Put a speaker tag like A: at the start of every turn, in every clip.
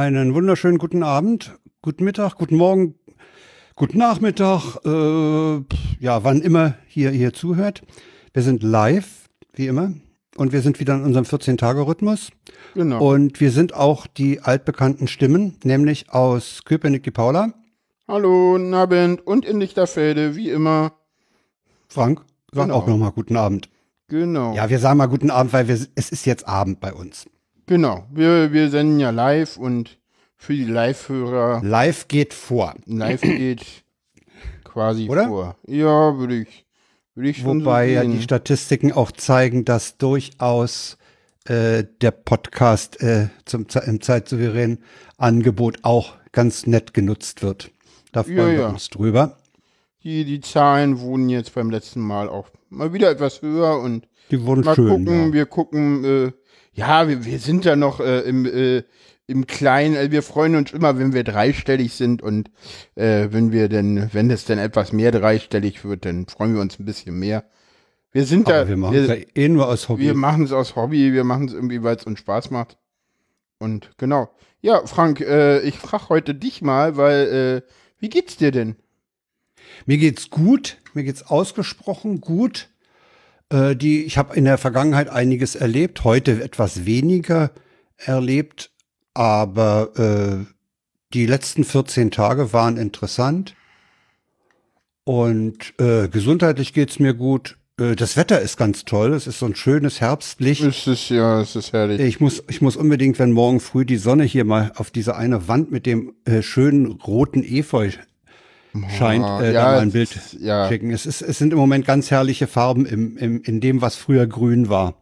A: Einen wunderschönen guten Abend, guten Mittag, guten Morgen, guten Nachmittag, äh, ja, wann immer hier, hier zuhört. Wir sind live, wie immer, und wir sind wieder in unserem 14-Tage-Rhythmus.
B: Genau.
A: Und wir sind auch die altbekannten Stimmen, nämlich aus Köpenick die Paula.
B: Hallo, guten Abend und in Lichterfelde, wie immer.
A: Frank, sag
B: Genau.
A: auch nochmal guten Abend.
B: Genau.
A: Ja, wir sagen mal guten Abend, weil wir, es ist jetzt Abend bei uns.
B: Genau. Wir, wir senden ja live und für die Live-Hörer
A: Live geht vor.
B: live geht quasi
A: Oder?
B: vor. Ja, würde ich, würde ich schon
A: Wobei
B: so
A: ja die Statistiken auch zeigen, dass durchaus äh, der Podcast äh, zum, im zeitsouveränen Angebot auch ganz nett genutzt wird. Da freuen
B: Ja,
A: wir
B: ja.
A: uns drüber.
B: die, die Zahlen wurden jetzt beim letzten Mal auch mal wieder etwas höher und
A: Die wurden
B: mal
A: schön.
B: gucken,
A: ja.
B: wir gucken, äh, ja, wir, wir sind da noch äh, im, äh, im Kleinen, also wir freuen uns immer, wenn wir dreistellig sind und äh, wenn wir denn, wenn es denn etwas mehr dreistellig wird, dann freuen wir uns ein bisschen mehr. Wir sind da,
A: Aber wir machen es ja eh nur aus Hobby.
B: wir machen es aus Hobby, wir machen es irgendwie, weil es uns Spaß macht. Und genau. Ja, Frank, äh, ich frage heute dich mal, weil, äh, wie geht's dir denn?
A: Mir geht's gut, mir geht's ausgesprochen gut. Äh, die, ich habe in der Vergangenheit einiges erlebt, heute etwas weniger erlebt, aber äh, die letzten 14 Tage waren interessant. Und äh, gesundheitlich geht's mir gut. Äh, das Wetter ist ganz toll. Es ist so ein schönes Herbstlicht.
B: Es ist ja, es ist herrlich.
A: Ich muss, ich muss unbedingt, wenn morgen früh die Sonne hier mal auf diese eine Wand mit dem äh, schönen roten Efeu scheint, äh,
B: ja,
A: da mal ein
B: es
A: Bild
B: ist- ja.
A: schicken. Es, ist, es sind im Moment ganz herrliche Farben im, im, in dem, was früher grün war.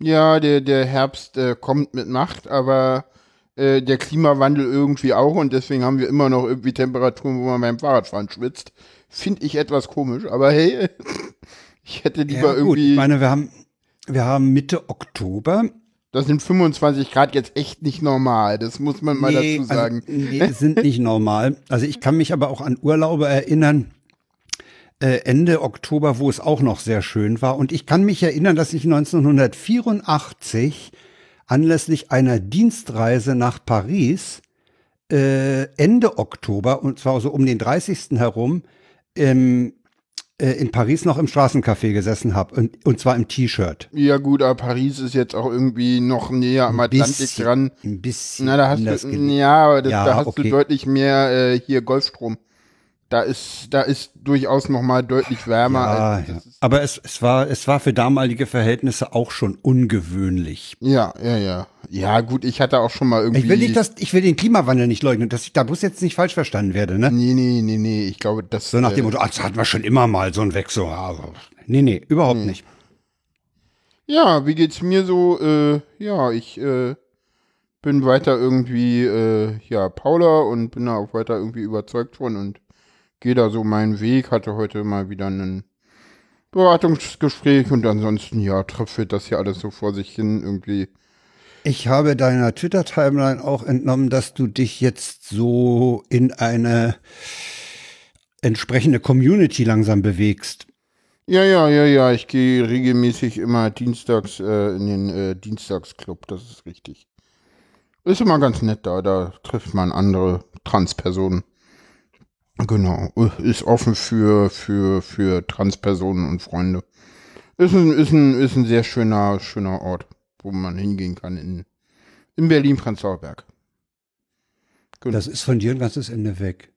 B: Ja, der, der Herbst äh, kommt mit Macht, aber äh, der Klimawandel irgendwie auch und deswegen haben wir immer noch irgendwie Temperaturen, wo man beim Fahrradfahren schwitzt. Finde ich etwas komisch, aber hey, ich hätte lieber
A: Ja, gut, ich
B: irgendwie,
A: meine, wir haben, wir haben Mitte Oktober.
B: das sind 25 Grad jetzt echt nicht normal, das muss man mal
A: Nee,
B: dazu sagen.
A: Also, nee, sind nicht normal. Also ich kann mich aber auch an Urlaube erinnern, äh, Ende Oktober, wo es auch noch sehr schön war. Und ich kann mich erinnern, dass ich 1984 anlässlich einer Dienstreise nach Paris äh, Ende Oktober, und zwar so um den 30. herum, ähm, äh, in Paris noch im Straßencafé gesessen habe. Und, und zwar im T-Shirt.
B: Ja gut, aber Paris ist jetzt auch irgendwie noch näher am
A: Ein
B: Atlantik
A: bisschen,
B: dran.
A: Ein bisschen.
B: Na, da hast du, ja, aber das,
A: Ja,
B: da hast
A: okay.
B: du deutlich mehr äh, hier Golfstrom. Da ist, da ist durchaus noch mal deutlich wärmer.
A: Ja,
B: als,
A: ja. Aber es, es, war, es war für damalige Verhältnisse auch schon ungewöhnlich.
B: ja, ja, ja. Ja, gut, ich hatte auch schon mal irgendwie.
A: Ich will, nicht, dass, ich will den Klimawandel nicht leugnen, dass ich da bloß jetzt nicht falsch verstanden werde. Ne?
B: Nee, nee, nee, nee. Ich glaube, das.
A: So nach dem
B: äh,
A: Motto, das hatten wir schon immer mal, so ein Wechsel. Aber nee, nee, überhaupt
B: Hm.
A: nicht.
B: Ja, wie geht's mir so? Äh, ja, ich äh, bin weiter irgendwie, äh, ja, Paula und bin da auch weiter irgendwie überzeugt von und gehe da so meinen Weg. Hatte heute mal wieder ein Beratungsgespräch und ansonsten, ja, tröpfelt das hier alles so vor sich hin irgendwie.
A: Ich habe deiner Twitter-Timeline auch entnommen, dass du dich jetzt so in eine entsprechende Community langsam bewegst.
B: Ja, ja, ja, ja, ich gehe regelmäßig immer dienstags äh, in den äh, Dienstagsclub, das ist richtig. Ist immer ganz nett da, da trifft man andere Transpersonen. Genau, ist offen für, für, für Transpersonen und Freunde. Ist ein, ist ein, ist ein sehr schöner, schöner Ort, wo man hingehen kann in, in Berlin-Prenzlauer. Genau.
A: Das ist von dir ein ganzes Ende weg.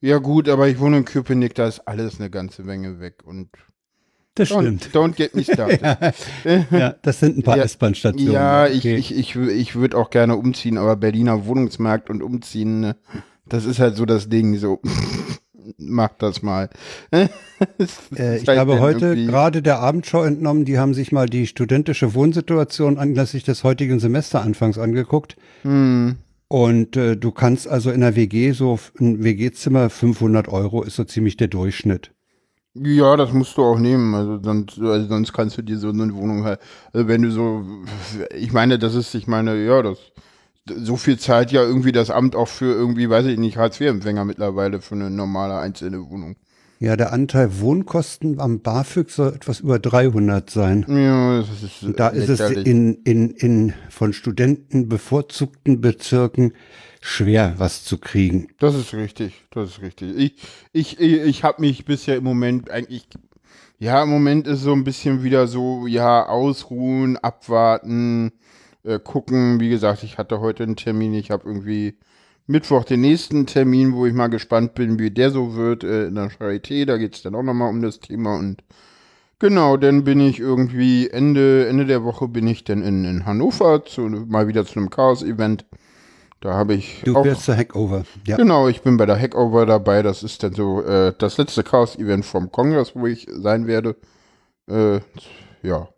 B: Ja gut, aber ich wohne in Köpenick, da ist alles eine ganze Menge weg und
A: Das
B: don't,
A: stimmt.
B: don't get me started.
A: Ja, das sind ein paar
B: Ja,
A: S-Bahn-Stationen.
B: Ja, ich,
A: Okay.
B: ich, ich, ich würde auch gerne umziehen, aber Berliner Wohnungsmarkt und umziehen, ne, das ist halt so das Ding, so. Mach das mal.
A: Äh, ich habe heute
B: irgendwie-
A: gerade der Abendschau entnommen, die haben sich mal die studentische Wohnsituation anlässlich des heutigen Semesteranfangs angeguckt.
B: Hm,
A: Und äh, du kannst also in der WG so ein WG-Zimmer 500 Euro ist so ziemlich der Durchschnitt.
B: ja, das musst du auch nehmen. Also sonst, also sonst kannst du dir so eine Wohnung halt, also wenn du so, ich meine, das ist, ich meine, ja, das, so viel zahlt ja irgendwie das Amt auch für irgendwie, weiß ich nicht, Hartz-IV-Empfänger mittlerweile für eine normale einzelne Wohnung.
A: Ja, der Anteil Wohnkosten am BAföG soll etwas über 300 sein.
B: Ja, das ist
A: Und da ist es in, in, in von Studenten bevorzugten Bezirken schwer, was zu kriegen.
B: Das ist richtig, das ist richtig. Ich, ich, ich, ich habe mich bisher im Moment eigentlich, ja, im Moment ist so ein bisschen wieder so, ja, ausruhen, abwarten, äh, gucken. Wie gesagt, ich hatte heute einen Termin, ich habe irgendwie Mittwoch den nächsten Termin, wo ich mal gespannt bin, wie der so wird äh, in der Charité. Da geht es dann auch nochmal um das Thema und genau, dann bin ich irgendwie Ende, Ende der Woche bin ich dann in, in Hannover zu, mal wieder zu einem Chaos-Event. Da habe ich.
A: Du
B: auch,
A: wirst zur Hackover.
B: Ja. Genau, ich bin bei der Hackover dabei. Das ist dann so äh, das letzte Chaos-Event vom Kongress, wo ich sein werde. Äh, ja.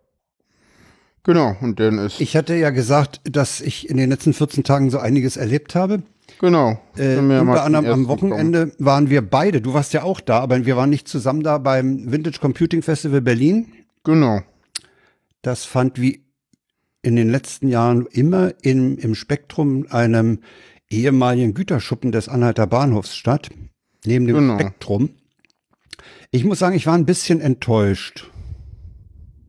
B: Genau, und dann ist.
A: Ich hatte ja gesagt, dass ich in den letzten 14 Tagen so einiges erlebt habe.
B: Genau.
A: Äh, unter anderem am Wochenende kommen. waren wir beide, du warst ja auch da, aber wir waren nicht zusammen da beim Vintage Computing Festival Berlin.
B: Genau.
A: Das fand wie in den letzten Jahren immer in, im Spektrum einem ehemaligen Güterschuppen des Anhalter Bahnhofs statt, neben dem genau. Spektrum. Ich muss sagen, ich war ein bisschen enttäuscht.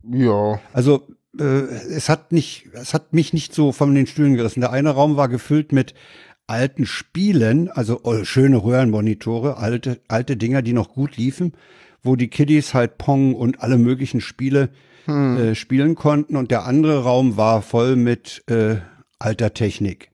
B: Ja.
A: Also äh, es hat nicht, es hat mich nicht so von den Stühlen gerissen. Der eine Raum war gefüllt mit alten Spielen, also oh, schöne Röhrenmonitore, alte, alte Dinger, die noch gut liefen, wo die Kiddies halt Pong und alle möglichen Spiele hm. äh, spielen konnten. Und der andere Raum war voll mit äh, alter Technik.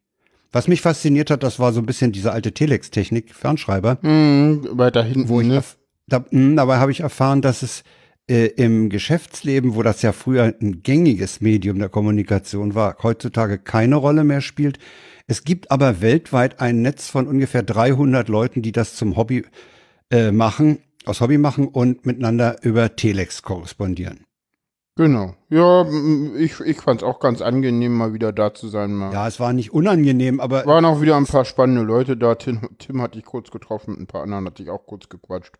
A: Was mich fasziniert hat, das war so ein bisschen diese alte Telex-Technik, Fernschreiber.
B: Hm, weiter hinten,
A: wo ich
B: ne?
A: Da, mh, hm, dabei habe ich erfahren, dass es äh, im Geschäftsleben, wo das ja früher ein gängiges Medium der Kommunikation war, heutzutage keine Rolle mehr spielt. Es gibt aber weltweit ein Netz von ungefähr 300 Leuten, die das zum Hobby äh, machen, aus Hobby machen und miteinander über Telex korrespondieren.
B: Genau. Ja, ich, ich fand es auch ganz angenehm, mal wieder da zu sein. Mal.
A: Ja, es war nicht unangenehm, aber.
B: Waren auch wieder ein paar spannende Leute da. Tim, Tim hatte ich kurz getroffen, mit ein paar anderen hatte ich auch kurz gequatscht.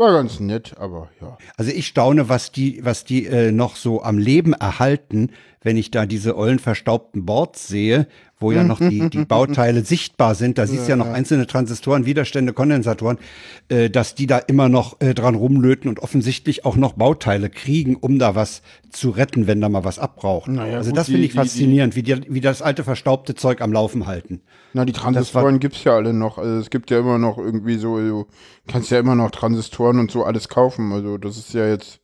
B: War ganz nett, aber ja.
A: Also ich staune, was die, was die äh, noch so am Leben erhalten, wenn ich da diese ollen verstaubten Boards sehe wo ja noch die, die Bauteile sichtbar sind. Da siehst du ja, ja noch einzelne Transistoren, Widerstände, Kondensatoren, äh, dass die da immer noch äh, dran rumlöten und offensichtlich auch noch Bauteile kriegen, um da was zu retten, wenn da mal was abbraucht. Naja, also gut, das finde ich die, faszinierend, die, wie, die, wie das alte verstaubte Zeug am Laufen halten.
B: Na, die Transistoren gibt's ja alle noch. Also es gibt ja immer noch irgendwie so, du kannst ja immer noch Transistoren und so alles kaufen. Also das ist ja jetzt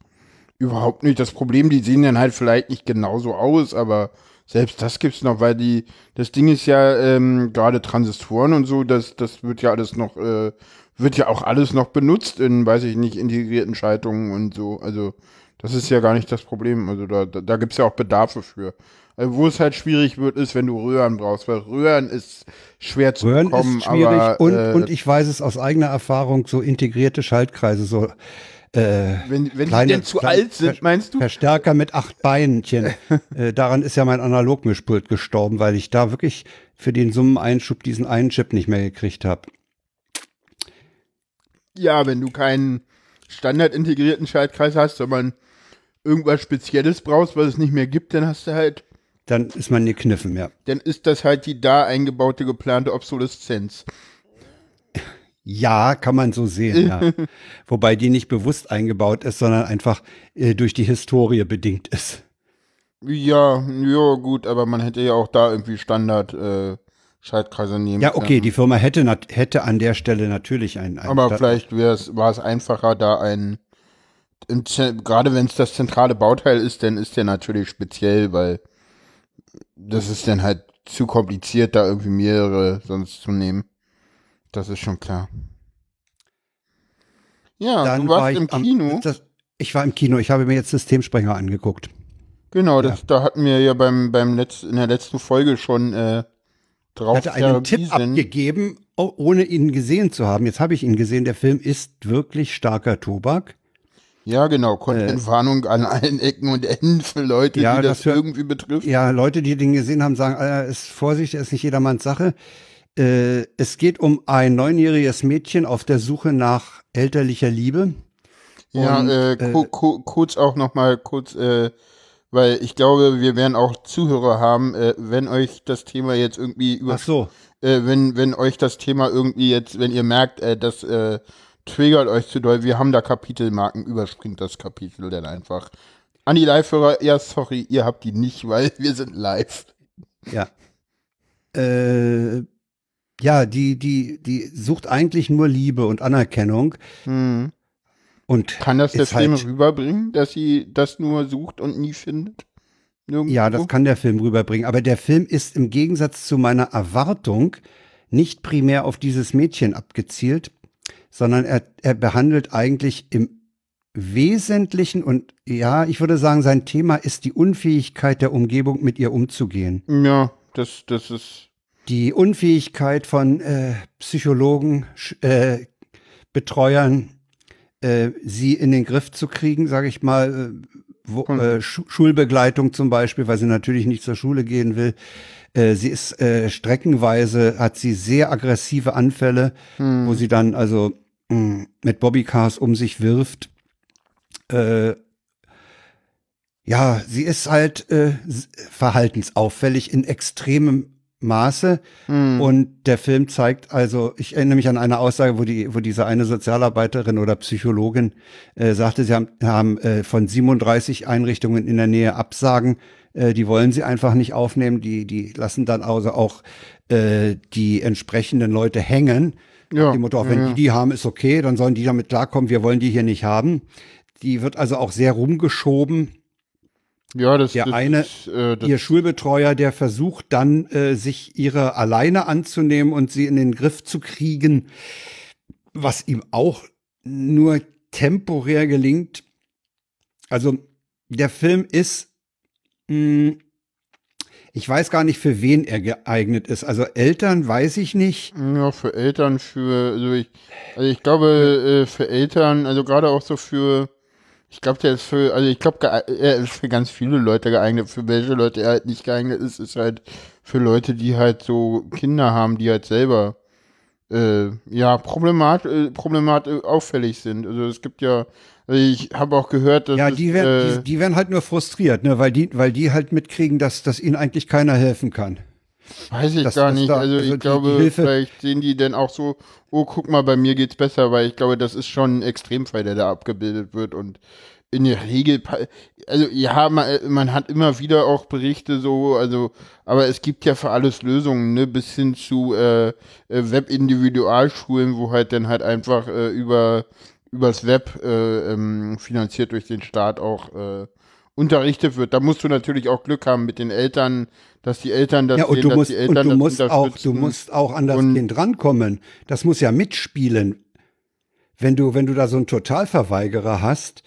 B: überhaupt nicht das Problem. Die sehen dann halt vielleicht nicht genauso aus, aber selbst das gibt's noch, weil die, das Ding ist ja ähm, gerade Transistoren und so, das, das wird ja alles noch, äh, wird ja auch alles noch benutzt in, weiß ich nicht, integrierten Schaltungen und so. Also das ist ja gar nicht das Problem. Also da, da, da gibt's ja auch Bedarfe für. Also, wo es halt schwierig wird, ist, wenn du Röhren brauchst, weil Röhren ist schwer zu Röhren bekommen.
A: Ist schwierig aber, und, äh, und ich weiß es aus eigener Erfahrung, so integrierte Schaltkreise, so äh,
B: wenn wenn kleine, die denn zu alt sind, meinst du?
A: Verstärker mit acht Beinchen. äh, daran ist ja mein Analogmischpult gestorben, weil ich da wirklich für den Summeneinschub diesen einen Chip nicht mehr gekriegt habe.
B: Ja, wenn du keinen standardintegrierten Schaltkreis hast, sondern irgendwas Spezielles brauchst, was es nicht mehr gibt, dann hast du halt.
A: Dann ist man gekniffen, ja.
B: Dann ist das halt die da eingebaute geplante Obsoleszenz.
A: Ja, kann man so sehen, ja. Wobei die nicht bewusst eingebaut ist, sondern einfach äh, durch die Historie bedingt ist.
B: Ja, ja, gut, aber man hätte ja auch da irgendwie Standard äh, Schaltkreise nehmen
A: Ja, okay, die Firma hätte, hätte an der Stelle natürlich einen. einen
B: aber vielleicht war es einfacher, da ein, gerade wenn es das zentrale Bauteil ist, dann ist der natürlich speziell, weil das ist dann halt zu kompliziert, da irgendwie mehrere sonst zu nehmen. Das ist schon klar.
A: Ja, Dann du warst war im Kino. Am, das, ich war im Kino. Ich habe mir jetzt Systemsprenger angeguckt.
B: Genau, das, ja. da hatten wir ja beim, beim Letz-, in der letzten Folge schon äh, drauf.
A: Ich hatte einen Tipp abgegeben, ohne ihn gesehen zu haben. Jetzt habe ich ihn gesehen. Der Film ist wirklich starker Tobak.
B: Ja, genau. Contentwarnung äh, an allen Ecken und Enden für Leute, ja, die das, das irgendwie betrifft.
A: Ja, Leute, die den gesehen haben, sagen, äh, ist Vorsicht, ist nicht jedermanns Sache. Äh, es geht um ein neunjähriges Mädchen auf der Suche nach elterlicher Liebe.
B: Ja, Und, äh, äh, kurz auch noch mal kurz, äh, weil ich glaube, wir werden auch Zuhörer haben, äh, wenn euch das Thema jetzt irgendwie über,
A: Ach so.
B: äh, wenn wenn euch das Thema irgendwie jetzt, wenn ihr merkt, äh, das äh, triggert euch zu doll, wir haben da Kapitelmarken, überspringt das Kapitel dann einfach. An die Live-Hörer, ja, sorry, ihr habt die nicht, weil wir sind live.
A: Ja. Äh, ja, die, die, die sucht eigentlich nur Liebe und Anerkennung.
B: Hm.
A: Und
B: Kann das der Film
A: halt-
B: rüberbringen, dass sie das nur sucht und nie findet? Nirgendwo?
A: Ja, das kann der Film rüberbringen. Aber der Film ist im Gegensatz zu meiner Erwartung nicht primär auf dieses Mädchen abgezielt, sondern er, er behandelt eigentlich im Wesentlichen und ja, ich würde sagen, sein Thema ist die Unfähigkeit der Umgebung, mit ihr umzugehen.
B: Ja, das, das ist.
A: Die Unfähigkeit von äh, Psychologen, Sch- äh, Betreuern, äh, sie in den Griff zu kriegen, sage ich mal, äh, wo,
B: Hm.
A: äh, Schu Schulbegleitung zum Beispiel, weil sie natürlich nicht zur Schule gehen will. Äh, sie ist streckenweise, hat sie sehr aggressive Anfälle,
B: Hm.
A: wo sie dann also mh, mit Bobbycars um sich wirft. Ja, sie ist halt verhaltensauffällig in extremem Maße.
B: Hm.
A: Und der Film zeigt also, ich erinnere mich an eine Aussage, wo die, wo diese eine Sozialarbeiterin oder Psychologin äh, sagte, sie haben, haben äh, von 37 Einrichtungen in der Nähe Absagen, äh, die wollen sie einfach nicht aufnehmen, die, die lassen dann also auch äh, die entsprechenden Leute hängen.
B: Ja,
A: Die Motto, auch
B: ja,
A: wenn
B: ja.
A: die die haben, ist okay, dann sollen die damit klarkommen, wir wollen die hier nicht haben. Die wird also auch sehr rumgeschoben.
B: Ja, das,
A: Der
B: das
A: eine-
B: ist, äh,
A: Ihr Schulbetreuer, der versucht dann, äh, sich ihre alleine anzunehmen und sie in den Griff zu kriegen, was ihm auch nur temporär gelingt. Also der Film ist, mh, ich weiß gar nicht, für wen er geeignet ist. Also Eltern weiß ich nicht.
B: Ja, für Eltern, für, also ich, also ich glaube, äh, für Eltern, also gerade auch so für, ich glaube, der ist für, also ich glaube, er ist für ganz viele Leute geeignet. Für welche Leute er halt nicht geeignet ist, ist halt für Leute, die halt so Kinder haben, die halt selber, äh, ja, problemat, äh, problemat äh, auffällig sind. Also es gibt ja, also ich habe auch gehört, dass
A: Ja,
B: es,
A: die werden,
B: äh,
A: die, die werden halt nur frustriert, ne, weil die, weil die halt mitkriegen, dass, dass ihnen eigentlich keiner helfen kann.
B: Weiß ich
A: Das-
B: gar nicht.
A: da-
B: also,
A: also
B: ich glaube, vielleicht sehen die denn auch so, oh, guck mal, bei mir geht's besser, weil ich glaube, das ist schon ein Extremfall, der da abgebildet wird und in der Regel, also ja, man, man hat immer wieder auch Berichte so, also, aber es gibt ja für alles Lösungen, ne, bis hin zu äh, äh, Web-Individualschulen, wo halt dann halt einfach äh, über übers Web äh, ähm, finanziert durch den Staat auch äh, unterrichtet wird. Da musst du natürlich auch Glück haben mit den Eltern, dass die Eltern das
A: Ja, und
B: sehen,
A: du
B: dass
A: musst,
B: die
A: und
B: Eltern
A: du
B: das
A: musst auch, du musst auch an das
B: Und-
A: Kind rankommen. Das muss ja mitspielen. Wenn du, wenn du da so einen Totalverweigerer hast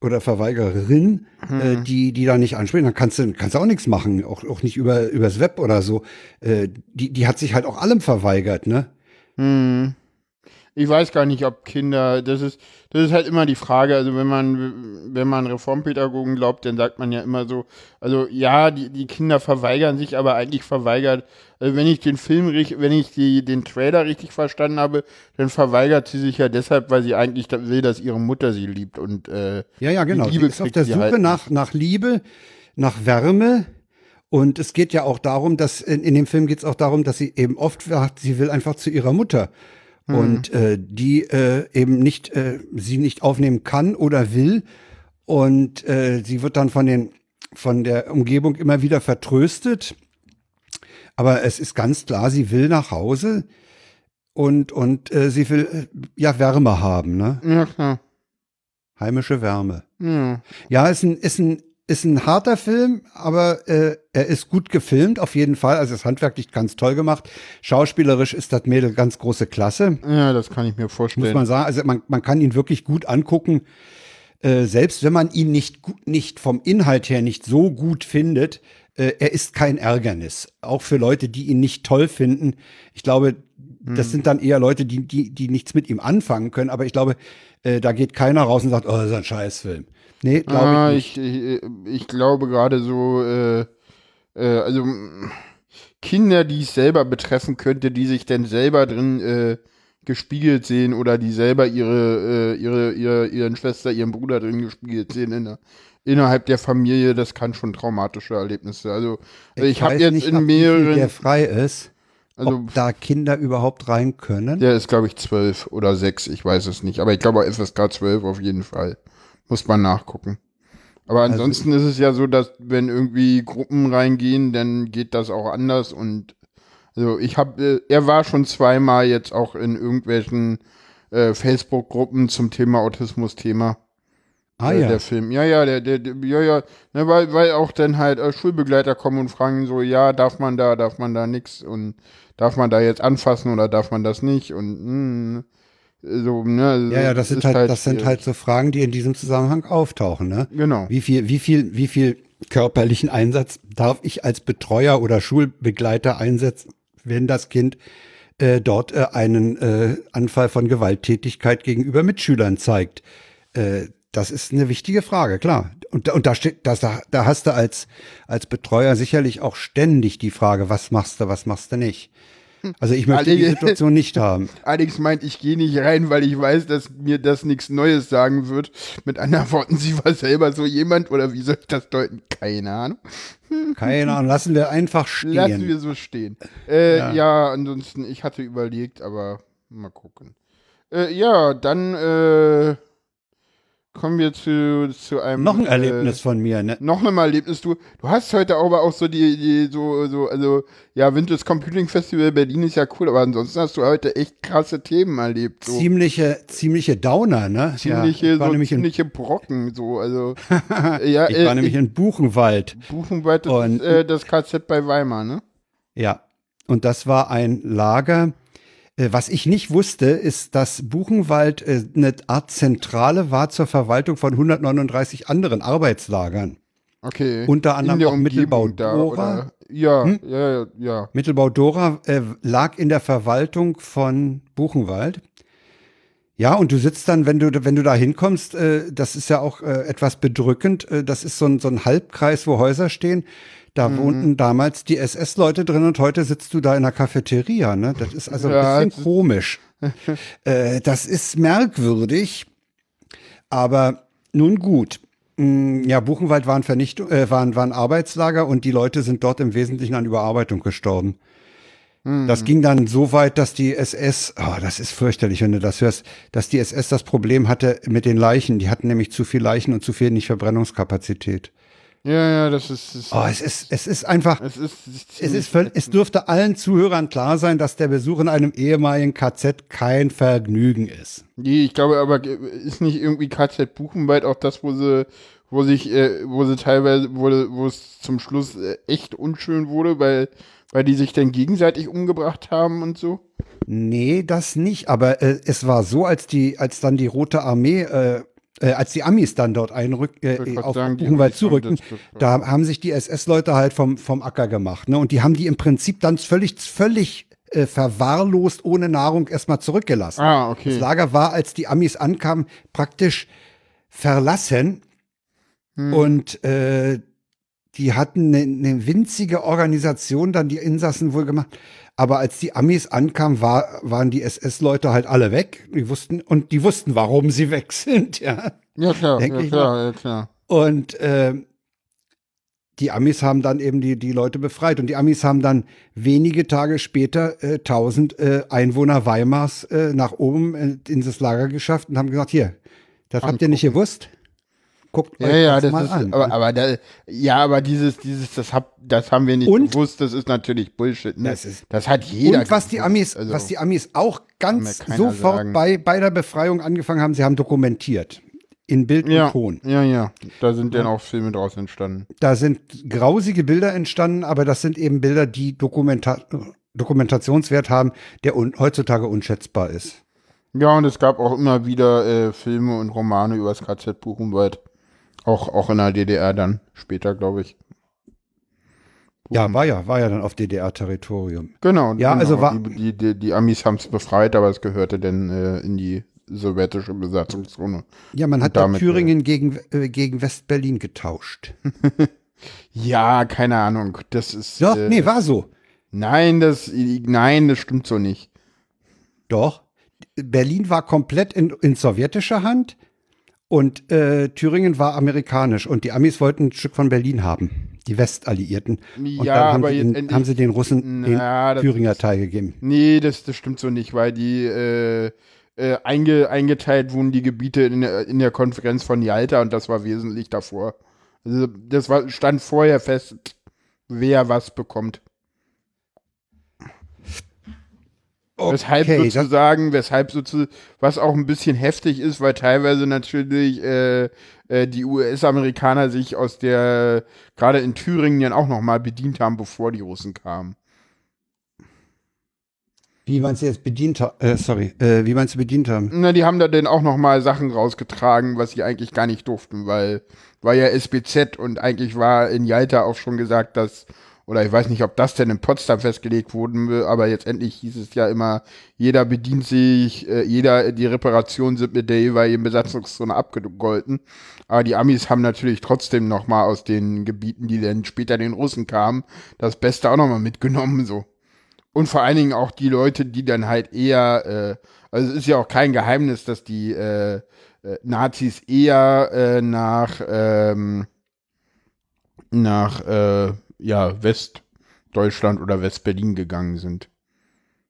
A: oder Verweigerin,
B: Hm.
A: äh, die, die da nicht ansprechen, dann kannst du, kannst du auch nichts machen, auch, auch nicht über, übers Web oder so. Äh, die, die hat sich halt auch allem verweigert, ne?
B: Hm. Ich weiß gar nicht, ob Kinder, das ist, das ist halt immer die Frage, also wenn man, wenn man Reformpädagogen glaubt, dann sagt man ja immer so, also ja, die, die Kinder verweigern sich, aber eigentlich verweigert, also wenn ich den Film richtig, wenn ich die, den Trailer richtig verstanden habe, dann verweigert sie sich ja deshalb, weil sie eigentlich will, dass ihre Mutter sie liebt und, äh,
A: Ja, ja, genau.
B: Die Liebe
A: ist auf der
B: sie
A: Suche
B: halt
A: nach, nach Liebe, nach Wärme. Und es geht ja auch darum, dass in, in dem Film geht es auch darum, dass sie eben oft sagt, sie will einfach zu ihrer Mutter. Und äh, die äh, eben nicht, äh, sie nicht aufnehmen kann oder will. Und äh, sie wird dann von den von der Umgebung immer wieder vertröstet. Aber es ist ganz klar, sie will nach Hause und, und äh, sie will äh, ja Wärme haben, ne?
B: ja klar.
A: Heimische Wärme.
B: Ja.
A: Ja, ist ein, ist ein, ist ein harter Film, aber äh, er ist gut gefilmt, auf jeden Fall. Also ist handwerklich ganz toll gemacht. Schauspielerisch ist das Mädel ganz große Klasse,
B: ja, das kann ich mir
A: muss
B: vorstellen.
A: man sagen. Also man, man kann ihn wirklich gut angucken. Äh, selbst wenn man ihn nicht, nicht vom Inhalt her nicht so gut findet, äh, er ist kein Ärgernis. Auch für Leute, die ihn nicht toll finden. Ich glaube, das sind dann eher Leute, die, die, die nichts mit ihm anfangen können. Aber ich glaube, äh, da geht keiner raus und sagt, oh, das ist ein Scheißfilm. Nee, glaube
B: ah,
A: ich nicht.
B: ich, ich, ich glaube gerade so, äh, äh, also Kinder, die es selber betreffen könnte, die sich denn selber drin äh, gespiegelt sehen oder die selber ihre, äh, ihre, ihre, ihren Schwester, ihren Bruder drin gespiegelt sehen in der, innerhalb der Familie, das kann schon traumatische Erlebnisse. Also ich, habe
A: weiß
B: jetzt
A: nicht,
B: in mehreren,
A: der frei ist,
B: also
A: ob da Kinder überhaupt rein können.
B: der ist glaube ich zwölf oder sechs, ich weiß es nicht, aber ich glaube FSK 12 auf jeden Fall. Muss man nachgucken. Aber
A: Also
B: ansonsten ist es ja so, dass wenn irgendwie Gruppen reingehen, dann geht das auch anders und Also ich habe, äh, er war schon zweimal jetzt auch in irgendwelchen äh, Facebook-Gruppen zum Thema Autismus-Thema.
A: Ah
B: äh,
A: ja.
B: Der Film. Ja, ja, der, der, der ja, ja, ne, weil, weil auch dann halt äh, Schulbegleiter kommen und fragen so, ja, darf man da, darf man da nix und darf man da jetzt anfassen oder darf man das nicht und mh, so, ne.
A: Ja, ja, das sind
B: ist
A: halt, das sind halt so Fragen, die in diesem Zusammenhang auftauchen, ne?
B: Genau.
A: Wie viel, wie viel, wie viel körperlichen Einsatz darf ich als Betreuer oder Schulbegleiter einsetzen, wenn das Kind äh, dort äh, einen äh, Anfall von Gewalttätigkeit gegenüber Mitschülern zeigt? Äh, das ist eine wichtige Frage, klar. Und, da- und da steht, das, da, da hast du als, als Betreuer sicherlich auch ständig die Frage, was machst du, was machst du nicht? Also ich möchte die Situation nicht haben.
B: Alex meint, ich gehe nicht rein, weil ich weiß, dass mir das nichts Neues sagen wird. Mit anderen Worten, sie war selber so jemand oder wie soll ich das deuten? Keine Ahnung.
A: Keine Ahnung, lassen wir einfach stehen.
B: Lassen wir so stehen. Äh,
A: Ja.
B: ja. ansonsten, ich hatte überlegt, aber mal gucken. Äh, ja, dann äh, kommen wir zu, zu einem.
A: Noch ein
B: äh,
A: Erlebnis von mir, ne?
B: noch ein Erlebnis, du, du hast heute aber auch so die, die, so, so, also, ja, Winters Computing Festival Berlin ist ja cool, aber ansonsten hast du heute echt krasse Themen erlebt, so.
A: Ziemliche, ziemliche Downer, ne?
B: Ziemliche,
A: ja, ich war
B: so
A: nämlich in,
B: ziemliche Brocken, so, also, ja,
A: ich war
B: äh,
A: nämlich in Buchenwald.
B: Buchenwald, das
A: Und-
B: ist äh, das KZ bei Weimar, ne?
A: Ja. Und das war ein Lager. Äh, Was ich nicht wusste, ist, dass Buchenwald äh, eine Art Zentrale war zur Verwaltung von 139 anderen Arbeitslagern.
B: Okay.
A: Unter anderem auch Mittelbau
B: da,
A: Dora.
B: oder? Ja,
A: Hm?
B: ja, ja, ja.
A: Mittelbau Dora äh, lag in der Verwaltung von Buchenwald. Ja, und du sitzt dann, wenn du, wenn du da hinkommst, äh, das ist ja auch äh, etwas bedrückend. Äh, das ist so ein, so ein Halbkreis, wo Häuser stehen. Da
B: Mhm.
A: wohnten damals die SS-Leute drin und heute sitzt du da in der Cafeteria. Ne? Das ist also
B: Ja,
A: ein bisschen komisch. äh, das ist merkwürdig, aber nun gut. Mm, Ja, Buchenwald war ein, Vernichtung, äh, war, ein, war ein Arbeitslager und die Leute sind dort im Wesentlichen an Überarbeitung gestorben. Das ging dann so weit, dass die SS, oh, das ist fürchterlich, wenn du das hörst, dass die SS das Problem hatte mit den Leichen. Die hatten nämlich zu viel Leichen und zu viel nicht Verbrennungskapazität.
B: Ja, ja, das ist, ist
A: Oh, es ist, es ist einfach,
B: es ist,
A: es ist völ- es dürfte allen Zuhörern klar sein, dass der Besuch in einem ehemaligen KZ kein Vergnügen ist.
B: Nee, ich glaube aber, ist nicht irgendwie KZ Buchenwald auch das, wo sie, wo sich, äh, wo sie teilweise, wo, wo es zum Schluss äh, echt unschön wurde, weil, weil die sich dann gegenseitig umgebracht haben und so?
A: Nee, das nicht. Aber äh, es war so, als die, als dann die Rote Armee, äh, äh, als die Amis dann dort einrück, äh, auf
B: sagen,
A: Buchenwald zurückten, da haben sich die SS-Leute halt vom, vom Acker gemacht. Ne? Und die haben die im Prinzip dann völlig, völlig äh, verwahrlost ohne Nahrung erstmal zurückgelassen.
B: Ah, okay.
A: Das Lager war, als die Amis ankamen, praktisch verlassen.
B: Hm.
A: Und äh, die hatten eine, eine winzige Organisation dann die Insassen wohl gemacht. Aber als die Amis ankamen, war, waren die SS-Leute halt alle weg. Die wussten, und die wussten, warum sie weg sind, ja.
B: Ja, klar, ja, klar, ja, klar.
A: Und äh, die Amis haben dann eben die, die Leute befreit. Und die Amis haben dann wenige Tage später äh, 1000 äh, Einwohner Weimars äh, nach oben äh, in das Lager geschafft und haben gesagt, hier, das habt ihr nicht gewusst? Guckt
B: Ja,
A: euch
B: ja,
A: das, mal
B: ist,
A: an.
B: aber, aber da, ja, aber dieses, dieses, das hab, das haben wir nicht
A: Und-
B: gewusst, das ist natürlich Bullshit, ne?
A: Das ist-
B: das hat jeder
A: Und was die Amis,
B: also-
A: was die Amis auch ganz sofort
B: sagen.
A: bei, bei der Befreiung angefangen haben, sie haben dokumentiert. In Bild
B: ja,
A: und Ton.
B: ja, ja, da sind dann auch Filme draus entstanden.
A: Da sind grausige Bilder entstanden, aber das sind eben Bilder, die Dokumenta Dokumentationswert haben, der un heutzutage unschätzbar ist.
B: Ja, und es gab auch immer wieder äh, Filme und Romane über das KZ Buchenwald. Auch, auch in der DDR dann, später, glaube ich.
A: Ja, war ja, war ja dann auf DDR-Territorium.
B: Genau.
A: Ja,
B: genau.
A: also war-
B: Die, die, die, Amis haben es befreit, aber es gehörte dann äh, in die sowjetische Besatzungszone.
A: Ja, man hat
B: damit,
A: Thüringen gegen, äh, gegen West-Berlin getauscht.
B: Ja, keine Ahnung. Das ist.
A: Doch,
B: äh,
A: nee, war so.
B: Nein, das, nein, das stimmt so nicht.
A: Doch. Berlin war komplett in, in sowjetischer Hand und äh, Thüringen war amerikanisch und die Amis wollten ein Stück von Berlin haben, die Westalliierten. Und
B: Ja,
A: dann haben,
B: aber
A: sie den, haben sie den Russen
B: Na,
A: den
B: das
A: Thüringer
B: ist-
A: Teil gegeben.
B: Nee, das, das stimmt so nicht, weil die äh, äh, einge, eingeteilt wurden die Gebiete in der, in der Konferenz von Yalta und das war wesentlich davor. Also das war, stand vorher fest, wer was bekommt. Weshalb
A: Okay, das-
B: sozusagen, weshalb sozusagen, was auch ein bisschen heftig ist, weil teilweise natürlich äh, äh, die US-Amerikaner sich aus der, gerade in Thüringen dann auch nochmal bedient haben, bevor die Russen kamen.
A: Wie meinst du jetzt bedient haben? Äh, sorry, äh, wie meinst du bedient haben?
B: Na, die haben da dann auch nochmal Sachen rausgetragen, was sie eigentlich gar nicht durften, weil war ja SBZ und eigentlich war in Jalta auch schon gesagt, dass, oder ich weiß nicht, ob das denn in Potsdam festgelegt wurde, aber jetzt endlich hieß es ja immer, jeder bedient sich, äh, jeder, die Reparationen sind mit der jeweiligen Besatzungszone abgegolten. Aber die Amis haben natürlich trotzdem nochmal aus den Gebieten, die dann später den Russen kamen, das Beste auch nochmal mitgenommen, so. Und vor allen Dingen auch die Leute, die dann halt eher, äh, also es ist ja auch kein Geheimnis, dass die äh, äh, Nazis eher äh, nach, ähm, nach äh, ja, Westdeutschland oder Westberlin gegangen sind.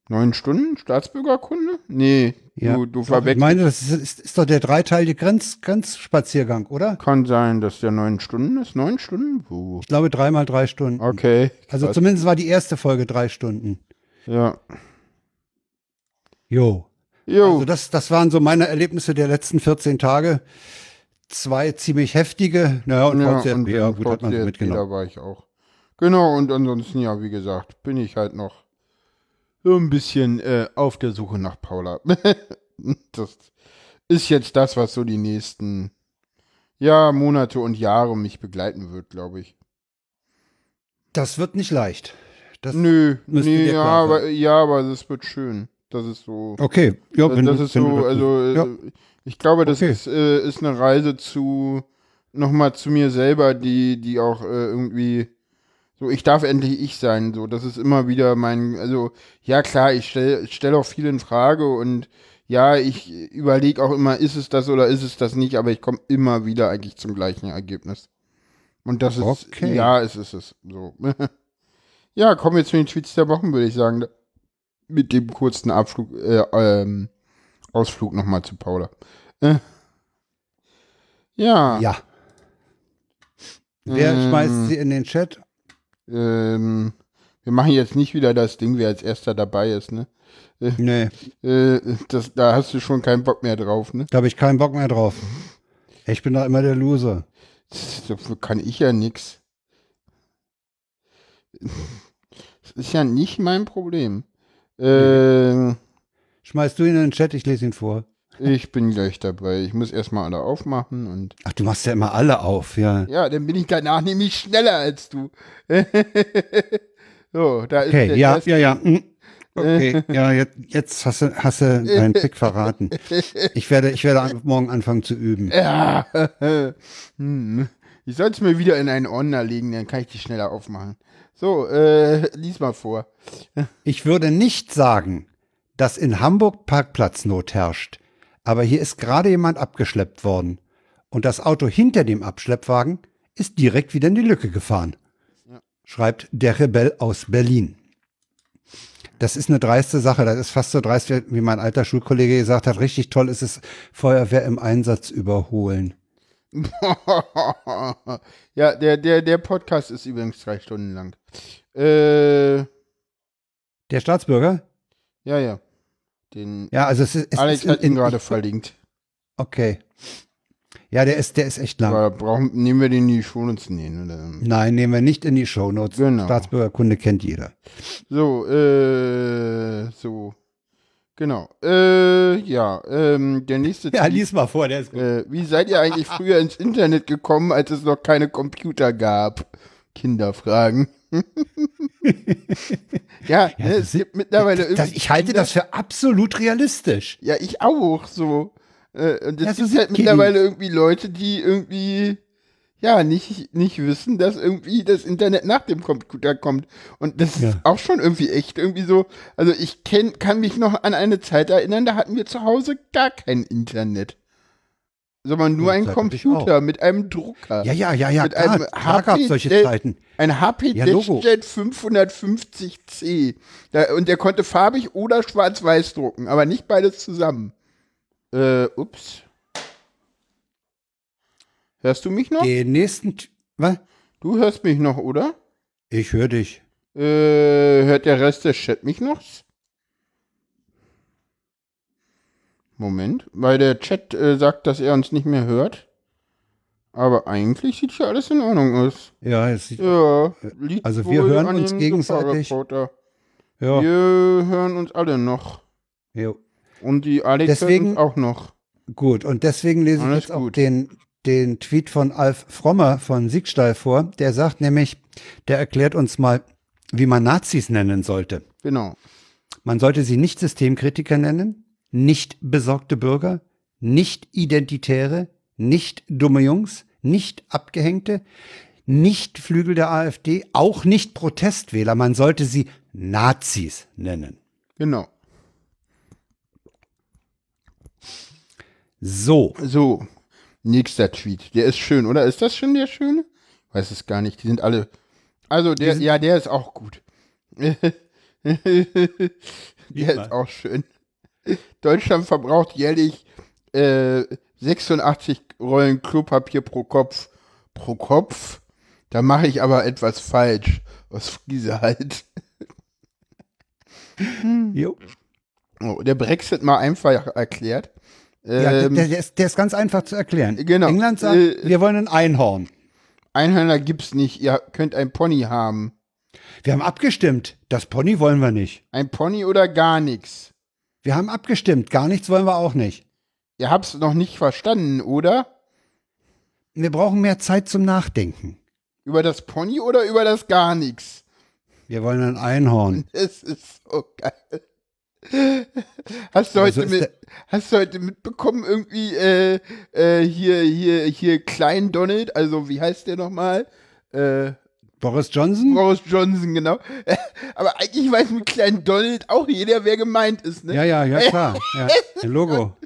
B: Neun Stunden Staatsbürgerkunde? Nee,
A: Ja,
B: du, du
A: Doch, ich
B: verwechselst.
A: meine, das ist, ist, ist doch der dreiteilige Grenz, Grenzspaziergang, oder?
B: Kann sein, dass der neun Stunden ist. Neun Stunden? Puh.
A: Ich glaube dreimal drei Stunden.
B: Okay.
A: Also
B: krass.
A: zumindest war die erste Folge drei Stunden.
B: ja.
A: Jo.
B: Jo.
A: Also das, das waren so meine Erlebnisse der letzten 14 Tage. Zwei ziemlich heftige, naja, und
B: Ja,
A: VZB,
B: und
A: ja, gut, hat man so
B: VZB,
A: mitgenommen.
B: Da war ich auch. Genau, und ansonsten, ja, wie gesagt, bin ich halt noch so ein bisschen äh, auf der Suche nach Paula. das ist jetzt das, was so die nächsten ja, Monate und Jahre mich begleiten wird, glaube ich.
A: Das wird nicht leicht. Das,
B: Nö, nee, ja, aber, ja, aber das wird schön. Das ist so.
A: Okay, ja,
B: Das,
A: wenn
B: das
A: du-
B: ist
A: wenn
B: so, also äh,
A: ja.
B: ich glaube, das
A: Okay.
B: ist, äh, ist eine Reise zu nochmal zu mir selber, die, die auch äh, irgendwie so, ich darf endlich ich sein, so, das ist immer wieder mein, also, ja klar, ich stelle stell auch viel in Frage und ja, ich überlege auch immer, ist es das oder ist es das nicht, aber ich komme immer wieder eigentlich zum gleichen Ergebnis. Und das ist,
A: Okay.
B: ja, es ist es, so. ja, kommen wir zu den Tweets der Wochen, würde ich sagen, mit dem kurzen Abflug, äh, ähm, Ausflug nochmal zu Paula. Äh. Ja,
A: Ja. Wer
B: Mm.
A: schmeißt sie in den Chat?
B: Ähm, wir machen jetzt nicht wieder das Ding, wer als erster dabei ist, ne?
A: Nee,
B: Äh, das, da hast du schon keinen Bock mehr drauf, ne?
A: da habe ich keinen Bock mehr drauf. Ich bin doch immer der Loser.
B: Dafür kann ich ja nix. Das ist ja nicht mein Problem. Ähm,
A: Schmeißt du ihn in den Chat, ich lese ihn vor.
B: Ich bin gleich dabei. Ich muss erstmal alle aufmachen und.
A: Ach, du machst ja immer alle auf, ja.
B: Ja, dann bin ich danach nämlich schneller als du. so, da ist
A: Okay,
B: der
A: ja,
B: erste.
A: ja, ja. mm. Okay, ja, jetzt, jetzt hast du, hast du deinen Trick verraten. Ich werde, ich werde morgen anfangen zu üben.
B: Ja. hm. Ich soll es mir wieder in einen Ordner legen, dann kann ich die schneller aufmachen. So, äh, lies mal vor.
A: Ich würde nicht sagen, dass in Hamburg Parkplatznot herrscht, aber hier ist gerade jemand abgeschleppt worden. Und das Auto hinter dem Abschleppwagen ist direkt wieder in die Lücke gefahren. Schreibt der Rebell aus Berlin. Das ist eine dreiste Sache. Das ist fast so dreist, wie- wie mein alter Schulkollege gesagt hat. Richtig toll ist es, Feuerwehr im Einsatz überholen.
B: ja, der, der, der Podcast ist übrigens drei Stunden lang. Äh,
A: Der Staatsbürger?
B: ja, ja. Den
A: Ja, also es ist.
B: Alex hat ihn gerade verlinkt.
A: Okay. Ja, der ist, der ist echt lang.
B: Aber brauchen, nehmen wir den in die Shownotes? Nee, ne?
A: Nein, nehmen wir nicht in die Shownotes.
B: Genau.
A: Staatsbürgerkunde kennt jeder.
B: So, äh, so. Genau. Äh, ja, ähm, der nächste
A: Ja, lies mal vor, der ist gut.
B: Äh, wie seid ihr eigentlich früher ins Internet gekommen, als es noch keine Computer gab? Kinderfragen. ja, ne, es gibt mittlerweile
A: das,
B: irgendwie.
A: ich halte das für absolut realistisch.
B: Ja, ich auch so. Äh, und
A: Ja,
B: es
A: so
B: gibt halt mittlerweile irgendwie Leute, die irgendwie ja nicht, nicht wissen, dass irgendwie das Internet nach dem Computer kommt. Und das
A: Ja.
B: ist auch schon irgendwie echt irgendwie so. Also ich kenn, kann mich noch an eine Zeit erinnern, da hatten wir zu Hause gar kein Internet. Sondern nur ein Computer mit einem Drucker.
A: Ja, ja, ja, ja,
B: Mit
A: klar,
B: einem
A: klar gab solche
B: HP
A: Zeiten.
B: Ein HP
A: Ja, Logo.
B: DeskJet 550C. Da, und der konnte farbig oder schwarz-weiß drucken, aber nicht beides zusammen. Äh, ups. Hörst du mich noch?
A: Den nächsten, was?
B: Du hörst mich noch, oder?
A: Ich höre dich.
B: Äh, hört der Rest des Chat mich noch? Moment, weil der Chat äh, sagt, dass er uns nicht mehr hört. Aber eigentlich sieht hier alles in Ordnung aus.
A: Ja, es sieht,
B: Ja, liegt
A: Also wir hören uns gegenseitig. Ja.
B: Wir hören uns alle noch.
A: Jo.
B: Und die Alex
A: Deswegen-
B: auch noch.
A: Gut, und deswegen lese ich
B: Alles
A: jetzt auch
B: gut.
A: den, den Tweet von Alf Frommer von Siegstall vor. Der sagt nämlich, der erklärt uns mal, wie man Nazis nennen sollte.
B: Genau.
A: Man sollte sie nicht Systemkritiker nennen, nicht besorgte Bürger, nicht Identitäre, nicht dumme Jungs, nicht Abgehängte, nicht Flügel der AfD, auch nicht Protestwähler. Man sollte sie Nazis nennen.
B: Genau.
A: So,
B: So, nächster Tweet. Der ist schön, oder? Ist das schon der schöne? Weiß es gar nicht. Die sind alle. Also, der, ja, der ist auch gut. der ist auch schön. Deutschland verbraucht jährlich äh, 86 Rollen Klopapier pro Kopf. Pro Kopf? Da mache ich aber etwas falsch. Aus Friese halt.
A: jo.
B: Oh, der Brexit mal einfach erklärt.
A: Ja,
B: Ähm,
A: der, der, ist, der ist ganz einfach zu erklären.
B: Genau.
A: England sagt,
B: Äh,
A: wir wollen ein Einhorn.
B: Einhörner gibt's nicht. Ihr könnt ein Pony haben.
A: Wir haben abgestimmt. Das Pony wollen wir nicht.
B: Ein Pony oder gar nichts.
A: Wir haben abgestimmt. Gar nichts wollen wir auch nicht.
B: Ihr habt's noch nicht verstanden, oder?
A: Wir brauchen mehr Zeit zum Nachdenken.
B: Über das Pony oder über das gar nichts?
A: Wir wollen ein Einhorn.
B: Es ist so geil. Hast du,
A: Also
B: heute, mit, hast du heute mitbekommen, irgendwie äh, äh, hier, hier, hier Klein Donald, also wie heißt der nochmal? Äh,
A: Boris Johnson?
B: Boris Johnson, genau. Aber eigentlich weiß mit Klein Donald auch jeder, wer gemeint ist, ne?
A: Ja, ja, ja, klar. Ja, ein Logo.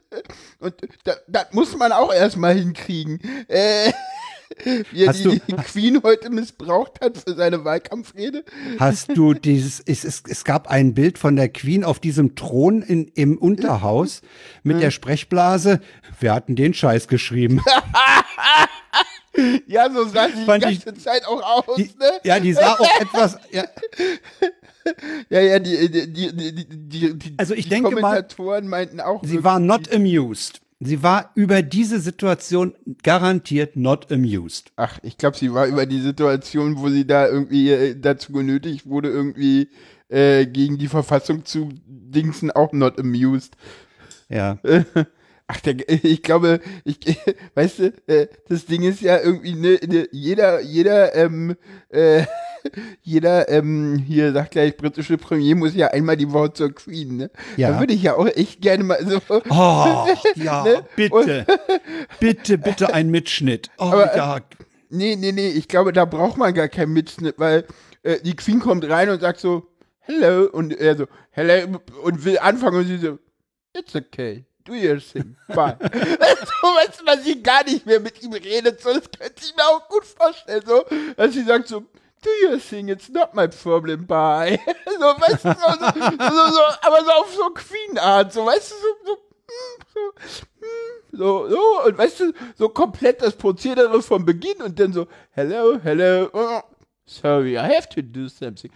B: Und da- das muss man auch erstmal hinkriegen. Äh, wie er
A: Hast
B: die,
A: du-
B: die Queen heute missbraucht hat für seine Wahlkampfrede.
A: Hast du dieses, es, es, es gab ein Bild von der Queen auf diesem Thron in, im Unterhaus mit der Sprechblase. Wir hatten den Scheiß geschrieben.
B: Ja, so sah sie die
A: Fand ich-
B: ganze Zeit auch aus,
A: Die,
B: ne?
A: ja, die sah auch etwas, ja,
B: Ja, ja, die, die, die, die, die, die,
A: Also ich
B: die
A: denke mal,
B: Kommentatoren meinten auch,
A: sie war not amused. Sie war über diese Situation garantiert not amused.
B: ach, ich glaube, sie war über die Situation, wo sie da irgendwie äh, dazu genötigt wurde, irgendwie äh, gegen die Verfassung zu dingsen, auch not amused.
A: Ja.
B: Ach, der, ich glaube, ich, weißt du, äh, das Ding ist ja irgendwie, ne, ne jeder, jeder, ähm, äh, jeder, ähm, hier sagt gleich, britische Premier muss ja einmal die Woche zur Queen, ne?
A: Ja.
B: Da würde ich ja auch echt gerne mal so,
A: Oh, ja,
B: Ne?
A: bitte. Bitte, bitte ein Mitschnitt. Oh,
B: Aber, äh,
A: ja.
B: nee, nee, nee, ich glaube, da braucht man gar keinen Mitschnitt, weil äh, die Queen kommt rein und sagt so, hello, und er so, hello, und will anfangen und sie so, it's okay. Do your thing. Bye. weißt du, dass sie gar nicht mehr mit ihm redet, so, das könnte ich mir auch gut vorstellen, so, dass sie sagt so, do your thing, it's not my problem, bye. so, weißt du, so, so, so, aber so auf so Queen-Art, so, weißt du, so, so, hm, so, hm, so, so, und weißt du, so komplett das Prozedere vom Beginn und dann so, hello, hello, oh, sorry, I have to do something.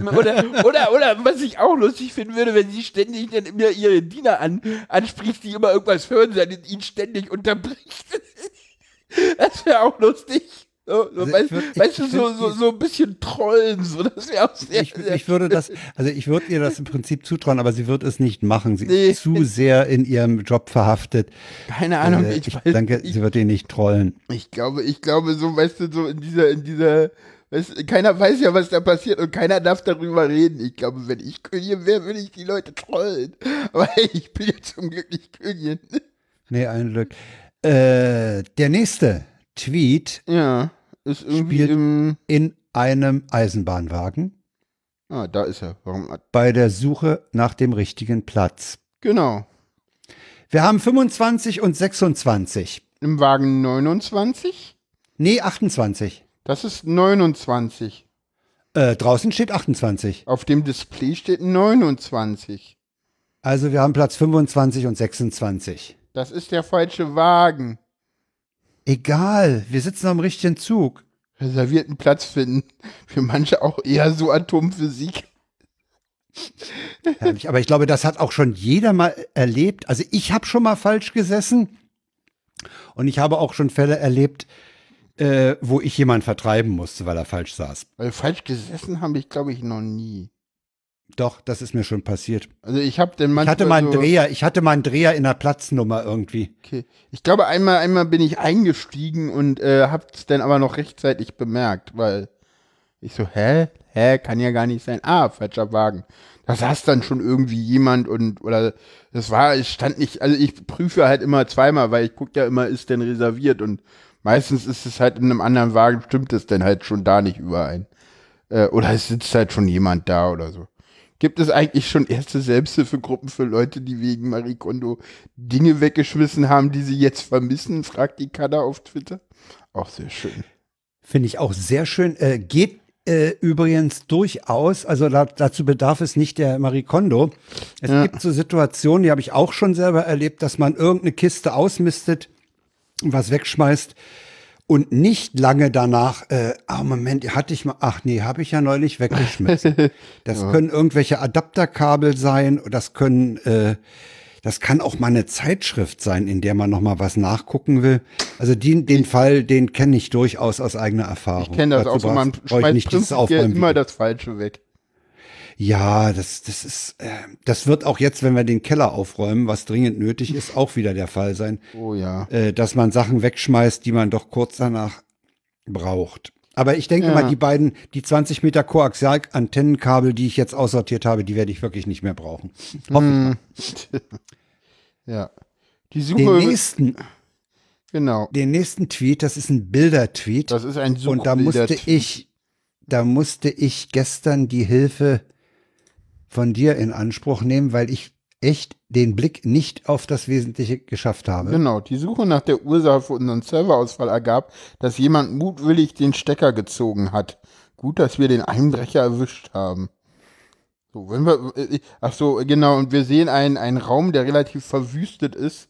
B: Oder, oder, oder was ich auch lustig finden würde, wenn sie ständig dann immer ihre Diener an, anspricht, die immer irgendwas hören, dann ihn ständig unterbricht. Das wäre auch lustig. So, so,
A: Also
B: weißt,
A: würd-
B: weißt du, so, so, so ein bisschen trollen, so, das wäre auch sehr,
A: Ich,
B: sehr
A: ich würde das, also ich würde ihr das im Prinzip zutrauen, aber sie wird es nicht machen. Sie
B: Nee.
A: ist zu sehr in ihrem Job verhaftet.
B: keine Ahnung,
A: Äh,
B: ich,
A: ich
B: weiß,
A: denke,
B: ich,
A: sie wird ihn nicht trollen.
B: ich glaube, ich glaube, so, weißt du, so in dieser, in dieser, du, keiner weiß ja, was da passiert und keiner darf darüber reden. Ich glaube, wenn ich Königin wäre, würde ich die Leute trollen. Aber ich bin ja zum Glück nicht Königin.
A: Nee, ein Glück. Äh, der nächste Tweet
B: Ja, ist irgendwie
A: Spielt-
B: im,
A: in einem Eisenbahnwagen
B: ah, da ist er. Warum?
A: bei der Suche nach dem richtigen Platz.
B: Genau.
A: Wir haben 25 und 26.
B: Im Wagen 29?
A: Nee, 28.
B: Das ist 29.
A: Äh, draußen steht 28.
B: Auf dem Display steht 29.
A: Also wir haben Platz 25 und 26.
B: Das ist der falsche Wagen.
A: Egal, wir sitzen am richtigen Zug.
B: Reservierten Platz finden. Für manche auch eher so Atomphysik.
A: Herrlich. Aber ich glaube, das hat auch schon jeder mal erlebt. Also ich habe schon mal falsch gesessen und ich habe auch schon Fälle erlebt, äh, wo ich jemanden vertreiben musste, weil er falsch saß.
B: Weil falsch gesessen habe ich, glaube ich, noch nie.
A: Doch, das ist mir schon passiert.
B: Also ich habe den
A: Ich
B: manchmal
A: hatte mal einen
B: so,
A: Dreher, ich hatte mal einen Dreher in der Platznummer irgendwie.
B: Okay. Ich glaube, einmal, einmal bin ich eingestiegen und äh, hab's dann aber noch rechtzeitig bemerkt, weil ich so, hä? Hä? Kann ja gar nicht sein. Ah, falscher Wagen. Da saß dann schon irgendwie jemand und, oder, das war, es stand nicht, also ich prüfe halt immer zweimal, weil ich gucke ja immer, ist denn reserviert und meistens ist es halt in einem anderen Wagen, stimmt es denn halt schon da nicht überein. Äh, oder es sitzt halt schon jemand da oder so. Gibt es eigentlich schon erste Selbsthilfegruppen für Leute, die wegen Marie Kondo Dinge weggeschmissen haben, die sie jetzt vermissen? Fragt die Kada auf Twitter. Auch sehr schön.
A: Finde ich auch sehr schön. Äh, geht äh, übrigens durchaus, also da, dazu bedarf es nicht der Marie Kondo. Es
B: Ja.
A: gibt so Situationen, die habe ich auch schon selber erlebt, dass man irgendeine Kiste ausmistet was wegschmeißt und nicht lange danach, äh, ah Moment, hatte ich mal, ach nee, habe ich ja neulich weggeschmissen. Das können irgendwelche Adapterkabel sein, das können, äh, das kann auch mal eine Zeitschrift sein, in der man noch mal was nachgucken will. Also den, den Fall, den kenne ich durchaus aus eigener Erfahrung.
B: Ich kenne das
A: Dazu
B: auch so, man schmeißt
A: nicht dieses
B: immer das Falsche weg.
A: Ja, das, das ist, äh, das wird auch jetzt, wenn wir den Keller aufräumen, was dringend nötig ist, auch wieder der Fall sein,
B: Oh ja.
A: äh, dass man Sachen wegschmeißt, die man doch kurz danach braucht. Aber ich denke
B: Ja.
A: mal, die beiden, die 20 Meter Koaxial-Antennenkabel, die ich jetzt aussortiert habe, die werde ich wirklich nicht mehr brauchen. Hoffe ich mal.
B: Ja. Die
A: Den
B: Suche,
A: nächsten,
B: genau.
A: den nächsten Tweet, das ist ein Bilder-Tweet.
B: Das ist ein
A: Und da musste ich, da musste ich gestern die Hilfe von dir in Anspruch nehmen, weil ich echt den Blick nicht auf das Wesentliche geschafft habe.
B: Genau, die Suche nach der Ursache für unseren Serverausfall ergab, dass jemand mutwillig den Stecker gezogen hat. Gut, dass wir den Einbrecher erwischt haben. So, wenn wir, äh, ach so, genau, und wir sehen einen, einen Raum, der relativ verwüstet ist.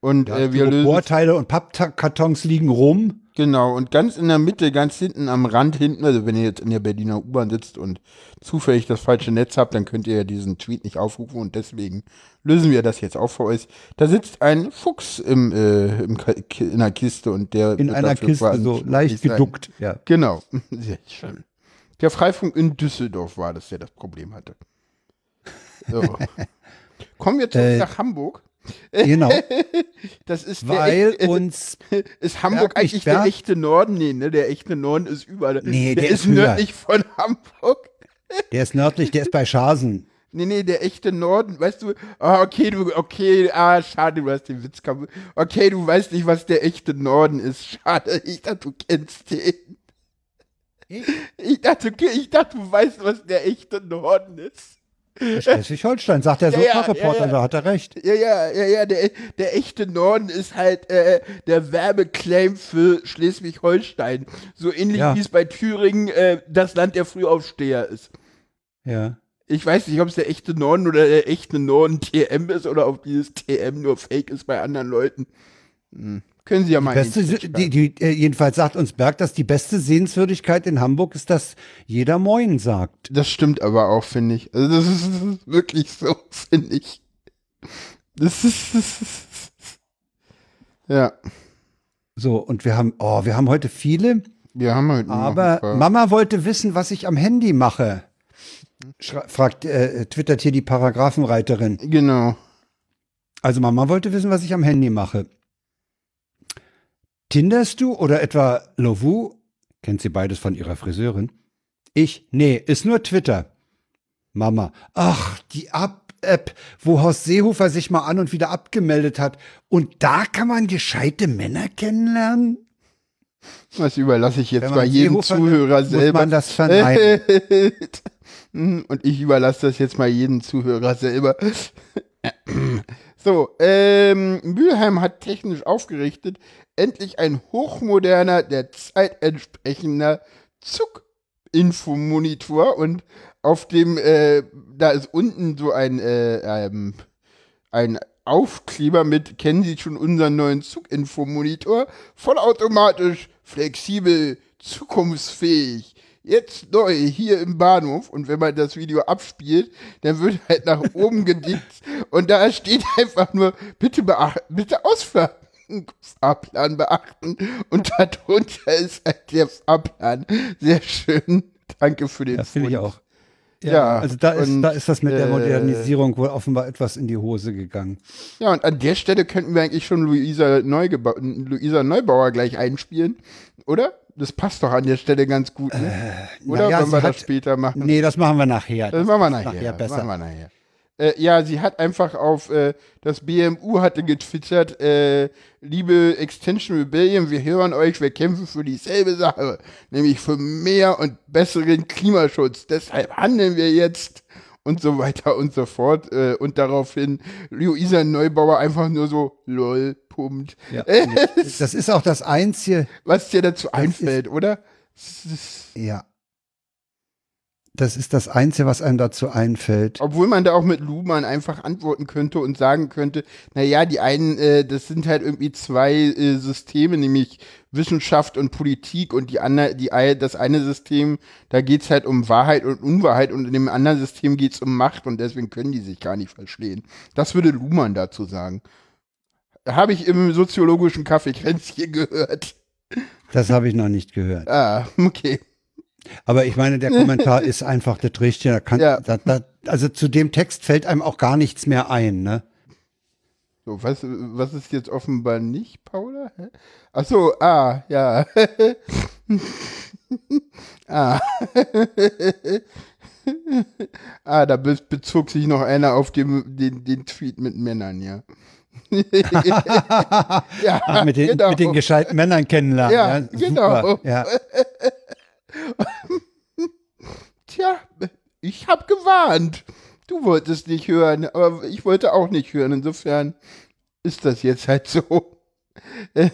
B: Und
A: Ja,
B: äh, wir lösen,
A: Styroporteile und Pappkartons liegen rum.
B: genau, und ganz in der Mitte, ganz hinten am Rand hinten, also wenn ihr jetzt in der Berliner U-Bahn sitzt und zufällig das falsche Netz habt, dann könnt ihr ja diesen Tweet nicht aufrufen und deswegen lösen wir das jetzt auch für euch. Da sitzt ein Fuchs im, äh, im, in einer Kiste und der
A: In einer Kiste, so leicht geduckt. Ja.
B: Genau, sehr schön. Der Freifunk in Düsseldorf war das, der das Problem hatte. So. Kommen wir zurück
A: Äh,
B: nach Hamburg.
A: Genau,
B: Das ist der
A: weil
B: echt-
A: uns,
B: ist Hamburg eigentlich der echte Norden? Nee, ne? Der echte Norden ist überall.
A: Nee,
B: der,
A: der
B: ist
A: ist
B: nördlich von Hamburg.
A: der ist nördlich, der ist bei Schasen.
B: Nee, nee, der echte Norden, weißt du, ah, okay, du, okay, ah, schade, du hast den Witz kaputt. Okay, du weißt nicht, was der echte Norden ist. Schade, ich dachte, du kennst den. Ich dachte, okay, ich dachte, du weißt, was der echte Norden ist.
A: Schleswig-Holstein, sagt der
B: Ja,
A: Sofa-Reporter,
B: ja, ja.
A: da hat er recht.
B: Ja, ja, ja, ja, der, der echte Norden ist halt äh, der Werbeclaim für Schleswig-Holstein. So ähnlich wie es bei Thüringen äh, das Land der Frühaufsteher ist.
A: Ja.
B: Ich weiß nicht, ob es der echte Norden oder der echte Norden TM ist oder ob dieses TM nur Fake ist bei anderen Leuten. Hm. Können Sie ja mal
A: Beste, die, die, äh, jedenfalls sagt uns Berg, dass die beste Sehenswürdigkeit in Hamburg ist, dass jeder Moin sagt.
B: Das stimmt aber auch, finde ich. Also das ist, das ist wirklich so, finde ich. Das ist, das ist ja,
A: So, und wir haben, oh, wir haben heute viele,
B: wir haben heute
A: aber Mama wollte wissen, was ich am Handy mache. Schra fragt, äh, twittert hier die Paragraphenreiterin.
B: Genau.
A: Also Mama wollte wissen, was ich am Handy mache. Tinderst du oder etwa Lovu? Kennt sie beides von ihrer Friseurin? Ich? Nee, ist nur Twitter. Mama. Ach, die Ab App, wo Horst Seehofer sich mal an und wieder abgemeldet hat. Und da kann man gescheite Männer kennenlernen?
B: Das überlasse ich jetzt
A: man
B: jedem
A: Seehofer
B: Zuhörer
A: muss
B: selber.
A: man das verneinen.
B: Und ich überlasse das jetzt mal jedem Zuhörer selber. So, ähm, Mülheim hat technisch aufgerichtet, endlich ein hochmoderner, der Zeit entsprechender Zuginfomonitor und auf dem, äh, da ist unten so ein, äh, ähm, ein Aufkleber mit, kennen Sie schon unseren neuen Zuginfomonitor? Vollautomatisch, flexibel, zukunftsfähig. Jetzt neu hier im Bahnhof und wenn man das Video abspielt, dann wird halt nach oben gedickt und da steht einfach nur, bitte beachten, bitte ausfahren. Fahrplan beachten und darunter ist halt der Fahrplan. Sehr schön. Danke für den
A: Ja, finde ich auch. Ja,
B: Ja,
A: also da ist,
B: und,
A: da ist das mit der
B: äh,
A: Modernisierung wohl offenbar etwas in die Hose gegangen.
B: Ja, und an der Stelle könnten wir eigentlich schon Luisa, Neugeba Luisa Neubauer gleich einspielen, oder? Das passt doch an der Stelle ganz gut, ne? oder
A: naja,
B: wollen
A: sie
B: wir
A: hat-
B: das später machen?
A: Nee, das machen wir nachher.
B: Das machen wir nachher.
A: nachher besser.
B: Machen wir nachher. Äh, ja, sie hat einfach auf, äh, das BMU hatte getwittert, äh, liebe Extension Rebellion, wir hören euch, wir kämpfen für dieselbe Sache, nämlich für mehr und besseren Klimaschutz. Deshalb handeln wir jetzt und so weiter und so fort. Äh, und daraufhin Luisa Neubauer einfach nur so, lol, pumpt.
A: Ja. Das ist auch das Einzige,
B: was dir dazu einfällt, oder? Ist-
A: ja. Das ist das Einzige, was einem dazu einfällt.
B: Obwohl man da auch mit Luhmann einfach antworten könnte und sagen könnte, naja, die einen, äh, das sind halt irgendwie zwei äh, Systeme, nämlich Wissenschaft und Politik und die andere, die, das eine System, da geht's halt um Wahrheit und Unwahrheit und in dem anderen System geht's um Macht und deswegen können die sich gar nicht verstehen. Das würde Luhmann dazu sagen. Habe ich im soziologischen Kaffeekränzchen gehört.
A: Das habe ich noch nicht gehört.
B: Ah, okay.
A: Aber ich meine, der Kommentar ist einfach das Richtige. Da kann,
B: Ja.
A: da, da, also zu dem Text fällt einem auch gar nichts mehr ein. Ne?
B: So, was, was ist jetzt offenbar nicht, Paula? Hä? Ach so, ah, ja. ah. ah, da be bezog sich noch einer auf dem, den, den Tweet mit Männern, ja. ja,
A: Ach, mit, den,
B: genau.
A: mit den gescheiten Männern kennenlernen.
B: Ja,
A: Ja,
B: genau.
A: Ja.
B: Tja, ich hab gewarnt. Du wolltest nicht hören, aber ich wollte auch nicht hören. Insofern ist das jetzt halt so.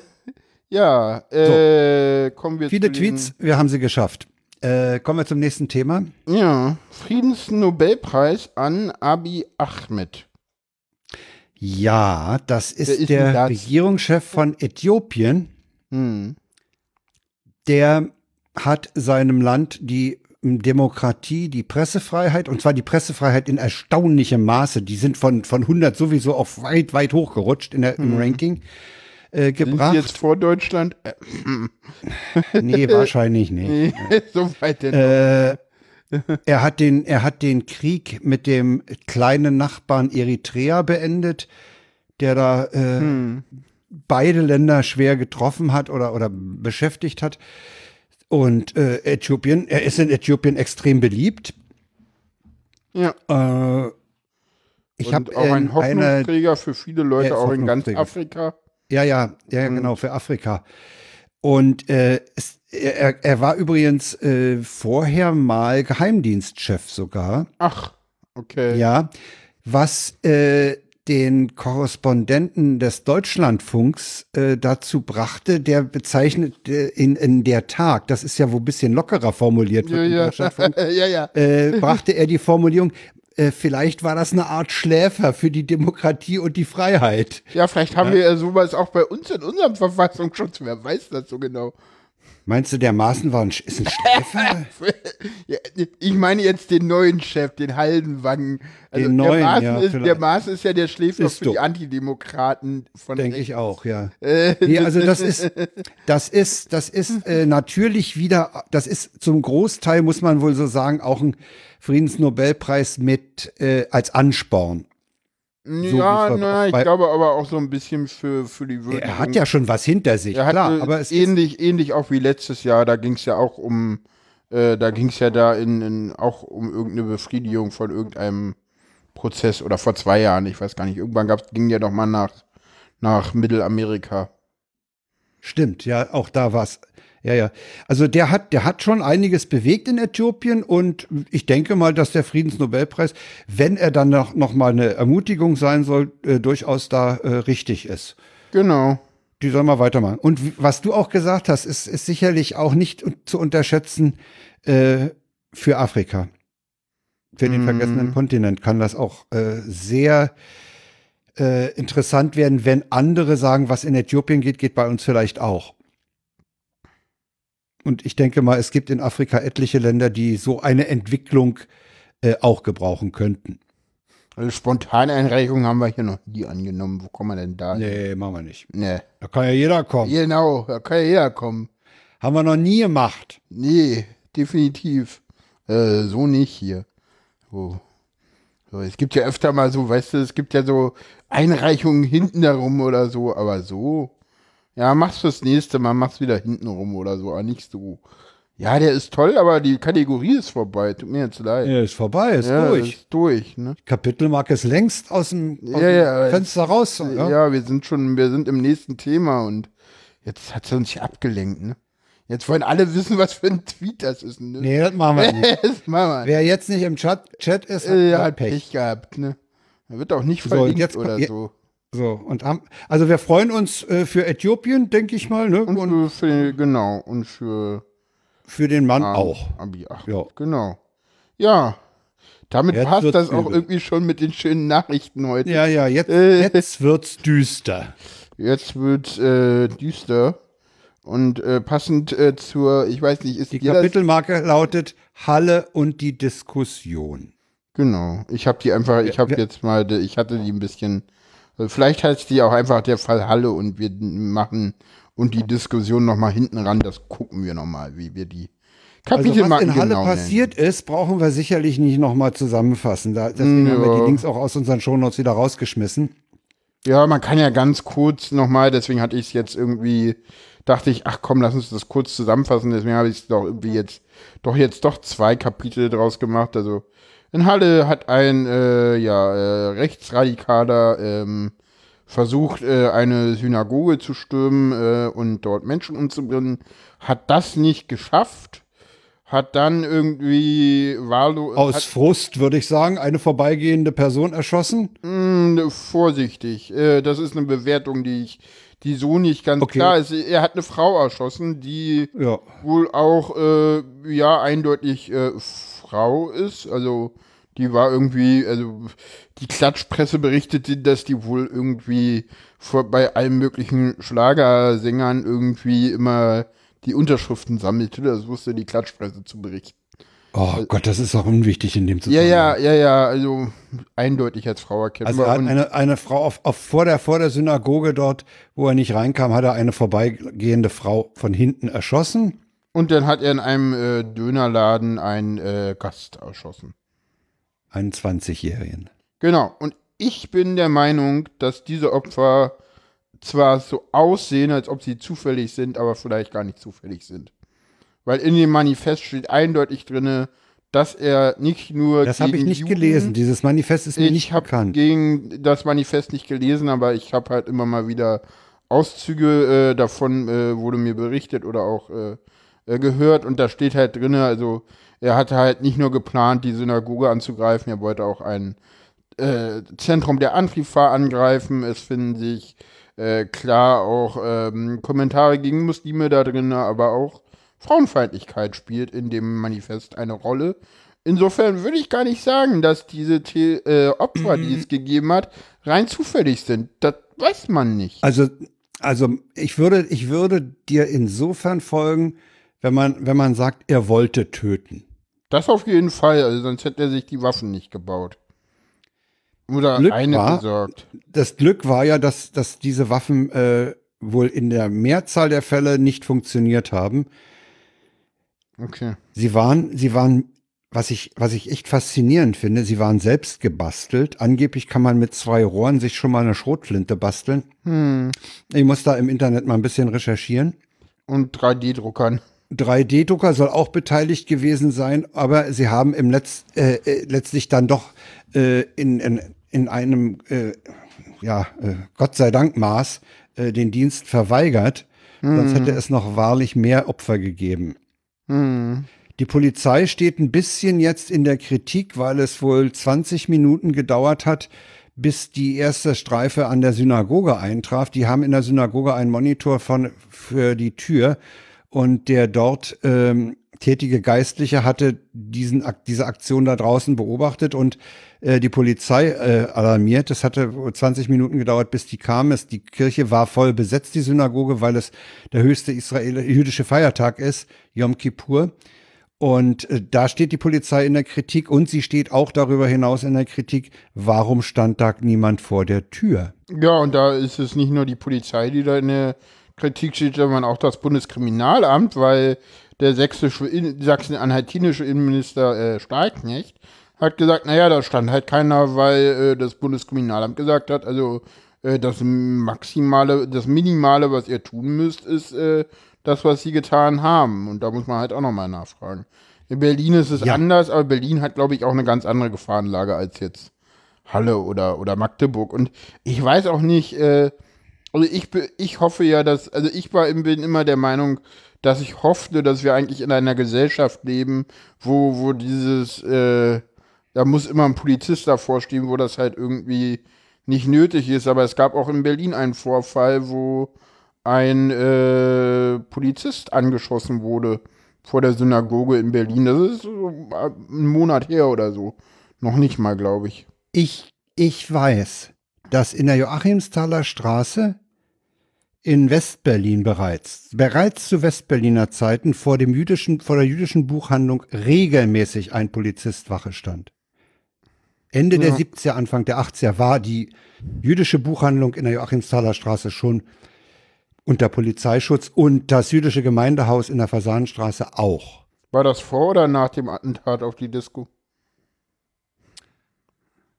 B: Ja, äh, kommen wir
A: Viele
B: zu
A: Tweets, wir haben sie geschafft. Äh, kommen wir zum nächsten Thema.
B: Ja, Friedensnobelpreis an Abiy Ahmed.
A: Ja, das ist,
B: Wer ist
A: der? Regierungschef von Äthiopien.
B: Hm.
A: Der hat seinem Land die Demokratie, die Pressefreiheit, und zwar die Pressefreiheit in erstaunlichem Maße. Die sind von, von 100 sowieso auf weit, weit hochgerutscht in der, im Ranking äh,
B: Mhm. Sind
A: gebracht.
B: Sie jetzt vor Deutschland? Äh,
A: nee, wahrscheinlich nicht.
B: nee, so weit denn.
A: Äh, er hat den, er hat den Krieg mit dem kleinen Nachbarn Eritrea beendet, der da äh,
B: Hm.
A: beide Länder schwer getroffen hat oder, oder beschäftigt hat. Und äh, Äthiopien, er ist in Äthiopien extrem beliebt.
B: Ja.
A: Äh, ich habe
B: auch ein
A: eine,
B: Hoffnungsträger für viele Leute, auch in ganz. Afrika.
A: ja, ja, ja,
B: Und-
A: genau, für Afrika. Und äh, es, er, er war übrigens äh, vorher mal Geheimdienstchef sogar.
B: Ach, okay.
A: Ja, was äh, den Korrespondenten des Deutschlandfunks äh, dazu brachte, der bezeichnet äh, in, in der Tag, das ist ja wo ein bisschen lockerer formuliert wird
B: Ja, ja.
A: Deutschlandfunk,
B: ja, ja.
A: äh, brachte er die Formulierung, äh, vielleicht war das eine Art Schläfer für die Demokratie und die Freiheit.
B: Ja, vielleicht haben wir ja sowas auch bei uns in unserem Verfassungsschutz. Wer weiß das so genau?
A: Meinst du, der Maaßen war ein, ist ein
B: ja, ich meine jetzt den neuen Chef, den Haldenwang. Also
A: Den
B: der,
A: neuen,
B: Maaßen
A: ja,
B: ist, der. Maaßen ist ja der Schläfer
A: Ist
B: für
A: so.
B: die Antidemokraten von
A: Denke ich auch, ja.
B: Äh,
A: Nee, also das ist, das ist, das ist äh, natürlich wieder, das ist zum Großteil, muss man wohl so sagen, auch ein Friedensnobelpreis mit äh, als Ansporn. Wie
B: ja,
A: es
B: na, ich glaube aber auch so ein bisschen für, für die Würdigung.
A: Er hat ja schon was hinter sich,
B: Er hat
A: klar,
B: äh,
A: aber es
B: ähnlich, ähnlich auch wie letztes Jahr, da ging es ja auch um, äh, da ging es ja da in, in auch um irgendeine Befriedigung von irgendeinem Prozess oder vor zwei Jahren, ich weiß gar nicht. Irgendwann gab's, ging ja doch mal nach, nach Mittelamerika.
A: stimmt, ja, auch da war's. Ja, ja. Also der hat, der hat schon einiges bewegt in Äthiopien und ich denke mal, dass der Friedensnobelpreis, wenn er dann noch, noch mal eine Ermutigung sein soll, äh, durchaus da äh, richtig ist.
B: Genau.
A: Die soll mal weitermachen. Und was du auch gesagt hast, ist, ist sicherlich auch nicht zu unterschätzen äh, für Afrika. Für den
B: Mhm.
A: vergessenen Kontinent kann das auch äh, sehr äh, interessant werden, wenn andere sagen, was in Äthiopien geht, geht bei uns vielleicht auch. Und ich denke mal, es gibt in Afrika etliche Länder, die so eine Entwicklung äh, auch gebrauchen könnten.
B: Also Spontaneinreichungen haben wir hier noch nie angenommen. Wo kommen wir denn da? hin?
A: Nee, machen wir nicht.
B: Nee.
A: Da kann ja jeder kommen.
B: Genau, da kann ja jeder kommen.
A: Haben wir noch nie gemacht.
B: Nee, definitiv. Äh, so nicht hier. So. So, es gibt ja öfter mal so, weißt du, es gibt ja so Einreichungen hinten herum oder so, aber so. Ja, mach's fürs nächste Mal, mach's wieder hinten rum oder so, aber nicht so. Ja, der ist toll, aber die Kategorie ist vorbei. Tut mir jetzt leid.
A: Ja, ist vorbei, ist
B: ja,
A: durch.
B: Ist durch, ne?
A: Kapitelmarke ist längst aus dem, aus
B: Ja,
A: dem
B: ja,
A: Fenster raus.
B: Ja.
A: Ja?
B: wir sind schon, wir sind im nächsten Thema und jetzt hat sie uns hier abgelenkt, ne? Jetzt wollen alle wissen, was für ein Tweet das ist, ne?
A: Nee, das machen wir nicht.
B: das machen wir.
A: Wer jetzt nicht im Chat, Chat ist, hat,
B: Äh,
A: hat
B: hat
A: Pech.
B: Pech gehabt, ne? Er wird auch nicht
A: So,
B: verlinkt
A: jetzt-
B: oder
A: je-
B: so.
A: So, und haben, also wir freuen uns äh, für Äthiopien, denke ich mal, ne?
B: Und
A: Und,
B: für, genau, und für
A: für den Mann
B: ähm,
A: auch.
B: Abi 8.
A: Ja.
B: Genau. Ja. Damit
A: Jetzt
B: passt
A: wird's
B: das auch
A: übel.
B: irgendwie schon mit den schönen Nachrichten heute.
A: Ja, ja, jetzt,
B: Äh.
A: jetzt wird's düster.
B: Jetzt wird äh, düster. Und äh, passend äh, zur, ich weiß nicht, ist
A: Die
B: dir das-
A: Kapitelmarke lautet Halle und die Diskussion.
B: Genau. Ich habe die einfach, ich habe jetzt mal, ich hatte die ein bisschen, äh, vielleicht heißt die auch einfach der Fall Halle und wir machen und die Diskussion nochmal hinten ran, das gucken wir nochmal, wie wir die
A: Also was in Halle
B: genau nennen.
A: passiert ist, brauchen wir sicherlich nicht nochmal zusammenfassen. Da, deswegen haben wir
B: Ja.
A: die Links auch aus unseren Shownotes wieder rausgeschmissen.
B: Ja, man kann ja ganz kurz nochmal, deswegen hatte ich es jetzt irgendwie, dachte ich, ach komm, lass uns das kurz zusammenfassen, deswegen habe ich es doch irgendwie jetzt, doch jetzt doch zwei Kapitel draus gemacht. Also in Halle hat ein äh, ja, äh, Rechtsradikaler ähm, versucht, äh, eine Synagoge zu stürmen äh, und dort Menschen umzubringen, hat das nicht geschafft, hat dann irgendwie wahllos
A: Aus Frust, würde ich sagen, eine vorbeigehende Person erschossen.
B: Hm, vorsichtig. Äh, das ist eine Bewertung, die ich, die so nicht ganz
A: Okay.
B: klar ist. Er hat eine Frau erschossen, die
A: Ja.
B: wohl auch äh, ja eindeutig äh, Frau ist. Also die war irgendwie, also die Klatschpresse berichtete, dass die wohl irgendwie vor, bei allen möglichen Schlagersängern irgendwie immer die Unterschriften sammelte. Das wusste die Klatschpresse zu berichten.
A: Oh Gott, das ist auch unwichtig in dem
B: Ja,
A: Zusammenhang.
B: ja, ja, ja, also eindeutig als Frau erkennbar.
A: Also hat eine, eine Frau auf, auf vor, der, vor der Synagoge dort, wo er nicht reinkam, hat er eine vorbeigehende Frau von hinten erschossen.
B: Und dann hat er in einem äh, Dönerladen einen äh, Gast erschossen.
A: Einen 20-Jährigen.
B: Genau. Und ich bin der Meinung, dass diese Opfer zwar so aussehen, als ob sie zufällig sind, aber vielleicht gar nicht zufällig sind. Weil in dem Manifest steht eindeutig drinne, dass er nicht nur
A: Das habe ich nicht
B: Juden-
A: gelesen. Dieses Manifest ist mir
B: Ich
A: nicht
B: habe
A: bekannt.
B: gegen das Manifest nicht gelesen, aber ich habe halt immer mal wieder Auszüge äh, davon, äh, wurde mir berichtet oder auch äh, gehört und da steht halt drinne, also er hatte halt nicht nur geplant, die Synagoge anzugreifen, er wollte auch ein äh, Zentrum der Antifa angreifen. Es finden sich äh, klar auch ähm, Kommentare gegen Muslime da drin, aber auch Frauenfeindlichkeit spielt in dem Manifest eine Rolle. Insofern würde ich gar nicht sagen, dass diese The äh, Opfer, die es gegeben hat, rein zufällig sind. Das weiß man nicht.
A: Also, also ich würde, ich würde dir insofern folgen, wenn man, wenn man sagt, er wollte töten.
B: Das auf jeden Fall, also sonst hätte er sich die Waffen nicht gebaut. Oder
A: Glück
B: eine
A: war-
B: besorgt.
A: Das Glück war ja, dass, dass diese Waffen äh, wohl in der Mehrzahl der Fälle nicht funktioniert haben.
B: Okay.
A: Sie waren, sie waren, was ich, was ich echt faszinierend finde, sie waren selbst gebastelt. Angeblich kann man mit zwei Rohren sich schon mal eine Schrotflinte basteln.
B: Hm.
A: Ich muss da im Internet mal ein bisschen recherchieren.
B: Und 3D-Druckern.
A: 3D-Drucker soll auch beteiligt gewesen sein, aber sie haben im Letz, äh, äh, letztlich dann doch äh, in, in, in einem, äh, ja, äh, Gott sei Dank Maß äh, den Dienst verweigert. Sonst hätte es noch wahrlich mehr Opfer gegeben.
B: Hm.
A: Die Polizei steht ein bisschen jetzt in der Kritik, weil es wohl 20 Minuten gedauert hat, bis die erste Streife an der Synagoge eintraf. Die haben in der Synagoge einen Monitor von, für die Tür und der dort ähm, tätige Geistliche hatte diesen, diese Aktion da draußen beobachtet und äh, die Polizei äh, alarmiert. Es hatte 20 Minuten gedauert, bis die kam. Es, die Kirche war voll besetzt, die Synagoge, weil es der höchste israelische jüdische Feiertag ist, Yom Kippur. Und äh, da steht die Polizei in der Kritik und sie steht auch darüber hinaus in der Kritik, warum stand da niemand vor der Tür?
B: Ja, und da ist es nicht nur die Polizei, die da in der Kritik steht, sondern auch das Bundeskriminalamt, weil der sächsische, sachsen-anhaltinische Innenminister äh, Steigknecht hat gesagt, naja, da stand halt keiner, weil äh, das Bundeskriminalamt gesagt hat, also äh, das Maximale, das Minimale, was ihr tun müsst, ist äh, das, was sie getan haben. Und da muss man halt auch nochmal nachfragen. In Berlin ist es ja. anders, aber Berlin hat, glaube ich, auch eine ganz andere Gefahrenlage als jetzt Halle oder, oder Magdeburg. Und ich weiß auch nicht, äh, also ich, ich hoffe ja, dass, also ich war, bin immer der Meinung, dass ich hoffte, dass wir eigentlich in einer Gesellschaft leben, wo, wo dieses, äh, da muss immer ein Polizist davor stehen, wo das halt irgendwie nicht nötig ist. Aber es gab auch in Berlin einen Vorfall, wo ein äh, Polizist angeschossen wurde vor der Synagoge in Berlin. Das ist so äh, ein Monat her oder so. Noch nicht mal, glaube ich.
A: Ich, ich weiß, dass in der Joachimsthaler Straße in Westberlin bereits, bereits zu Westberliner Zeiten vor dem jüdischen, vor der jüdischen Buchhandlung regelmäßig ein Polizist Wache stand. Ende ja. der 70er, Anfang der 80er war die jüdische Buchhandlung in der Joachimsthaler Straße schon unter Polizeischutz und das jüdische Gemeindehaus in der Fasanenstraße auch.
B: War das vor oder nach dem Attentat auf die Disco?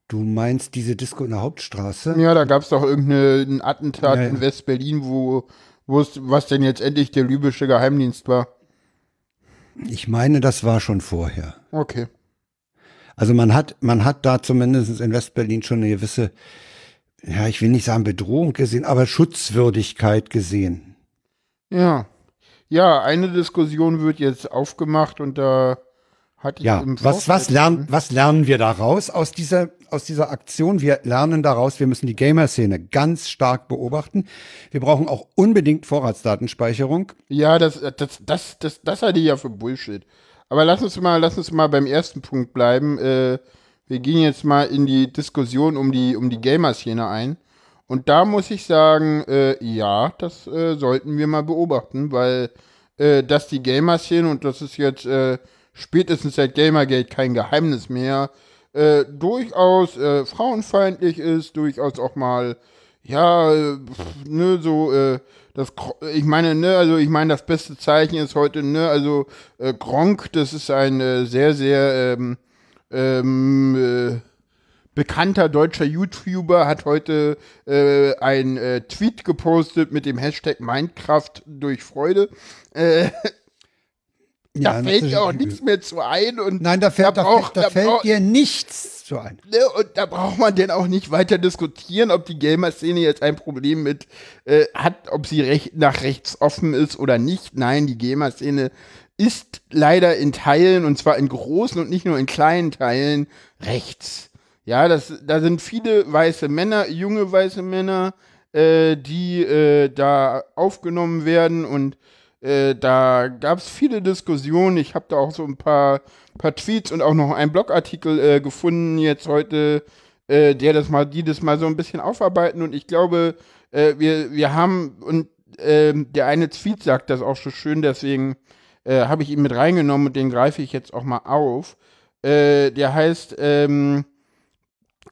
A: Du meinst diese Disco in der Hauptstraße?
B: Ja, da gab es doch irgendein Attentat ja, ja. in West-Berlin, wo, was denn jetzt endlich der libysche Geheimdienst war.
A: Ich meine, das war schon vorher.
B: Okay.
A: Also man hat, man hat da zumindest in West-Berlin schon eine gewisse, ja, ich will nicht sagen Bedrohung gesehen, aber Schutzwürdigkeit gesehen.
B: Ja. Ja, eine Diskussion wird jetzt aufgemacht und da
A: ja, was, was, lernen, was lernen wir daraus aus dieser, aus dieser Aktion? Wir lernen daraus, wir müssen die Gamer-Szene ganz stark beobachten. Wir brauchen auch unbedingt Vorratsdatenspeicherung.
B: Ja, das, das, das, das, das halte ich ja für Bullshit. Aber lass uns mal, lass uns mal beim ersten Punkt bleiben. Äh, wir gehen jetzt mal in die Diskussion um die, um die Gamer-Szene ein. Und da muss ich sagen, äh, ja, das äh, sollten wir mal beobachten, weil äh, dass die Gamer-Szene, und das ist jetzt äh, spätestens seit Gamergate kein Geheimnis mehr, äh, durchaus äh, frauenfeindlich ist, durchaus auch mal, ja, pff, ne, so, äh, das, ich meine, ne, also ich meine, das beste Zeichen ist heute, ne, also äh, Gronk, das ist ein äh, sehr, sehr ähm, ähm, äh, bekannter deutscher YouTuber, hat heute äh, ein äh, Tweet gepostet mit dem Hashtag Minecraft durch Freude. Äh, ja, da fällt dir auch nichts mehr zu ein. Und
A: Nein, da fällt, da brauch, da, da fällt brauch, dir nichts zu ein.
B: Ne, und da braucht man denn auch nicht weiter diskutieren, ob die Gamer-Szene jetzt ein Problem mit äh, hat, ob sie recht, nach rechts offen ist oder nicht. Nein, die Gamer-Szene ist leider in Teilen, und zwar in großen und nicht nur in kleinen Teilen, rechts. Ja, das, da sind viele weiße Männer, junge weiße Männer, äh, die äh, da aufgenommen werden und äh, da gab es viele Diskussionen. Ich habe da auch so ein paar, paar Tweets und auch noch einen Blogartikel äh, gefunden jetzt heute, äh, der das mal, die das mal so ein bisschen aufarbeiten. Und ich glaube, äh, wir, wir haben, und ähm, der eine Tweet sagt das auch so schön, deswegen äh, habe ich ihn mit reingenommen und den greife ich jetzt auch mal auf. der heißt, ähm,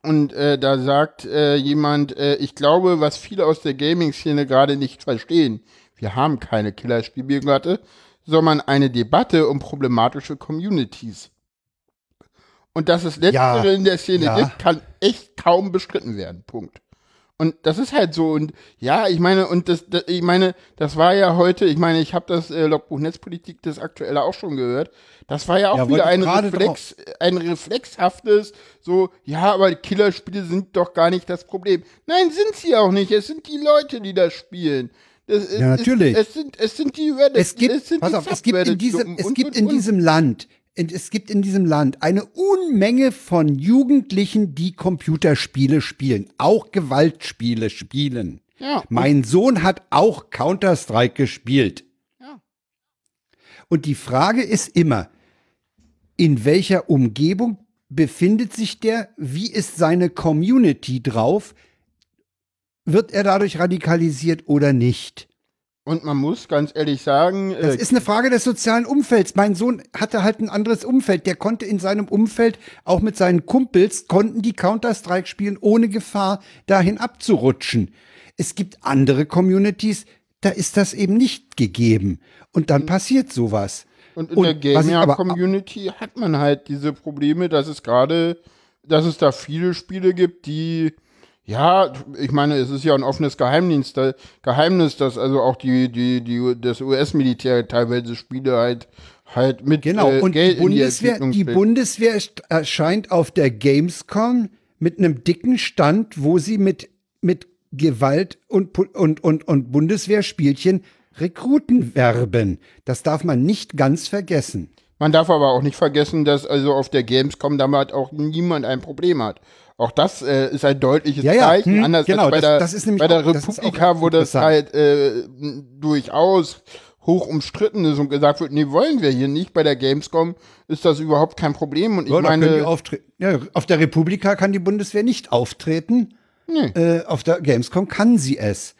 B: und äh, da sagt äh, jemand, äh, ich glaube, was viele aus der Gaming-Szene gerade nicht verstehen, wir haben keine Killerspielbiogratte, sondern eine Debatte um problematische Communities. Und dass es letztere ja, in der Szene ja. gibt, kann echt kaum bestritten werden. Punkt. Und das ist halt so. Und ja, ich meine, und das, das ich meine, das war ja heute, ich meine, ich habe das äh, Logbuch Netzpolitik, das aktuelle auch schon gehört. Das war ja auch ja, wieder ein Reflex, ein reflexhaftes, so, ja, aber Killerspiele sind doch gar nicht das Problem. Nein, sind sie auch nicht. Es sind die Leute, die das spielen.
A: Das, ja, natürlich.
B: Es, es, sind, es sind die Reddit,
A: es gibt, es sind pass auf, es gibt in diesem, es und, gibt in und, diesem Land, es gibt in diesem Land eine Unmenge von Jugendlichen, die Computerspiele spielen, auch Gewaltspiele spielen. Ja, mein Sohn hat auch Counter-Strike gespielt. Ja. Und die Frage ist immer, in welcher Umgebung befindet sich der? Wie ist seine Community drauf? Wird er dadurch radikalisiert oder nicht?
B: Und man muss ganz ehrlich sagen,
A: Das
B: äh,
A: ist eine Frage des sozialen Umfelds. Mein Sohn hatte halt ein anderes Umfeld. Der konnte in seinem Umfeld, auch mit seinen Kumpels, konnten die Counter-Strike spielen, ohne Gefahr, dahin abzurutschen. Es gibt andere Communities, da ist das eben nicht gegeben. Und dann passiert sowas.
B: Und in
A: Und
B: der Gamer-Community hat man halt diese Probleme, dass es gerade, dass es da viele Spiele gibt, die, ja, ich meine, es ist ja ein offenes Geheimnis, Geheimnis, dass also auch die, die, die, das US-Militär teilweise Spiele halt, halt mit
A: Genau,
B: äh,
A: und
B: Geld
A: die
B: in die
A: Bundeswehr, die
B: steckt.
A: Bundeswehr erscheint auf der Gamescom mit einem dicken Stand, wo sie mit, mit Gewalt und, und, und, und Bundeswehrspielchen Rekruten werben. Das darf man nicht ganz vergessen.
B: Man darf aber auch nicht vergessen, dass also auf der Gamescom damit auch niemand ein Problem hat. Auch das äh, ist ein deutliches
A: Ja, ja,
B: Zeichen,
A: hm,
B: anders
A: genau,
B: als bei
A: das-
B: der,
A: das ist nämlich
B: bei der
A: auch- das
B: Republika,
A: auch
B: wo das halt äh, durchaus hoch umstritten ist und gesagt wird, nee, wollen wir hier nicht. Bei der Gamescom ist das überhaupt kein Problem. Und ich
A: Ja, die
B: meine,
A: ja, auf der Republika kann die Bundeswehr nicht auftreten.
B: Nee.
A: Äh, auf der Gamescom kann sie es.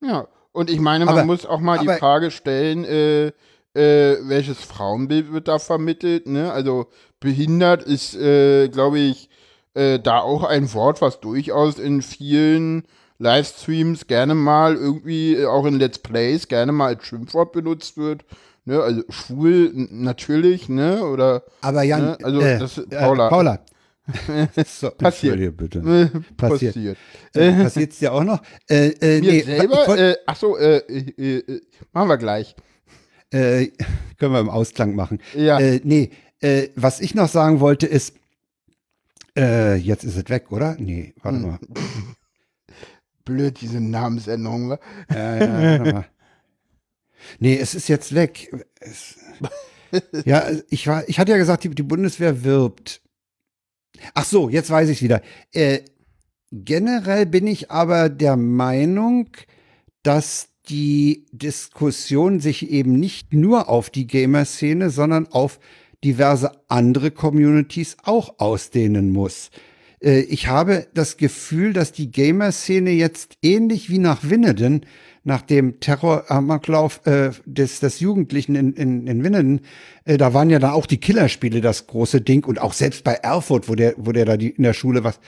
B: ja, und ich meine, man
A: Aber-
B: muss auch mal die
A: aber-
B: Frage stellen, äh, äh, welches Frauenbild wird da vermittelt, ne? Also behindert ist, äh, glaube ich, äh, da auch ein Wort, was durchaus in vielen Livestreams gerne mal irgendwie, äh, auch in Let's Plays, gerne mal als Schimpfwort benutzt wird. Ne? Also schwul natürlich, ne? Oder
A: Aber Jan,
B: Ne, also
A: äh,
B: das-
A: äh,
B: Paula.
A: Paula. so,
B: Passiert.
A: entschuldige bitte.
B: äh,
A: Passiert.
B: passiert.
A: Äh, Passiert's dir auch noch? Äh, äh,
B: Mir
A: nee,
B: selber,
A: wollt-
B: äh, ach so, äh, machen wir gleich.
A: äh, können wir im Ausklang machen.
B: Ja.
A: Äh, nee, äh, was ich noch sagen wollte ist, äh, jetzt ist es weg, oder? Nee, warte
B: Hm.
A: mal.
B: Blöd, diese Namensänderung. wa?
A: Ja, ja, warte mal. Nee, es ist jetzt weg. Es, ja, ich war, ich hatte ja gesagt, die, die Bundeswehr wirbt. Ach so, jetzt weiß ich wieder. Äh, generell bin ich aber der Meinung, dass die Diskussion sich eben nicht nur auf die Gamer-Szene, sondern auf diverse andere Communities auch ausdehnen muss. Äh, ich habe das Gefühl, dass die Gamer-Szene jetzt ähnlich wie nach Winneden, nach dem Terroramoklauf äh, des, des Jugendlichen in, in, in Winneden, äh, da waren ja da auch die Killerspiele das große Ding und auch selbst bei Erfurt, wo der, wo der da die, in der Schule was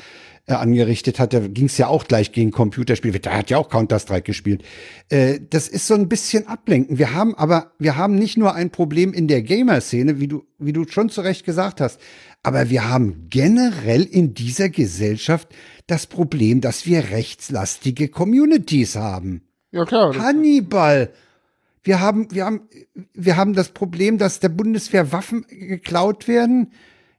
A: äh, angerichtet hat, da ging es ja auch gleich gegen Computerspiele. Der hat ja auch Counter-Strike gespielt. Äh, das ist so ein bisschen ablenken. Wir haben aber, wir haben nicht nur ein Problem in der Gamer-Szene, wie du, wie du schon zu Recht gesagt hast, aber wir haben generell in dieser Gesellschaft das Problem, dass wir rechtslastige Communities haben.
B: Ja, klar.
A: Hannibal. Wir haben, wir haben, wir haben das Problem, dass der Bundeswehr Waffen geklaut werden.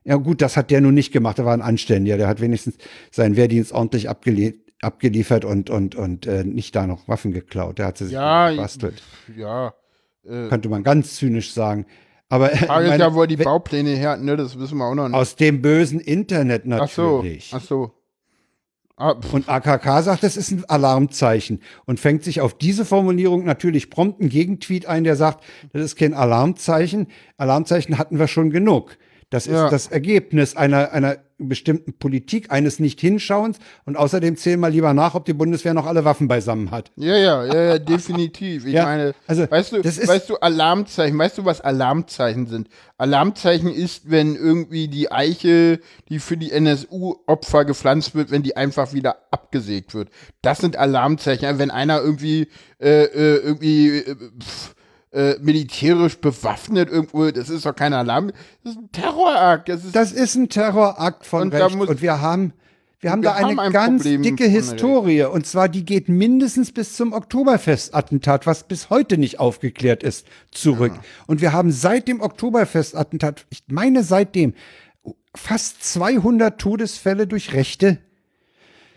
A: Ja gut, das hat der nun nicht gemacht. Der war ein Anständiger. Der hat wenigstens seinen Wehrdienst ordentlich abgelie abgeliefert und und und äh, nicht da noch Waffen geklaut. Der hat sie sich
B: Ja,
A: gebastelt.
B: Ja. Äh,
A: Könnte man ganz zynisch sagen. Aber äh,
B: Frage ist
A: meine,
B: ja, wo er die Baupläne her ne? Das wissen wir auch noch nicht.
A: aus dem bösen Internet
B: ach so,
A: natürlich.
B: ach so. Ah,
A: Und AKK sagt, das ist ein Alarmzeichen und fängt sich auf diese Formulierung natürlich prompt einen Gegentweet ein, der sagt, das ist kein Alarmzeichen. Alarmzeichen hatten wir schon genug. Das ist
B: Ja.
A: das Ergebnis einer, einer bestimmten Politik, eines Nicht-Hinschauens. Und außerdem zählen wir lieber nach, ob die Bundeswehr noch alle Waffen beisammen hat.
B: ja, ja, ja, ja, definitiv. Ich
A: Ja,
B: meine,
A: also,
B: weißt du, weißt du, Alarmzeichen, weißt du, was Alarmzeichen sind? Alarmzeichen ist, wenn irgendwie die Eiche, die für die NSU-Opfer gepflanzt wird, wenn die einfach wieder abgesägt wird. Das sind Alarmzeichen. Wenn einer irgendwie, äh, äh, irgendwie, äh, pff, äh, militärisch bewaffnet irgendwo, das ist doch kein Alarm, das ist ein Terrorakt. Das ist
A: Das ist ein Terrorakt von
B: Und
A: Recht.
B: muss-
A: und wir haben, wir haben
B: wir
A: da eine
B: haben ein
A: ganz
B: Problem
A: dicke Historie. Und zwar, die geht mindestens bis zum Oktoberfestattentat, was bis heute nicht aufgeklärt ist, zurück. Und wir haben seit dem Oktoberfestattentat, ich meine seitdem, fast 200 Todesfälle durch rechte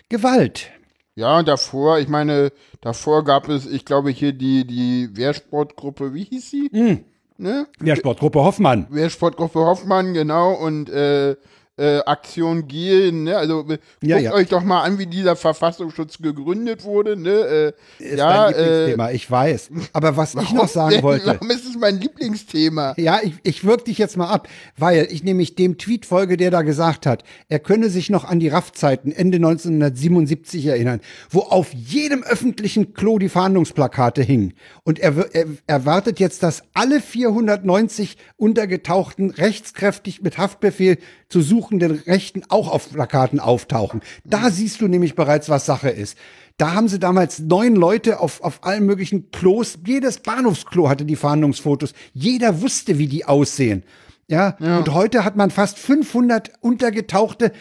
A: Gewalt.
B: Ja, und davor, ich meine, davor gab es, ich glaube, hier die, die Wehrsportgruppe, wie hieß sie?
A: Hm.
B: Ne?
A: Der Sportgruppe Hoffmann.
B: Wehrsportgruppe Hoffmann, genau, und äh, äh, Aktion Gehlen, ne? Also äh,
A: Ja,
B: guckt
A: ja.
B: euch doch mal an, wie dieser Verfassungsschutz gegründet wurde, ne? Äh,
A: Ist
B: ja,
A: dein Lieblingsthema, ich weiß. Aber was ich noch sagen wollte.
B: Warum ist es mein Lieblingsthema.
A: Ja, ich, ich würg dich jetzt mal ab, weil ich nämlich dem Tweet folge, der da gesagt hat, er könne sich noch an die RAF-Zeiten Ende 1977 erinnern, wo auf jedem öffentlichen Klo die Fahndungsplakate hingen. Und er, er erwartet jetzt, dass alle 490 untergetauchten rechtskräftig mit Haftbefehl zu suchenden Rechten auch auf Plakaten auftauchen. Da siehst du nämlich bereits, was Sache ist. Da haben sie damals neun Leute auf, auf allen möglichen Klos. Jedes Bahnhofsklo hatte die Fahndungsfotos. Jeder wusste, wie die aussehen. Ja, ja. und heute hat man fast 500 untergetauchte,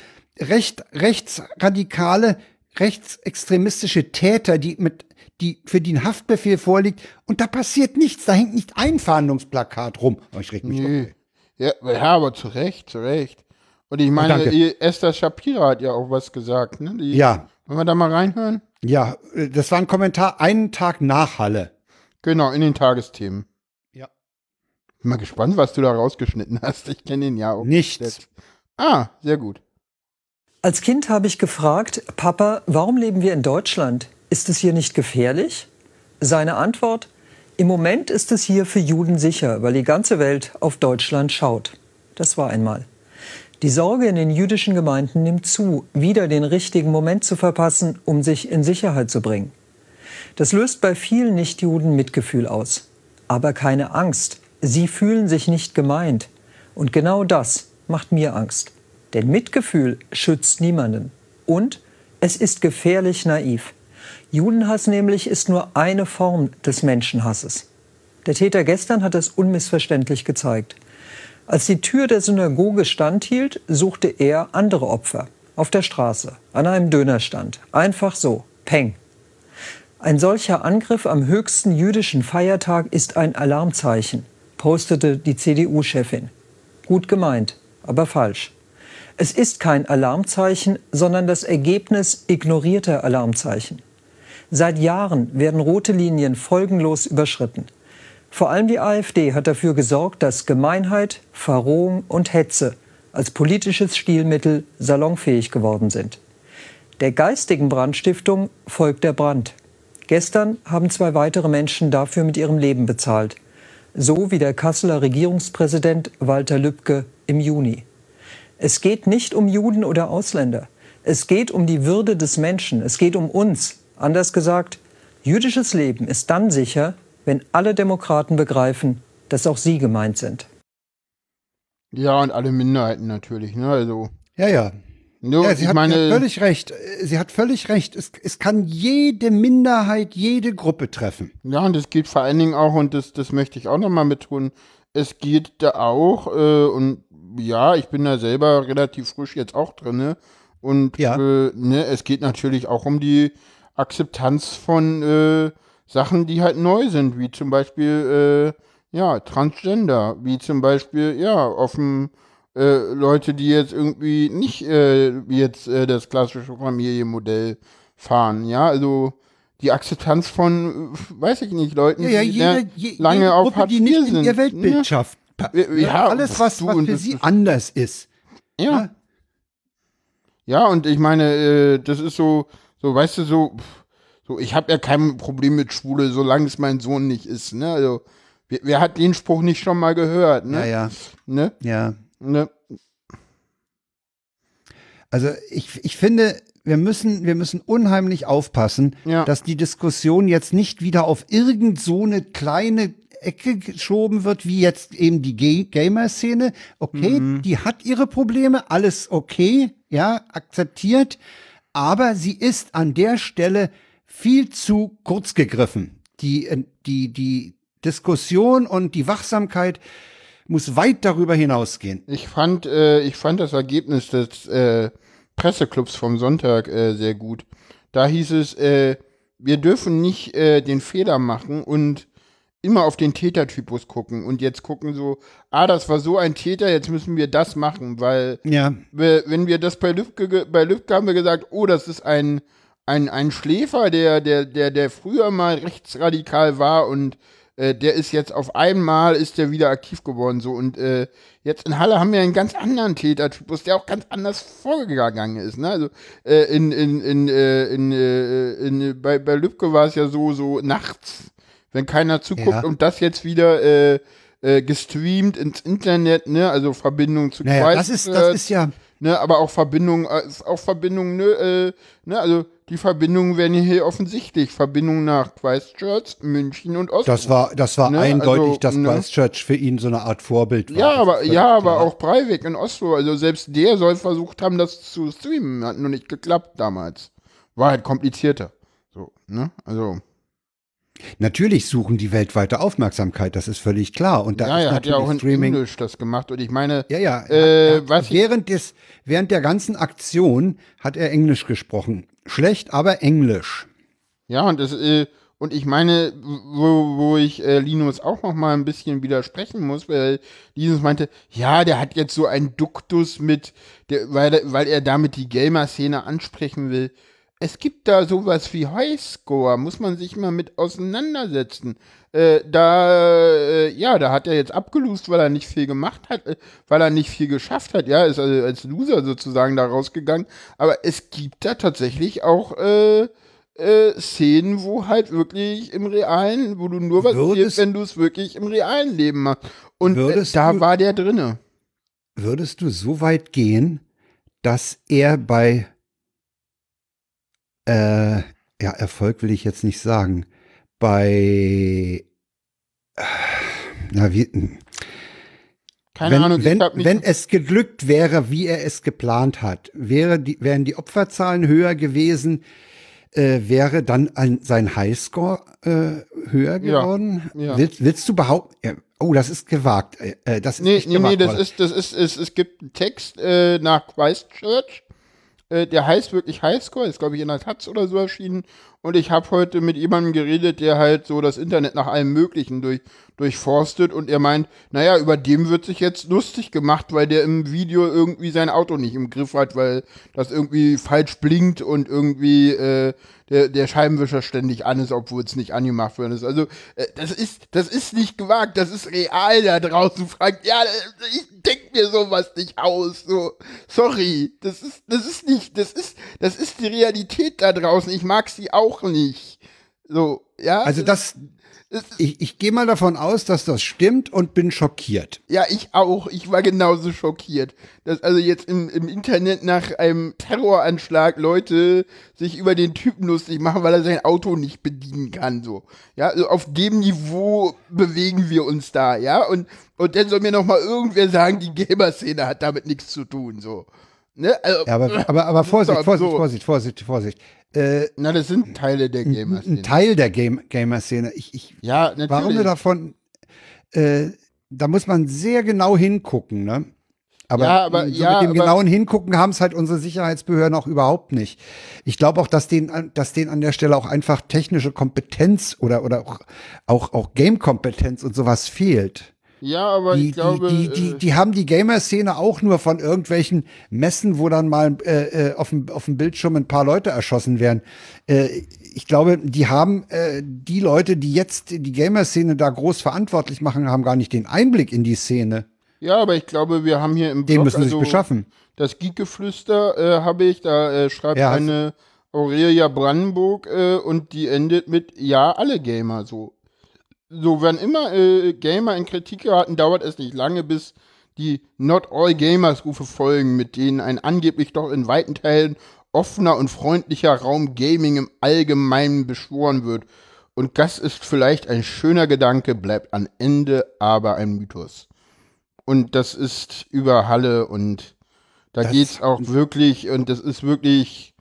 A: recht, rechtsradikale, rechtsextremistische Täter, die mit, die, für die ein Haftbefehl vorliegt. Und da passiert nichts. Da hängt nicht ein Fahndungsplakat rum. Oh, ich reg mich nee.
B: Ja, ja, aber zu Recht, zu Recht. Und ich meine, oh, Esther Shapira hat ja auch was gesagt, ne? Die,
A: ja.
B: Wollen wir da mal reinhören?
A: Ja, äh, das war ein Kommentar einen Tag nach Halle.
B: Genau, in den Tagesthemen.
A: Ja.
B: Bin mal gespannt, was du da rausgeschnitten hast. Ich kenne ihn ja auch.
A: Nichts.
B: Ah, sehr gut.
C: Als Kind habe ich gefragt, Papa, warum leben wir in Deutschland? Ist es hier nicht gefährlich? Seine Antwort, im Moment ist es hier für Juden sicher, weil die ganze Welt auf Deutschland schaut. Das war einmal. Die Sorge in den jüdischen Gemeinden nimmt zu, wieder den richtigen Moment zu verpassen, um sich in Sicherheit zu bringen. Das löst bei vielen Nichtjuden Mitgefühl aus. Aber keine Angst. Sie fühlen sich nicht gemeint. Und genau das macht mir Angst. Denn Mitgefühl schützt niemanden. Und es ist gefährlich naiv. Judenhass nämlich ist nur eine Form des Menschenhasses. Der Täter gestern hat es unmissverständlich gezeigt. Als die Tür der Synagoge standhielt, suchte er andere Opfer. Auf der Straße, an einem Dönerstand. Einfach so. Peng. Ein solcher Angriff am höchsten jüdischen Feiertag ist ein Alarmzeichen, postete die CDU-Chefin. Gut gemeint, aber falsch. Es ist kein Alarmzeichen, sondern das Ergebnis ignorierter Alarmzeichen. Seit Jahren werden rote Linien folgenlos überschritten. Vor allem die AfD hat dafür gesorgt, dass Gemeinheit, Verrohung und Hetze als politisches Stilmittel salonfähig geworden sind. Der geistigen Brandstiftung folgt der Brand. Gestern haben zwei weitere Menschen dafür mit ihrem Leben bezahlt. So wie der Kasseler Regierungspräsident Walter Lübcke im Juni. Es geht nicht um Juden oder Ausländer. Es geht um die Würde des Menschen. Es geht um uns. Anders gesagt, jüdisches Leben ist dann sicher, wenn alle Demokraten begreifen, dass auch sie gemeint sind.
B: Ja, und alle Minderheiten natürlich, ne? Also.
A: Ja, ja. Nur, ja, sie hat, meine, völlig recht. Sie hat völlig recht. Es, es kann jede Minderheit, jede Gruppe treffen.
B: Ja, und es geht vor allen Dingen auch, und das, das möchte ich auch nochmal betonen, es geht da auch, äh, und ja, ich bin da selber relativ frisch jetzt auch drin, ne? Und ja. äh, ne, es geht natürlich auch um die Akzeptanz von äh, Sachen, die halt neu sind, wie zum Beispiel, äh, ja, Transgender, wie zum Beispiel, ja, offen äh, Leute, die jetzt irgendwie nicht äh, wie jetzt äh, das klassische Familienmodell fahren, ja, also die Akzeptanz von, weiß ich nicht, Leuten,
A: ja, ja,
B: die
A: jede, je,
B: lange jede auf Hartz
A: die nicht sind. In ihr Weltbild ja. schafft. Ja, alles, was, was für sie anders ist.
B: Ja. ja. Ja, und ich meine, äh, das ist so, so, weißt du, so, pff, so, ich habe ja kein Problem mit Schwule, solange es mein Sohn nicht ist. Ne? Also, wer, wer, hat den Spruch nicht schon mal gehört? Ne?
A: Ja, ja.
B: Ne?
A: Ja.
B: Ne?
A: Also ich, ich finde, wir müssen, wir müssen unheimlich aufpassen, ja. dass die Diskussion jetzt nicht wieder auf irgend so eine kleine Ecke geschoben wird, wie jetzt eben die Gamer-Szene. Okay, mhm. die hat ihre Probleme, alles okay, ja, akzeptiert, aber sie ist an der Stelle viel zu kurz gegriffen. Die, äh, die, die Diskussion und die Wachsamkeit muss weit darüber hinausgehen.
B: Ich fand, äh, ich fand das Ergebnis des äh, Presseclubs vom Sonntag äh, sehr gut. Da hieß es, äh, wir dürfen nicht äh, den Fehler machen und immer auf den Tätertypus gucken und jetzt gucken so, ah, das war so ein Täter, jetzt müssen wir das machen, weil
A: ja.
B: wenn wir das bei Lübcke, bei Lübcke haben wir gesagt, oh, das ist ein ein, ein Schläfer, der, der, der, der früher mal rechtsradikal war und äh, der ist jetzt auf einmal ist der wieder aktiv geworden so und äh, jetzt in Halle haben wir einen ganz anderen Tätertypus, der auch ganz anders vorgegangen ist. Ne? Also äh, in, in, in, äh, in, äh, in, bei, bei Lübcke war es ja so, so nachts wenn keiner zuguckt
A: Ja.
B: und das jetzt wieder äh, äh, gestreamt ins Internet, ne, also Verbindung zu
A: Naja, das ist, das
B: Christchurch,
A: ist ja,
B: ne, aber auch Verbindung, äh, auch Verbindung, ne, äh, ne, also die Verbindungen werden hier offensichtlich. Verbindung nach Christchurch, München und Oslo.
A: das war, das war
B: Ne,
A: eindeutig,
B: also,
A: dass
B: ne.
A: Christchurch für ihn so eine Art Vorbild war.
B: Ja, aber ja, aber auch Breivik in Oslo, also selbst der soll versucht haben, das zu streamen, hat nur nicht geklappt damals. War halt komplizierter. So, ne? Also,
A: Natürlich suchen die weltweite Aufmerksamkeit, das ist völlig klar. Und da
B: ja,
A: ist
B: er hat ja
A: natürlich
B: auch in
A: Streaming.
B: Englisch das gemacht und ich meine,
A: Ja, ja.
B: Äh, was ich-
A: während, des, während der ganzen Aktion hat er Englisch gesprochen. Schlecht, aber Englisch.
B: ja, und das, äh, und ich meine, wo, wo ich äh, Linus auch noch mal ein bisschen widersprechen muss, weil Linus meinte, ja, der hat jetzt so einen Duktus mit, der, weil, weil er damit die Gamer-Szene ansprechen will. Es gibt da sowas wie Highscore, muss man sich mal mit auseinandersetzen. Äh, da, äh, ja, da hat er jetzt abgelust, weil er nicht viel gemacht hat, äh, weil er nicht viel geschafft hat. Ja, ist also als Loser sozusagen da rausgegangen. Aber es gibt da tatsächlich auch äh, äh, Szenen, wo halt wirklich im realen, wo du nur was
A: Würdest-
B: siehst, wenn du es wirklich im realen Leben machst. Und äh, da
A: du-
B: war der drinne.
A: Würdest du so weit gehen, dass er bei äh, ja, Erfolg will ich jetzt nicht sagen, bei äh, na, wie,
B: Keine
A: wenn,
B: Ahnung,
A: wenn,
B: nicht
A: wenn es geglückt wäre, wie er es geplant hat, wäre die, wären die Opferzahlen höher gewesen, äh, wäre dann ein, sein Highscore äh, höher
B: Ja,
A: geworden?
B: ja.
A: Willst, willst du behaupten? Ja, oh, das ist gewagt. Äh, äh, das ist
B: Nee,
A: echt
B: nee, nee,
A: gewagt
B: das
A: worden.
B: ist, das ist, es, es gibt einen Text äh, nach Christchurch, äh, der heißt wirklich Highscore, ist glaube ich in der Taz oder so erschienen. Und ich habe heute mit jemandem geredet, der halt so das Internet nach allem Möglichen durch, durchforstet und er meint, naja, über dem wird sich jetzt lustig gemacht, weil der im Video irgendwie sein Auto nicht im Griff hat, weil das irgendwie falsch blinkt und irgendwie äh, der, der Scheibenwischer ständig an ist, obwohl es nicht angemacht worden ist. Also äh, das ist das ist nicht gewagt, das ist real da draußen. Frank, ja, ich denk mir sowas nicht aus. So, sorry, das ist das ist nicht, das ist das ist die Realität da draußen. Ich mag sie auch nicht. So, ja.
A: Also das, ich, ich gehe mal davon aus, dass das stimmt und bin schockiert.
B: Ja, ich auch. Ich war genauso schockiert, dass also jetzt im, im Internet nach einem Terroranschlag Leute sich über den Typen lustig machen, weil er sein Auto nicht bedienen kann. So, ja, also auf dem Niveau bewegen wir uns da, ja. Und und dann soll mir noch mal irgendwer sagen, die Gamer-Szene hat damit nichts zu tun, so. Ne? Also,
A: Ja, aber, aber, aber Vorsicht, Vorsicht,
B: absurd.
A: Vorsicht, Vorsicht, Vorsicht. Äh,
B: na, das sind Teile der
A: ein
B: Gamer-Szene.
A: Teil der Game Gamer-Szene. Ich, ich,
B: Ja, natürlich.
A: warum wir davon, äh, da muss man sehr genau hingucken, ne? Aber,
B: Ja, aber-
A: so
B: ja,
A: mit dem genauen Hingucken haben es halt unsere Sicherheitsbehörden auch überhaupt nicht. Ich glaube auch, dass denen, an- dass denen an der Stelle auch einfach technische Kompetenz oder, oder auch, auch, auch Game-Kompetenz und sowas fehlt.
B: Ja, aber
A: Die,
B: ich glaube,
A: die, die, die,
B: äh,
A: die haben die Gamer-Szene auch nur von irgendwelchen Messen, wo dann mal äh, äh, auf, dem, auf dem Bildschirm ein paar Leute erschossen werden. Äh, ich glaube, die haben äh, die Leute, die jetzt die Gamer-Szene da groß verantwortlich machen, haben gar nicht den Einblick in die Szene.
B: ja, aber ich glaube, wir haben hier im
A: Den
B: Blog,
A: müssen sie sich
B: also,
A: beschaffen.
B: Das Geekgeflüster äh, habe ich, da äh, schreibt
A: Ja,
B: eine Aurelia Brandenburg äh, und die endet mit Ja, alle Gamer so. So, wenn immer äh, Gamer in Kritik geraten, dauert es nicht lange, bis die Not All Gamers Rufe folgen, mit denen ein angeblich doch in weiten Teilen offener und freundlicher Raum Gaming im Allgemeinen beschworen wird. Und das ist vielleicht ein schöner Gedanke, bleibt am Ende aber ein Mythos. Und das ist über Halle und da
A: Das-
B: geht's auch wirklich und das ist wirklich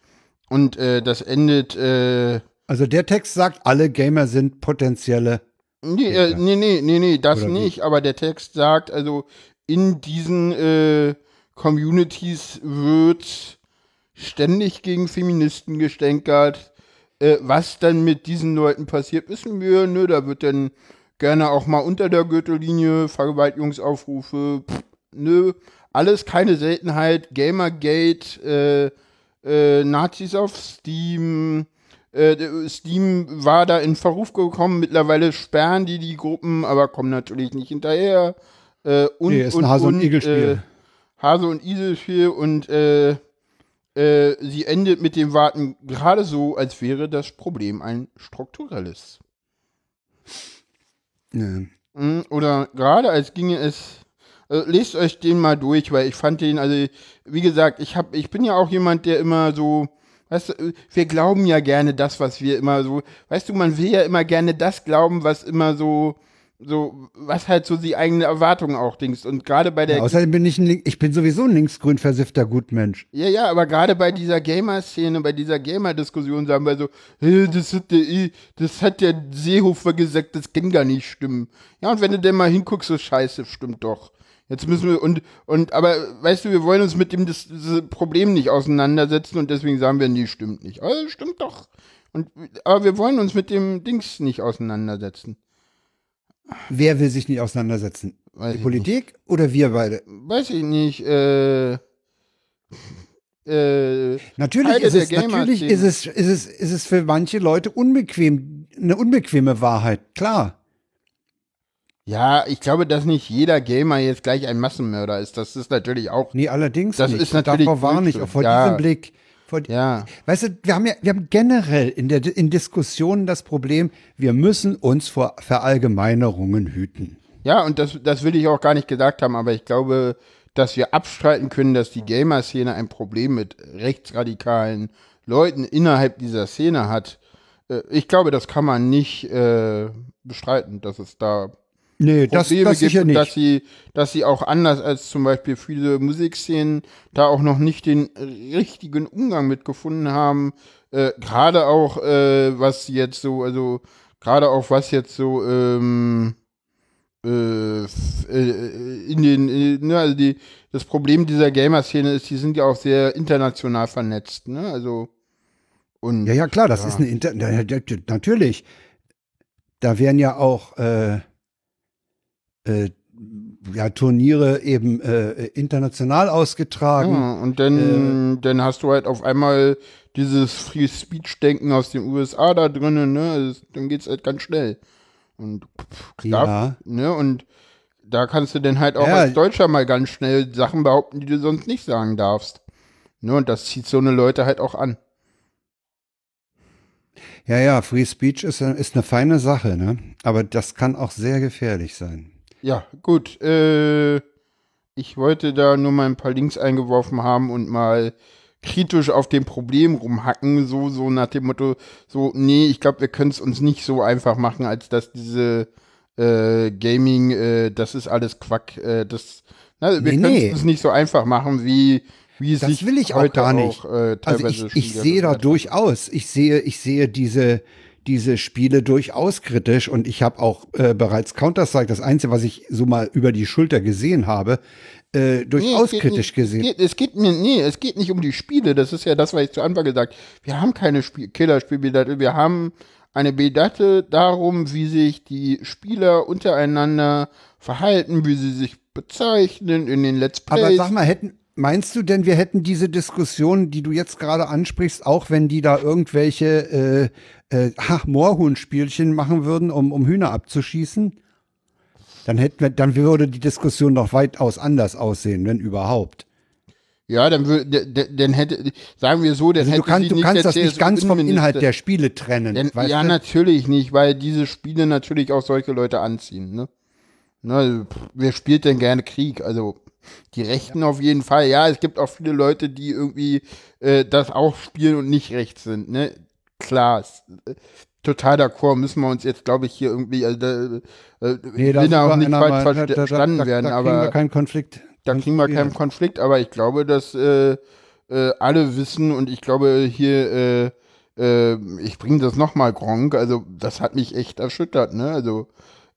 B: und äh, das endet äh,
A: Also der Text sagt, alle Gamer sind potenzielle.
B: Nee, äh, nee, nee, nee, nee, das
A: Oder wie?
B: nicht, aber der Text sagt, also in diesen äh, Communities wird ständig gegen Feministen gestänkert. Äh, was dann mit diesen Leuten passiert, wissen wir, ne, da wird dann gerne auch mal unter der Gürtellinie Vergewaltigungsaufrufe, pff, nö, alles keine Seltenheit, Gamergate, äh, äh, Nazis auf Steam, äh, Steam war da in Verruf gekommen, mittlerweile sperren die die Gruppen, aber kommen natürlich nicht hinterher. Äh, und,
A: Nee, ist ein
B: und,
A: Hase- und
B: und,
A: Igel-Spiel.
B: Äh, Hase und Igel-Spiel und äh, äh, sie endet mit dem Warten gerade so, als wäre das Problem ein strukturelles.
A: Nee.
B: Mm, Oder gerade als ginge es. Äh, lest euch den mal durch, weil ich fand den, also wie gesagt, ich hab, ich bin ja auch jemand, der immer so, weißt du, wir glauben ja gerne das, was wir immer so, weißt du, man will ja immer gerne das glauben, was immer so, so, was halt so die eigene Erwartung auch dings. Und gerade bei der
A: Ja, außerdem bin ich ein, ich bin sowieso ein linksgrün versiffter Gutmensch.
B: Ja, ja, aber gerade bei dieser Gamer-Szene, bei dieser Gamer-Diskussion sagen wir so, "Hä, das hat der, das hat der Seehofer gesagt, das kann gar nicht stimmen. Ja, und wenn du denn mal hinguckst, so scheiße, stimmt doch. Jetzt müssen wir, und, und, aber, weißt du, wir wollen uns mit dem das, das Problem nicht auseinandersetzen und deswegen sagen wir, nee, stimmt nicht. Aber stimmt doch. Und, aber wir wollen uns mit dem Dings nicht auseinandersetzen.
A: Wer will sich nicht auseinandersetzen?
B: Weiß
A: Die Politik oder wir beide?
B: Weiß ich nicht, äh, äh,
A: Natürlich, ist es, natürlich ist es, ist, es, ist es für manche Leute unbequem, eine unbequeme Wahrheit, klar.
B: Ja, ich glaube, dass nicht jeder Gamer jetzt gleich ein Massenmörder ist. Das ist natürlich auch.
A: Nee, allerdings
B: Das
A: nicht.
B: ist natürlich
A: Davor
B: Bullshit.
A: auch vor
B: Ja.
A: diesem Blick. Vor,
B: Ja.
A: Weißt du, wir haben ja, wir haben generell in der in Diskussionen das Problem, wir müssen uns vor Verallgemeinerungen hüten.
B: Ja, und das, das will ich auch gar nicht gesagt haben, aber ich glaube, dass wir abstreiten können, dass die Gamer-Szene ein Problem mit rechtsradikalen Leuten innerhalb dieser Szene hat. Äh, Ich glaube, das kann man nicht äh, bestreiten, dass es da
A: Nee, das,
B: Probleme
A: das
B: gibt,
A: nicht.
B: dass sie, dass sie auch anders als zum Beispiel viele Musikszenen da auch noch nicht den richtigen Umgang mitgefunden haben. Äh, gerade auch, äh, was jetzt so, also gerade auch was jetzt so ähm, äh, f- äh, in den, äh, ne, also die, das Problem dieser Gamer-Szene ist, die sind ja auch sehr international vernetzt, ne? Also und
A: Ja, ja, klar, das
B: Ja.
A: ist eine Inter natürlich. Da werden ja auch äh, äh, ja, Turniere eben äh, international ausgetragen.
B: Ja, und dann, dann hast du halt auf einmal dieses Free Speech Denken aus den USA da drinnen, ne? Das, dann geht's halt ganz schnell. Und pff, klar,
A: Ja.
B: ne? Und da kannst du dann halt auch
A: Ja.
B: als Deutscher mal ganz schnell Sachen behaupten, die du sonst nicht sagen darfst. Ne? Und das zieht so eine Leute halt auch an.
A: Ja, ja, Free Speech ist, ist eine feine Sache, ne? Aber das kann auch sehr gefährlich sein.
B: Ja, gut. Äh, ich wollte da nur mal ein paar Links eingeworfen haben und mal kritisch auf dem Problem rumhacken, so, so nach dem Motto, so, nee, ich glaube, wir können es uns nicht so einfach machen, als dass diese äh, Gaming, äh, das ist alles Quack, äh, das, na, wir
A: Nee,
B: können
A: nee.
B: es uns nicht so einfach machen, wie, wie es
A: Das
B: sich
A: will ich auch
B: heute
A: gar nicht.
B: Auch, äh,
A: Also
B: teilweise
A: ich, ich sehe da durchaus, ich sehe, ich sehe diese, diese Spiele durchaus kritisch und ich habe auch äh, bereits Counter-Strike, das Einzige, was ich so mal über die Schulter gesehen habe, äh,
B: Nee,
A: durchaus
B: geht
A: kritisch
B: nicht,
A: gesehen.
B: Es geht, es geht mir, nee, es geht nicht um die Spiele. Das ist ja das, was ich zu Anfang gesagt habe. Wir haben keine Spiel Killerspielbildate. Wir haben eine Bildate darum, wie sich die Spieler untereinander verhalten, wie sie sich bezeichnen in den Let's Plays.
A: Aber sag mal, hätten, meinst du denn, wir hätten diese Diskussion, die du jetzt gerade ansprichst, auch wenn die da irgendwelche äh, Moorhuhn-Spielchen machen würden, um, um Hühner abzuschießen? Dann hätten wir, dann würde die Diskussion doch weitaus anders aussehen, wenn überhaupt.
B: ja, dann würde, dann hätte, sagen wir so, dann
A: Also
B: hätte
A: du, kannst
B: sie
A: du
B: nicht
A: kannst das nicht ganz vom Inhalt der Spiele trennen.
B: Denn, ja,
A: du?
B: natürlich nicht, weil diese Spiele natürlich auch solche Leute anziehen, ne? ne pff, wer spielt denn gerne Krieg? Also die Rechten auf jeden Fall. Ja, es gibt auch viele Leute, die irgendwie äh, das auch spielen und nicht rechts sind, ne? Klar, äh, total d'accord, müssen wir uns jetzt, glaube ich, hier irgendwie, also, äh, äh,
A: Nee,
B: will
A: da
B: da auch nicht falsch
A: Meinung.
B: versta-
A: Da- da-
B: verstanden
A: da,
B: werden,
A: da kriegen
B: aber
A: wir keinen Konflikt.
B: da kriegen wir keinen Konflikt, aber ich glaube, dass äh, äh, alle wissen und ich glaube hier, äh, äh, ich bringe das nochmal, Gronk, also das hat mich echt erschüttert, ne? Also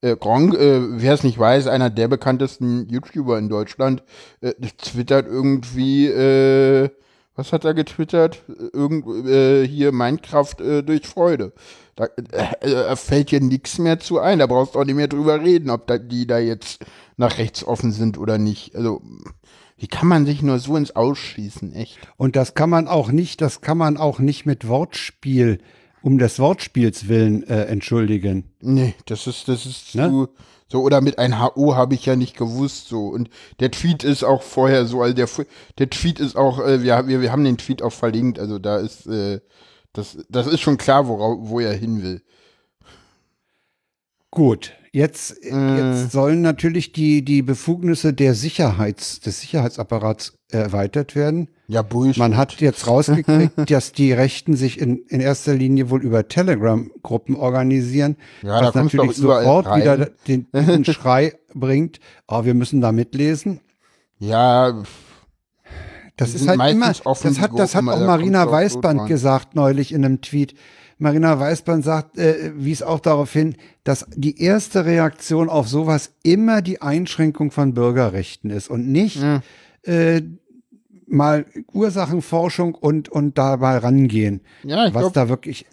B: äh, Gronk, äh, wer es nicht weiß, einer der bekanntesten YouTuber in Deutschland, äh, twittert irgendwie, äh, was hat er getwittert? Irgend, äh, hier Minecraft äh, durch Freude. Da äh, äh, fällt dir nichts mehr zu ein. Da brauchst du auch nicht mehr drüber reden, ob da, die da jetzt nach rechts offen sind oder nicht. Also, wie kann man sich nur so ins Ausschießen, echt?
A: Und das kann man auch nicht, das kann man auch nicht mit Wortspiel, um des Wortspiels willen äh, entschuldigen.
B: Nee, das ist, das ist
A: Ne?
B: zu, so, oder mit ein HO habe ich ja nicht gewusst, so. Und der Tweet ist auch vorher so, also der, der Tweet ist auch, äh, wir, wir, wir haben den Tweet auch verlinkt, also da ist, äh, das, das ist schon klar, worauf, wo er hin will.
A: Gut, jetzt, jetzt sollen natürlich die, die Befugnisse der Sicherheits, des Sicherheitsapparats erweitert werden.
B: Ja, Bullshit.
A: Man hat jetzt rausgekriegt, dass die Rechten sich in, in erster Linie wohl über Telegram-Gruppen organisieren,
B: Ja,
A: was natürlich sofort
B: rein.
A: wieder den, den Schrei bringt, oh, wir müssen da mitlesen.
B: ja,
A: Das ist halt immer, das hat, das hat auch
B: da
A: Marina Weißband gesagt neulich in einem Tweet. Marina Weißband sagt, äh, wies auch darauf hin, dass die erste Reaktion auf sowas immer die Einschränkung von Bürgerrechten ist und nicht äh, mal Ursachenforschung und, und da mal rangehen.
B: Ja, ich
A: was
B: glaub-
A: da wirklich,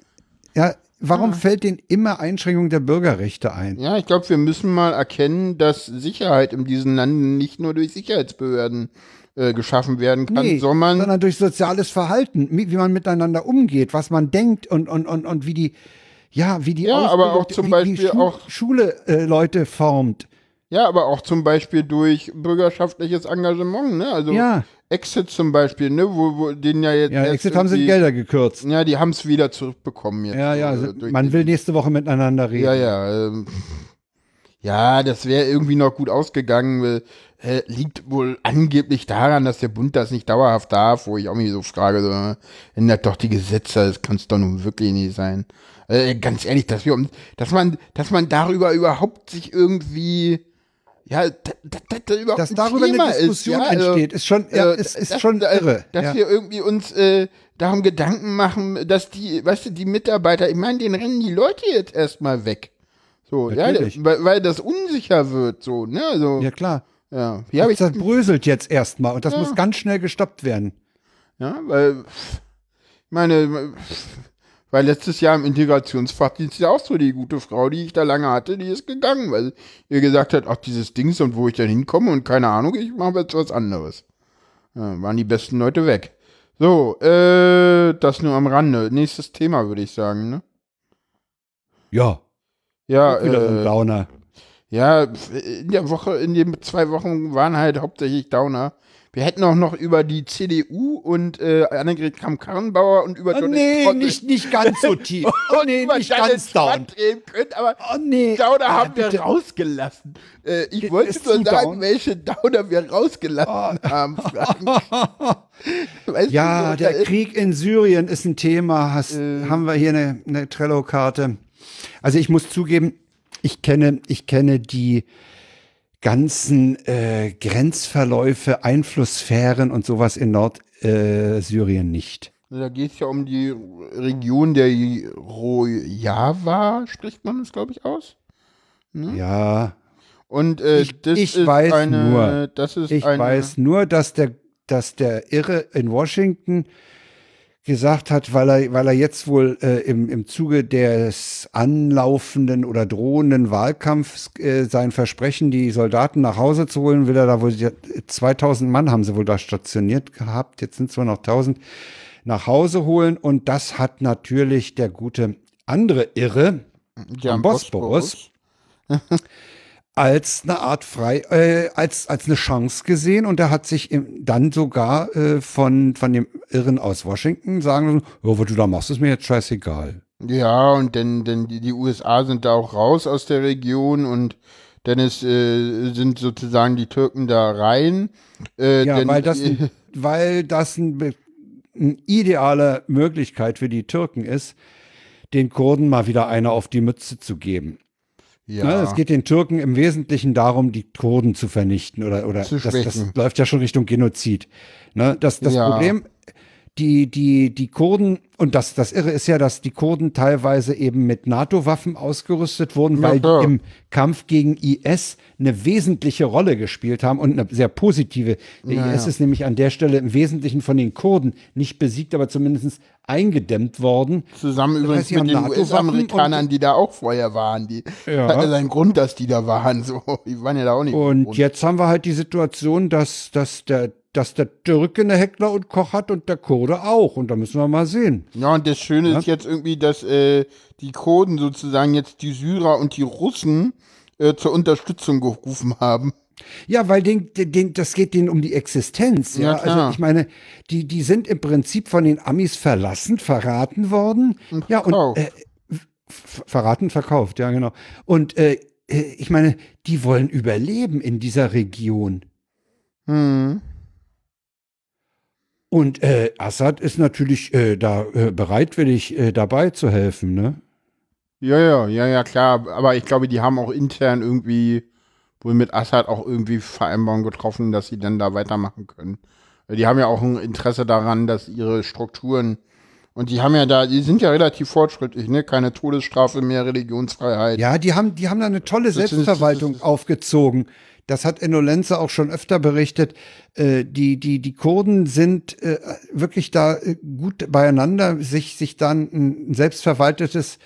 A: ja, warum fällt denen immer Einschränkung der Bürgerrechte ein?
B: ja, ich glaube, wir müssen mal erkennen, dass Sicherheit in diesen Landen nicht nur durch Sicherheitsbehörden äh, geschaffen werden kann,
A: Nee,
B: sondern,
A: sondern durch soziales Verhalten, wie man miteinander umgeht, was man denkt und, und, und, und wie die, ja, wie die
B: Ja, aber auch zum
A: wie,
B: Beispiel
A: wie Schu
B: auch-
A: Schule äh, Leute formt.
B: ja, aber auch zum Beispiel durch bürgerschaftliches Engagement, ne? Also
A: Ja.
B: Exit zum Beispiel, ne? Wo, wo den ja jetzt.
A: Ja, Exit haben sie Gelder gekürzt.
B: Ja, die haben es wieder zurückbekommen jetzt.
A: Ja, ja,
B: äh, durch
A: man will nächste Woche miteinander reden.
B: Ja, ja. Ähm, ja, das wäre irgendwie noch gut ausgegangen. Äh, liegt wohl angeblich daran, dass der Bund das nicht dauerhaft darf, wo ich auch mich so frage, so, ändert doch die Gesetze, das kann es doch nun wirklich nicht sein. Äh, ganz ehrlich, dass wir dass man, dass man darüber überhaupt sich irgendwie ja, da- da- da- überhaupt
A: Dass
B: ein
A: darüber
B: Thema
A: eine Diskussion
B: ist, ja, also,
A: entsteht, ist schon, ja,
B: äh,
A: ist, ist
B: dass-
A: schon irre.
B: Dass
A: ja.
B: wir irgendwie uns äh, darum Gedanken machen, dass die, weißt du, die Mitarbeiter, ich meine, den rennen die Leute jetzt erstmal weg. So,
A: Natürlich.
B: ja, weil, weil das unsicher wird, so, ne? Also,
A: ja, klar.
B: ja. Hier habe ich,
A: Das bröselt jetzt erstmal und das muss ganz schnell gestoppt werden.
B: ja, weil, ich meine, weil letztes Jahr im Integrationsfachdienst ja auch so die gute Frau, die ich da lange hatte, die ist gegangen, weil ihr gesagt hat, ach, dieses Dings und wo ich dann hinkomme und keine Ahnung, ich mache jetzt was anderes. Ja, waren die besten Leute weg. So, äh, das nur am Rande. Nächstes Thema, würde ich sagen, ne?
A: Ja,
B: Ja,
A: wieder so ein
B: äh,
A: Downer.
B: ja, in der Woche, in den zwei Wochen waren halt hauptsächlich Downer. Wir hätten auch noch über die CDU und äh, Annegret Kramp-Karrenbauer und über
A: Oh,
B: Donald
A: nee,
B: Trump-
A: nicht, nicht ganz so tief. Oh, nee, nicht ganz down.
B: können, aber
A: Oh, nee.
B: Downer
A: Ah,
B: haben wir
A: bitte.
B: rausgelassen. Äh, ich wollte nur sagen,
A: down?
B: welche Downer wir rausgelassen haben, Frank. Weißt du,
A: Ja,
B: so,
A: der Krieg in Syrien ist ein Thema. Hast, haben wir hier eine, eine Trello-Karte. Also ich muss zugeben, ich kenne, ich kenne die ganzen äh, Grenzverläufe, Einflusssphären und sowas in Nordsyrien Syrien nicht.
B: Da geht es ja um die Region der Rojava, spricht man es, glaube ich, aus.
A: Ja,
B: Und äh,
A: Ich-
B: das
A: ich
B: ist
A: weiß
B: eine,
A: nur.
B: das ist
A: ich
B: eine,
A: weiß nur, dass der, dass der Irre in Washington gesagt hat, weil er, weil er jetzt wohl äh, im, im Zuge des anlaufenden oder drohenden Wahlkampfs äh, sein Versprechen, die Soldaten nach Hause zu holen, will er da wohl 2000 Mann haben sie wohl da stationiert gehabt. Jetzt sind es nur noch 1000 nach Hause holen und das hat natürlich der gute andere Irre
B: die
A: am Bosporus als eine Art frei, äh, als, als eine Chance gesehen und er hat sich im, dann sogar äh, von, von dem Irren aus Washington sagen lassen, oh, was du da machst, ist mir jetzt scheißegal.
B: Ja, und denn, denn die, die USA sind da auch raus aus der Region und dann ist, äh, sind sozusagen die Türken da rein. Äh,
A: Ja,
B: denn,
A: weil das, ein, weil das ein, eine ideale Möglichkeit für die Türken ist, den Kurden mal wieder eine auf die Mütze zu geben.
B: Ja,
A: Ne, es geht den Türken im Wesentlichen darum, die Kurden zu vernichten oder, oder das, das läuft ja schon Richtung Genozid. Ne, das das
B: Ja.
A: Problem, die, die, die Kurden, und das, das Irre ist ja, dass die Kurden teilweise eben mit NATO-Waffen ausgerüstet wurden,
B: Ja,
A: weil
B: klar.
A: die im Kampf gegen IS eine wesentliche Rolle gespielt haben und eine sehr positive. Der
B: Ja,
A: IS
B: ja.
A: ist nämlich an der Stelle im Wesentlichen von den Kurden nicht besiegt, aber zumindest eingedämmt worden.
B: zusammen übrigens
A: heißt,
B: mit den US-Amerikanern, die da auch vorher waren. Die
A: Ja.
B: hatte seinen Grund, dass die da waren. So, die waren ja da auch nicht.
A: Und jetzt haben wir halt die Situation, dass, dass, der, dass der Türke eine Heckler und Koch hat und der Kurde auch. Und da müssen wir mal sehen.
B: Ja, und das Schöne ist jetzt irgendwie, dass äh, die Kurden sozusagen jetzt die Syrer und die Russen äh, zur Unterstützung gerufen haben.
A: Ja, weil den, den, das geht denen um die Existenz. Ja,
B: Ja,
A: also ich meine, die, die sind im Prinzip von den Amis verlassen, verraten worden. ja, und äh, Ver- Verraten, verkauft, ja, genau. Und äh, äh, ich meine, die wollen überleben in dieser Region.
B: Hm.
A: Und äh, Assad ist natürlich äh, da äh, bereitwillig äh, dabei zu helfen, ne?
B: Ja, ja, ja, ja, klar. Aber ich glaube, die haben auch intern irgendwie wohl mit Assad auch irgendwie Vereinbarungen getroffen, dass sie dann da weitermachen können. Die haben ja auch ein Interesse daran, dass ihre Strukturen und die haben ja da, die sind ja relativ fortschrittlich, ne? Keine Todesstrafe mehr, Religionsfreiheit.
A: Ja, die haben, die haben da eine tolle
B: Das ist-
A: Selbstverwaltung
B: das ist-
A: aufgezogen. Das hat Enno Lenze auch schon öfter berichtet. Äh, die, die, die Kurden sind äh, wirklich da äh, gut beieinander, sich, sich dann ein selbstverwaltetes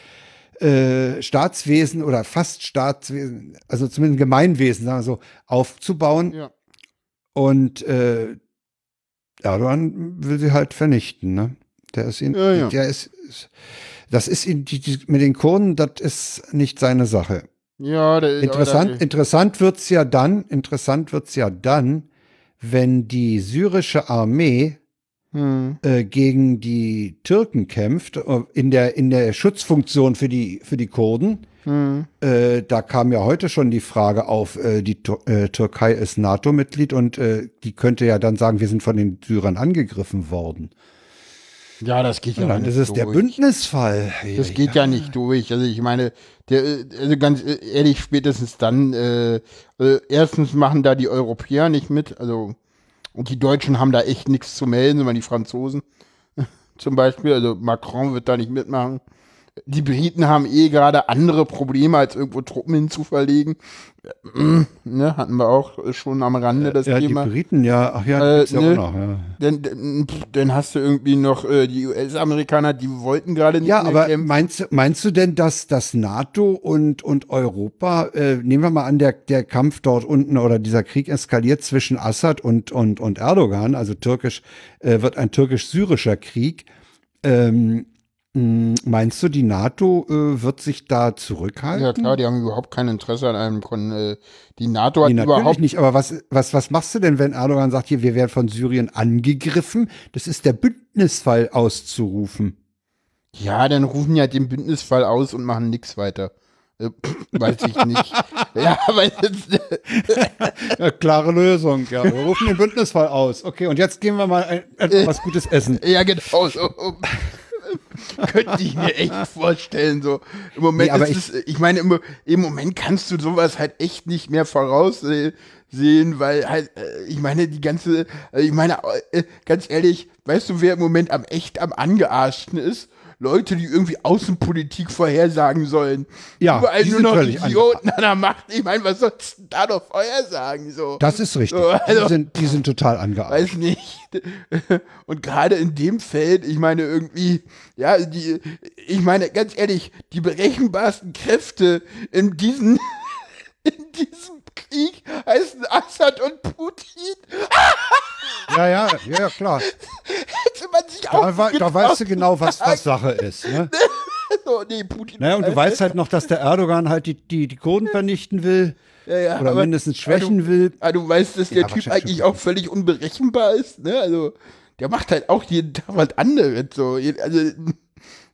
A: äh, Staatswesen oder fast Staatswesen, also zumindest Gemeinwesen, sagen wir so, aufzubauen.
B: Ja.
A: Und äh, Erdogan will sie halt vernichten, ne? Der ist ihn,
B: Ja, ja.
A: der ist, ist das ist ihn, die, die, mit den Kurden, das ist nicht seine Sache.
B: Ja, der,
A: Interessant,
B: aber
A: interessant wird's ja dann, interessant wird's ja dann, wenn die syrische Armee
B: der, hm.
A: äh, gegen die Türken kämpft, äh, in der, in der Schutzfunktion für die, für die Kurden.
B: Hm.
A: Äh, da kam ja heute schon die Frage auf, äh, die äh, Türkei ist NATO-Mitglied und äh, die könnte ja dann sagen, wir sind von den Syrern angegriffen worden.
B: Ja, das geht ja,
A: dann
B: nicht
A: ist es der
B: durch.
A: Bündnisfall.
B: Das geht ja nicht durch. Also ich meine, der, also ganz ehrlich, spätestens dann, äh, also erstens machen da die Europäer nicht mit, also und die Deutschen haben da echt nichts zu melden, sondern die Franzosen zum Beispiel, also Macron wird da nicht mitmachen. Die Briten haben eh gerade andere Probleme, als irgendwo Truppen hinzuverlegen. Äh, ne, hatten wir auch schon am Rande das
A: ja,
B: Thema.
A: die Briten, ja, ach ja,
B: Äh,
A: gibt's ja
B: ne.
A: auch noch, ja.
B: Dann, dann, hast du irgendwie noch äh, die US-Amerikaner, die wollten gerade nicht
A: Ja,
B: mehr
A: aber
B: kämpfen.
A: meinst, du- meinst du denn, dass das NATO und, und Europa, äh, nehmen wir mal an, der, der Kampf dort unten oder dieser Krieg eskaliert zwischen Assad und, und, und Erdogan, also türkisch, äh, wird ein türkisch-syrischer Krieg. Ähm, meinst du, die NATO äh, wird sich da zurückhalten?
B: Ja klar, die haben überhaupt kein Interesse an einem Kon äh, Die NATO hat
A: Nee, natürlich
B: überhaupt
A: nicht, aber was, was, was machst du denn, wenn Erdogan sagt, hier, wir werden von Syrien angegriffen? Das ist der Bündnisfall auszurufen.
B: Ja, dann rufen ja den Bündnisfall aus und machen nichts weiter. Äh, weiß ich nicht. ja, weil
A: Ja, klare Lösung, ja. Wir rufen den Bündnisfall aus. Okay, und jetzt gehen wir mal ein, etwas Gutes essen.
B: ja genau so. Könnte ich mir echt vorstellen, so. Im Moment
A: Nee,
B: ist es, ich meine, im, im Moment kannst du sowas halt echt nicht mehr voraussehen, weil halt, äh, ich meine, die ganze, äh, ich meine, äh, ganz ehrlich, weißt du, wer im Moment am echt am angearschten ist? Leute, die irgendwie Außenpolitik vorhersagen sollen.
A: Ja,
B: Überall nur
A: sind
B: noch
A: völlig
B: Idioten an der Macht. Ich meine, was sollst du da noch vorhersagen? So.
A: Das ist richtig.
B: So, also-
A: die, sind, die sind total angearbeitet.
B: Weiß nicht. Und gerade in dem Feld, ich meine irgendwie, ja, die, ich meine ganz ehrlich, die berechenbarsten Kräfte in diesem, in diesem Krieg heißen Assad und Putin.
A: Ja, ja, ja, ja, klar.
B: Hätte man sich auch
A: Da, da weißt du genau, was, was Sache ist. Ne?
B: so, nee, Putin.
A: Naja, und du weißt halt noch, dass der Erdogan halt die, die, die Kurden vernichten will
B: ja, ja,
A: oder
B: aber-
A: mindestens
B: aber
A: schwächen
B: du,
A: will.
B: Aber du weißt, dass der
A: Ja,
B: Typ eigentlich auch völlig unberechenbar ist, ne? Also, der macht halt auch jeden Tag was anderes, so. Also,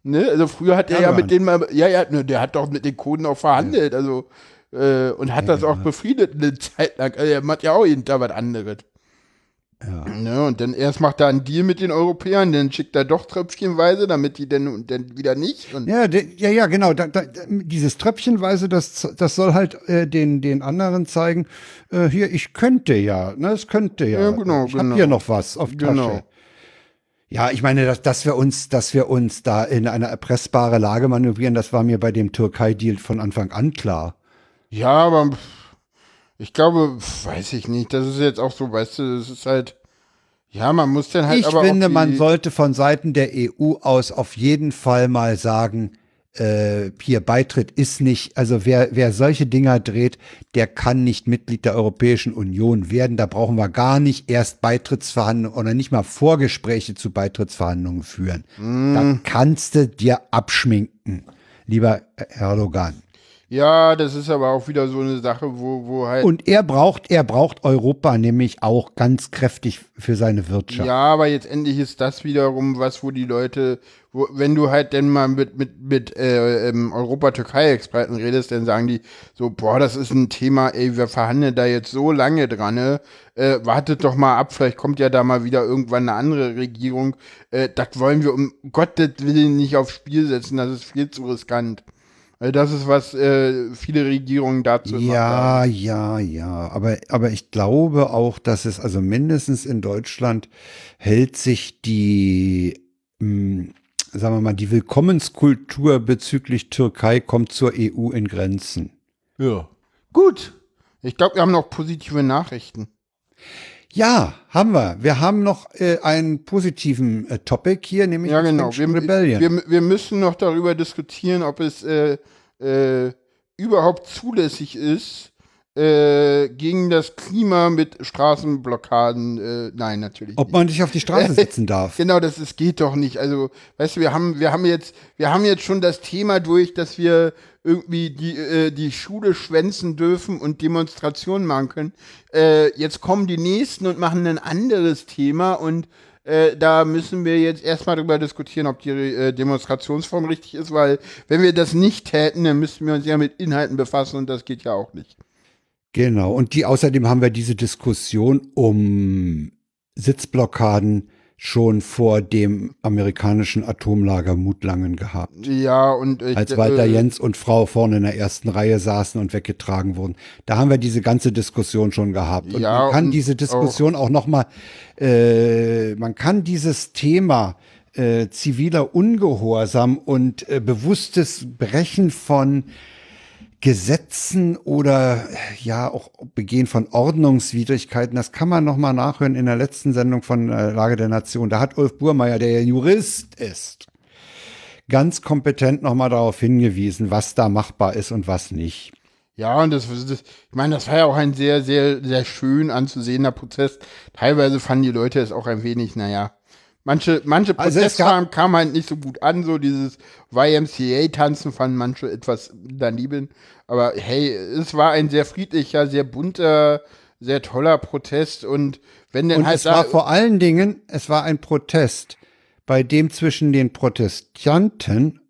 B: ne? Also, früher hat er ja mit denen mal, ja, ja, ne, der hat doch mit den Kurden auch verhandelt, also, äh, und hat das auch befriedet eine Zeit lang. Also, er macht ja auch jeden Tag was anderes.
A: Ja.
B: Ne, und dann erst macht er einen Deal mit den Europäern, dann schickt er doch tröpfchenweise, damit die dann, und dann wieder nicht.
A: Ja, de, ja, ja, genau. Da, da, dieses Tröpfchenweise, das, das soll halt äh, den, den anderen zeigen, äh, hier, ich könnte ja, ne, es könnte ja.
B: Ja, genau,
A: ich hab
B: genau.
A: hier noch was auf
B: Genau.
A: Tasche. Ja, ich meine, dass, dass wir uns, dass wir uns da in eine erpressbare Lage manövrieren, das war mir bei dem Türkei-Deal von Anfang an klar.
B: Ja, aber ich glaube, weiß ich nicht. Das ist jetzt auch so, weißt du, das ist halt, ja, man muss dann halt
A: ich
B: aber
A: finde, man sollte von Seiten der EU aus auf jeden Fall mal sagen, äh, hier Beitritt ist nicht, also wer, wer solche Dinger dreht, der kann nicht Mitglied der Europäischen Union werden. Da brauchen wir gar nicht erst Beitrittsverhandlungen oder nicht mal Vorgespräche zu Beitrittsverhandlungen führen. Da kannst du dir abschminken, lieber Erdogan.
B: Ja, das ist aber auch wieder so eine Sache, wo, wo halt.
A: Und er braucht, er braucht Europa nämlich auch ganz kräftig für seine Wirtschaft.
B: Ja, aber jetzt endlich ist das wiederum was, wo die Leute, wo, wenn du halt denn mal mit, mit, mit äh, ähm, Europa-Türkei-Experten redest, dann sagen die so, boah, das ist ein Thema, ey, wir verhandeln da jetzt so lange dran, ne? Äh, wartet doch mal ab, vielleicht kommt ja da mal wieder irgendwann eine andere Regierung. Äh, das wollen wir um Gottes Willen nicht aufs Spiel setzen, das ist viel zu riskant. Weil das ist, was äh, viele Regierungen dazu
A: Ja,
B: sagen.
A: ja, ja. Aber, aber ich glaube auch, dass es also mindestens in Deutschland hält sich die, mh, sagen wir mal, die Willkommenskultur bezüglich Türkei kommt zur EU in Grenzen.
B: Ja. Gut. Ich glaube, wir haben noch positive Nachrichten.
A: Ja, haben wir. Wir haben noch äh, einen positiven äh, Topic hier, nämlich
B: Ja, genau. Wir,
A: Rebellion.
B: wir, wir müssen noch darüber diskutieren, ob es äh, äh, überhaupt zulässig ist, äh, gegen das Klima mit Straßenblockaden. Äh, nein, natürlich.
A: Ob man sich auf die Straße setzen darf.
B: Genau, das, das geht doch nicht. Also, weißt du, wir haben, wir haben jetzt, wir haben jetzt schon das Thema durch, dass wir irgendwie die, äh, die Schule schwänzen dürfen und Demonstrationen machen können. Äh, jetzt kommen die nächsten und machen ein anderes Thema und äh, da müssen wir jetzt erstmal darüber diskutieren, ob die äh, Demonstrationsform richtig ist, weil wenn wir das nicht täten, dann müssten wir uns ja mit Inhalten befassen und das geht ja auch nicht.
A: Genau. Und die außerdem haben wir diese Diskussion um Sitzblockaden schon vor dem amerikanischen Atomlager Mutlangen gehabt.
B: Ja, und ich,
A: Als Walter
B: äh,
A: Jens und Frau vorne in der ersten Reihe saßen und weggetragen wurden. Da haben wir diese ganze Diskussion schon gehabt. Und
B: Ja,
A: man kann
B: und
A: diese Diskussion auch, noch mal, äh, man kann dieses Thema äh, ziviler Ungehorsam und äh, bewusstes Brechen von Gesetzen oder ja auch Begehen von Ordnungswidrigkeiten, das kann man noch mal nachhören in der letzten Sendung von äh, Lage der Nation. Da hat Ulf Burmeier, der ja Jurist ist, ganz kompetent noch mal darauf hingewiesen, was da machbar ist und was nicht.
B: Ja, und das, das, ich meine, das war ja auch ein sehr, sehr, sehr schön anzusehender Prozess. Teilweise fanden die Leute es auch ein wenig, naja. Manche, manche
A: Also es
B: Proteste
A: gab-
B: kamen kam halt nicht so gut an, so dieses YMCA-Tanzen fanden manche etwas daneben. Aber hey, es war ein sehr friedlicher, sehr bunter, sehr toller Protest und wenn denn
A: Und
B: halt
A: es war vor allen Dingen, es war ein Protest, bei dem zwischen den Protestanten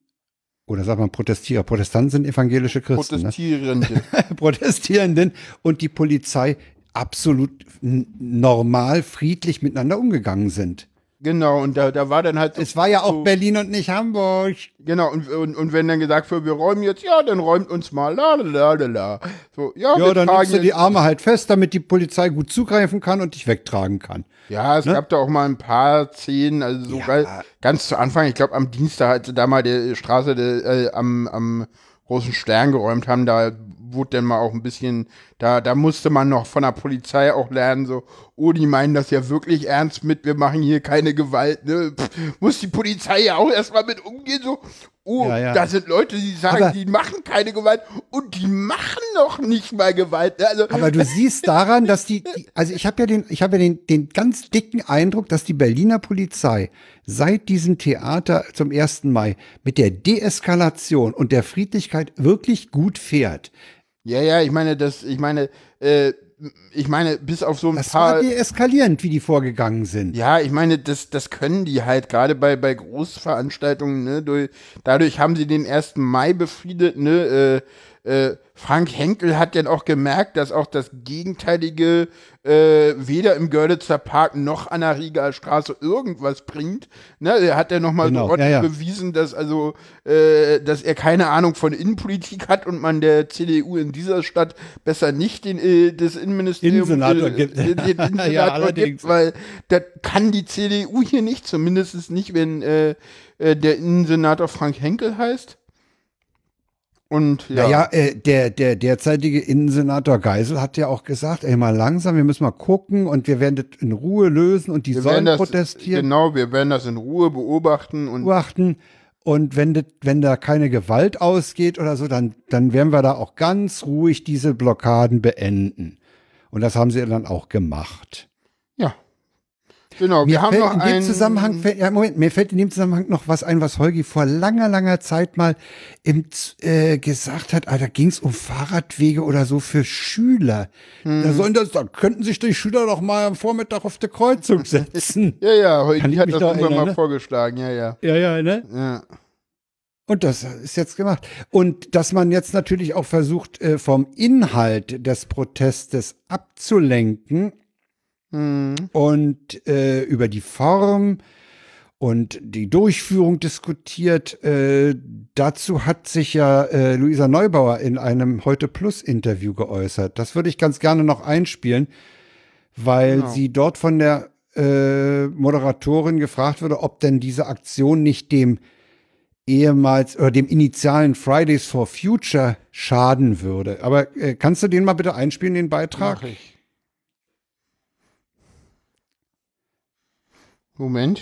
A: oder sagt man Protestierer, Protestanten sind evangelische Christen, ne?
B: Protestierende.
A: Protestierenden und die Polizei absolut normal, friedlich miteinander umgegangen sind.
B: Genau, und da, da war dann halt so,
A: Es war ja auch
B: so,
A: Berlin und nicht Hamburg.
B: Genau, und, und, und wenn dann gesagt wird, wir räumen jetzt, ja, dann räumt uns mal, la la la la. So, ja,
A: Ja, dann nimmst du die Arme halt fest, damit die Polizei gut zugreifen kann und dich wegtragen kann.
B: Ja, es
A: Ne?
B: gab da auch mal ein paar Szenen, also so
A: Ja.
B: ganz zu Anfang, ich glaube am Dienstag, als sie da mal die Straße der, äh, am, am großen Stern geräumt haben, da wurde dann mal auch ein bisschen, da, da musste man noch von der Polizei auch lernen, so, oh, die meinen das ja wirklich ernst mit, wir machen hier keine Gewalt, ne? Pff, muss die Polizei ja auch erstmal mit umgehen, so, oh,
A: Ja, ja.
B: da sind Leute, die sagen,
A: Aber-
B: die machen keine Gewalt und die machen noch nicht mal Gewalt. ne? Also,
A: Aber du siehst daran, dass die, die also ich habe ja den, ich habe ja den, den ganz dicken Eindruck, dass die Berliner Polizei seit diesem Theater zum 1. Mai mit der Deeskalation und der Friedlichkeit wirklich gut fährt.
B: Ja, ja, ich meine, das, ich meine, äh, ich meine, bis auf so ein
A: Das
B: paar.
A: war deeskalierend, wie die vorgegangen sind.
B: Ja, ich meine, das, das können die halt gerade bei, bei Großveranstaltungen, ne? Durch, dadurch haben sie den 1. Mai befriedet, ne? Äh, äh, Frank Henkel hat dann auch gemerkt, dass auch das Gegenteilige äh, weder im Görlitzer Park noch an der Rieger Straße irgendwas bringt. Ne? Er hat ja nochmal
A: Genau, ja, ja.
B: bewiesen, dass also, äh, dass er keine Ahnung von Innenpolitik hat und man der CDU in dieser Stadt besser nicht den, äh, das Innenministerium
A: Innensenator
B: äh,
A: gibt.
B: Den, den
A: Ja,
B: Innensenator
A: allerdings.
B: gibt, weil das kann die CDU hier nicht, zumindest nicht, wenn äh, äh, der Innensenator Frank Henkel heißt. Und ja,
A: Naja, äh, der, der derzeitige Innensenator Geisel hat ja auch gesagt, ey, mal langsam, wir müssen mal gucken und wir werden das in Ruhe lösen und die
B: wir
A: sollen
B: das,
A: protestieren.
B: Genau, wir werden das in Ruhe beobachten und
A: beobachten. Und wenn, das, wenn da keine Gewalt ausgeht oder so, dann, dann werden wir da auch ganz ruhig diese Blockaden beenden. Und das haben sie dann auch gemacht.
B: Genau,
A: mir
B: wir haben noch
A: in dem Zusammenhang, ja, Moment, mir fällt in dem Zusammenhang noch was ein, was Holgi vor langer, langer Zeit mal im, äh, gesagt hat. Ah, da ging es um Fahrradwege oder so für Schüler.
B: Hm.
A: Da sollen das, da könnten sich die Schüler doch mal am Vormittag auf die Kreuzung setzen.
B: Ja, ja,
A: ich
B: hat das
A: da
B: irgendwann mal
A: ne?
B: vorgeschlagen, ja, ja.
A: ja, ja, ne?
B: Ja.
A: Und das ist jetzt gemacht. Und dass man jetzt natürlich auch versucht, äh, vom Inhalt des Protestes abzulenken
B: Hm.
A: und äh, über die Form und die Durchführung diskutiert. Äh, dazu hat sich ja äh, Luisa Neubauer in einem Heute Plus Interview geäußert. Das würde ich ganz gerne noch einspielen, weil
B: Genau.
A: sie dort von der äh, Moderatorin gefragt wurde, ob denn diese Aktion nicht dem ehemals oder dem initialen Fridays for Future schaden würde. Aber äh, kannst du den mal bitte einspielen, den Beitrag?
B: Mach ich. Moment.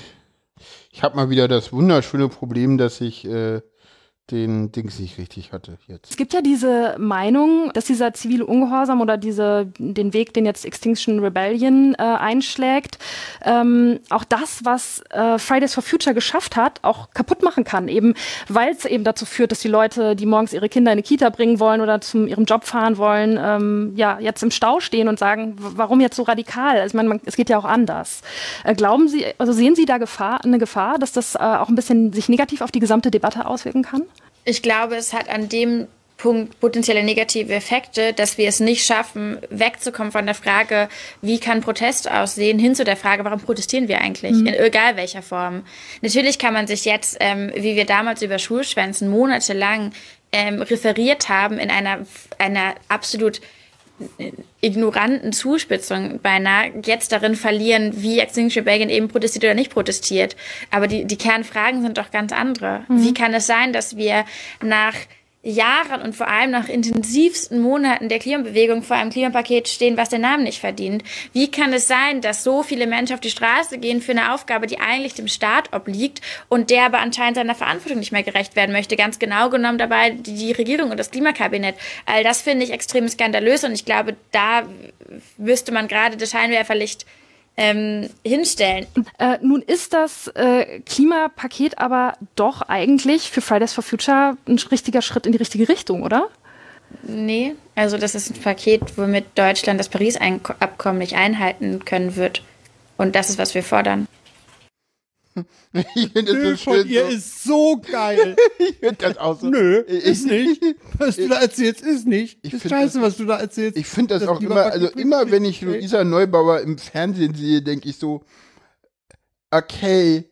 B: Ich habe mal wieder das wunderschöne Problem, dass ich äh, den Dings nicht richtig hatte jetzt.
D: Es gibt ja diese Meinung, dass dieser zivile Ungehorsam oder diese, den Weg, den jetzt Extinction Rebellion äh, einschlägt, ähm, auch das, was äh, Fridays for Future geschafft hat, auch kaputt machen kann. Eben, weil es eben dazu führt, dass die Leute, die morgens ihre Kinder in eine Kita bringen wollen oder zu ihrem Job fahren wollen, ähm, ja, jetzt im Stau stehen und sagen, warum jetzt so radikal? Also, ich meine, man, es geht ja auch anders. Äh, glauben Sie, also sehen Sie da Gefahr, eine Gefahr, dass das äh, auch ein bisschen sich negativ auf die gesamte Debatte auswirken kann?
E: Ich glaube, es hat an dem Punkt potenzielle negative Effekte, dass wir es nicht schaffen, wegzukommen von der Frage, wie kann Protest aussehen, hin zu der Frage, warum protestieren wir eigentlich, in egal welcher Form. Natürlich kann man sich jetzt, ähm, wie wir damals über Schulschwänzen monatelang ähm, referiert haben, in einer, einer absolut ignoranten Zuspitzung beinahe jetzt darin verlieren, wie Extinction Rebellion eben protestiert oder nicht protestiert. Aber die, die Kernfragen sind doch ganz andere. Wie kann es sein, dass wir nach Jahren und vor allem nach intensivsten Monaten der Klimabewegung vor einem Klimapaket stehen, was den Namen nicht verdient. Wie kann es sein, dass so viele Menschen auf die Straße gehen für eine Aufgabe, die eigentlich dem Staat obliegt und der aber anscheinend seiner Verantwortung nicht mehr gerecht werden möchte? Ganz genau genommen dabei die, die Regierung und das Klimakabinett. All das finde ich extrem skandalös und ich glaube, da müsste man gerade das Scheinwerferlicht ähm, hinstellen.
D: Äh, nun ist das äh, Klimapaket aber doch eigentlich für Fridays for Future ein richtiger Schritt in die richtige Richtung, oder?
E: Nee, also das ist ein Paket, womit Deutschland das Paris-Abkommen nicht einhalten können wird. Und das ist, was wir fordern.
B: Ich finde
A: Nö,
B: das so
A: von ihr
B: So.
A: ist so geil.
B: Ich finde das auch so.
A: Nö, ist nicht. Was du da erzählst, ist nicht.
B: Ich
A: ist
B: find
A: scheiße,
B: das-
A: was du da erzählst.
B: Ich finde das,
A: Das
B: auch immer, also immer wenn ich. Luisa Neubauer im Fernsehen sehe, denke ich so, okay,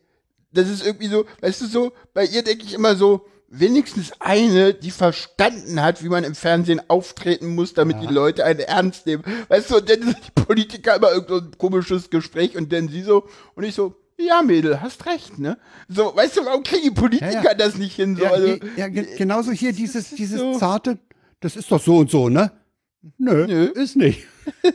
B: das ist irgendwie so, weißt du so, bei ihr denke ich immer so, wenigstens eine, die verstanden hat, wie man im Fernsehen auftreten muss, damit die Leute einen ernst nehmen. Weißt du, und dann sind die Politiker immer irgend so ein komisches Gespräch und dann sie so, und ich so, ja, Mädel, hast recht, ne? So, weißt du, warum kriegen die Politiker
A: Ja, ja.
B: das nicht hin? So,
A: ja,
B: also,
A: ja, ge- genauso hier dieses, dieses
B: so.
A: zarte, das ist doch so und so, ne? Nö,
B: Nö.
A: ist nicht.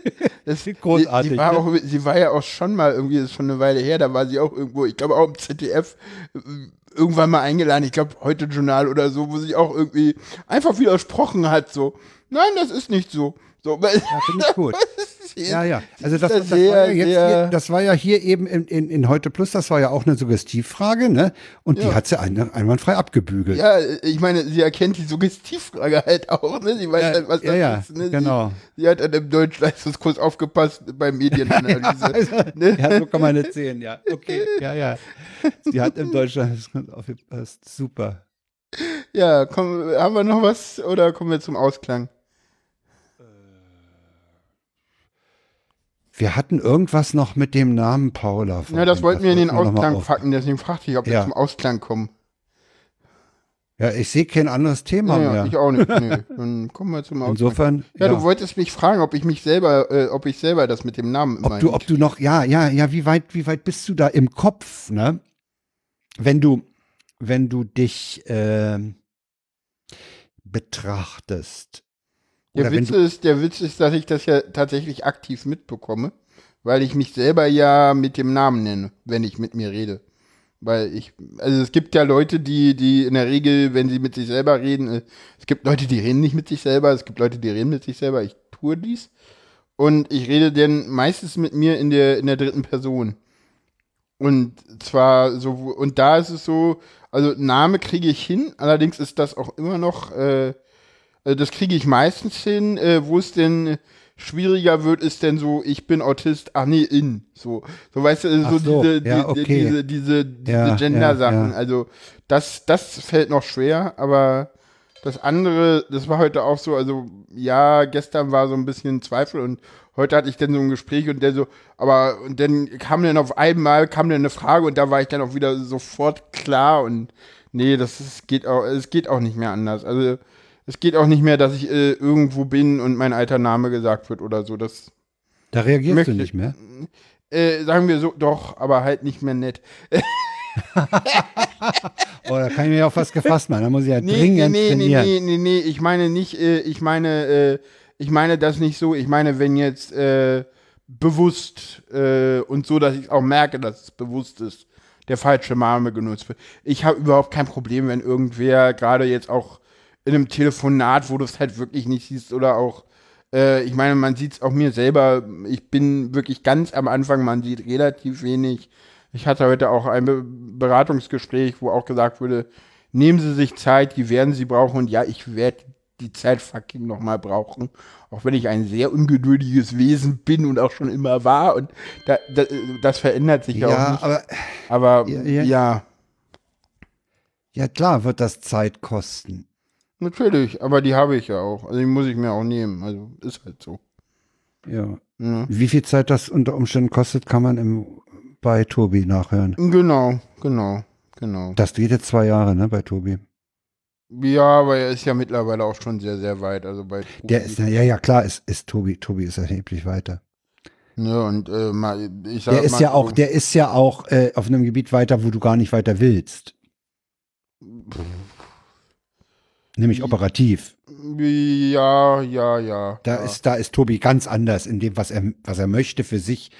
B: Das
A: Großartig,
B: Sie, sie, war
A: ne?
B: auch, sie war ja auch schon mal irgendwie, das ist schon eine Weile her, da war sie auch irgendwo, ich glaube auch im ZDF, äh, irgendwann mal eingeladen, ich glaube heute Journal oder so, wo sie auch irgendwie einfach widersprochen hat, so, nein, das ist nicht so. So,
A: Ja, finde ich gut. Ja, ja. Also das,
B: da
A: das, war ja jetzt hier, das war ja hier eben in, in, in Heute Plus, das war ja auch eine Suggestivfrage, ne? Und die
B: Ja.
A: hat sie ein, einwandfrei abgebügelt.
B: ja, ich meine, sie erkennt die Suggestivfrage halt auch, ne? Sie weiß
A: Ja,
B: halt, was
A: ja,
B: das
A: ja,
B: ist, ne?
A: genau.
B: Sie, sie hat an dem Deutschleistungskurs aufgepasst beim Medienanalyse.
A: Also,
B: ne?
A: ja, so kann man nicht sehen, ja. Okay, ja, ja. Sie hat in Deutschland aufgepasst. Super.
B: Ja, komm, haben wir noch was oder kommen wir zum Ausklang?
A: Wir hatten irgendwas noch mit dem Namen Paula.
B: Ja, das wollten wir in den Ausklang packen, deswegen fragte ich, ob wir
A: Ja.
B: zum Ausklang kommen.
A: Ja, ich sehe kein anderes Thema
B: Ja, ja,
A: mehr.
B: ich auch nicht. Nö. Dann kommen wir zum Ausklang.
A: Insofern,
B: ja,
A: ja,
B: du wolltest mich fragen, ob ich mich selber, äh, ob ich selber das mit dem Namen
A: ob du, ob du noch, ja, ja, ja, wie weit, wie weit bist du da im Kopf, ne? Wenn du, wenn du dich ähm, betrachtest.
B: Der Witz
A: du,
B: ist, der Witz ist, dass ich das ja tatsächlich aktiv mitbekomme, weil ich mich selber ja mit dem Namen nenne, wenn ich mit mir rede. Weil ich, also es gibt ja Leute, die, die in der Regel, wenn sie mit sich selber reden, äh, es gibt Leute, die reden nicht mit sich selber, es gibt Leute, die reden mit sich selber, ich tue dies. Und ich rede dann meistens mit mir in der, in der dritten Person. Und zwar so, und da ist es so, also Name kriege ich hin, allerdings ist das auch immer noch, äh, das kriege ich meistens hin, äh, wo es denn schwieriger wird, ist denn so, ich bin Autist, ach nee, in. So, so weißt du, so,
A: Ach so,
B: diese,
A: ja,
B: die,
A: okay.
B: diese, diese, diese
A: Ja,
B: Gender-Sachen.
A: ja.
B: Also das, das fällt noch schwer, aber das andere, das war heute auch so, also ja, gestern war so ein bisschen Zweifel und heute hatte ich dann so ein Gespräch und der so, aber und dann kam dann auf einmal kam dann eine Frage und da war ich dann auch wieder sofort klar und nee, das ist, geht auch, es geht auch nicht mehr anders. Also es geht auch nicht mehr, dass ich äh, irgendwo bin und mein alter Name gesagt wird oder so. Das
A: Da reagierst
B: Möchte-
A: du nicht mehr.
B: äh, sagen wir so, doch, aber halt nicht mehr nett.
A: Oh, da kann ich mir auf was gefasst machen. Da muss ich ja
B: Nee, nee,
A: dringend
B: nee, nee,
A: trainieren.
B: nee, nee, nee, ich meine nicht, äh, ich meine, äh, ich meine das nicht so, ich meine, wenn jetzt äh, bewusst äh, und so, dass ich auch merke, dass es bewusst ist, der falsche Name genutzt wird. Ich habe überhaupt kein Problem, wenn irgendwer gerade jetzt auch in einem Telefonat, wo du es halt wirklich nicht siehst oder auch äh, ich meine, man sieht es auch mir selber, ich bin wirklich ganz am Anfang, man sieht relativ wenig. Ich hatte heute auch ein Be Beratungsgespräch, wo auch gesagt wurde, nehmen Sie sich Zeit, die werden Sie brauchen und ja, ich werde die Zeit fucking nochmal brauchen, auch wenn ich ein sehr ungeduldiges Wesen bin und auch schon immer war und da, da, das verändert sich ja, auch nicht.
A: aber
B: Aber
A: Ja,
B: ja,
A: ja. ja klar wird das Zeit kosten.
B: Natürlich, aber die habe ich ja auch. Also die muss ich mir auch nehmen. Also ist halt so.
A: Ja.
B: Ja.
A: Wie viel Zeit das unter Umständen kostet, kann man im, bei Tobi nachhören.
B: Genau, genau, genau.
A: Das geht jetzt zwei Jahre, ne, bei Tobi.
B: Ja, aber er ist ja mittlerweile auch schon sehr, sehr weit. Also bei
A: Der ist, ja, ja klar, ist, ist Tobi. Tobi ist erheblich weiter.
B: Ne, und äh, mal, ich sag
A: Der ist
B: mal
A: ja auch, der ist ja auch äh, auf einem Gebiet weiter, wo du gar nicht weiter willst. Nämlich operativ.
B: Ja, ja, ja.
A: Da
B: ja.
A: ist, da ist Tobi ganz anders in dem, was er, was er möchte für sich.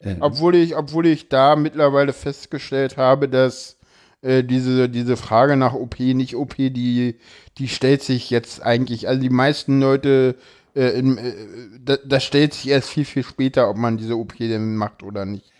A: Äh,
B: Obwohl ich, obwohl ich da mittlerweile festgestellt habe, dass äh, diese, diese Frage nach OP, nicht OP, die, die stellt sich jetzt eigentlich, also die meisten Leute, äh, in, äh, da, das stellt sich erst viel, viel später, ob man diese OP denn macht oder nicht.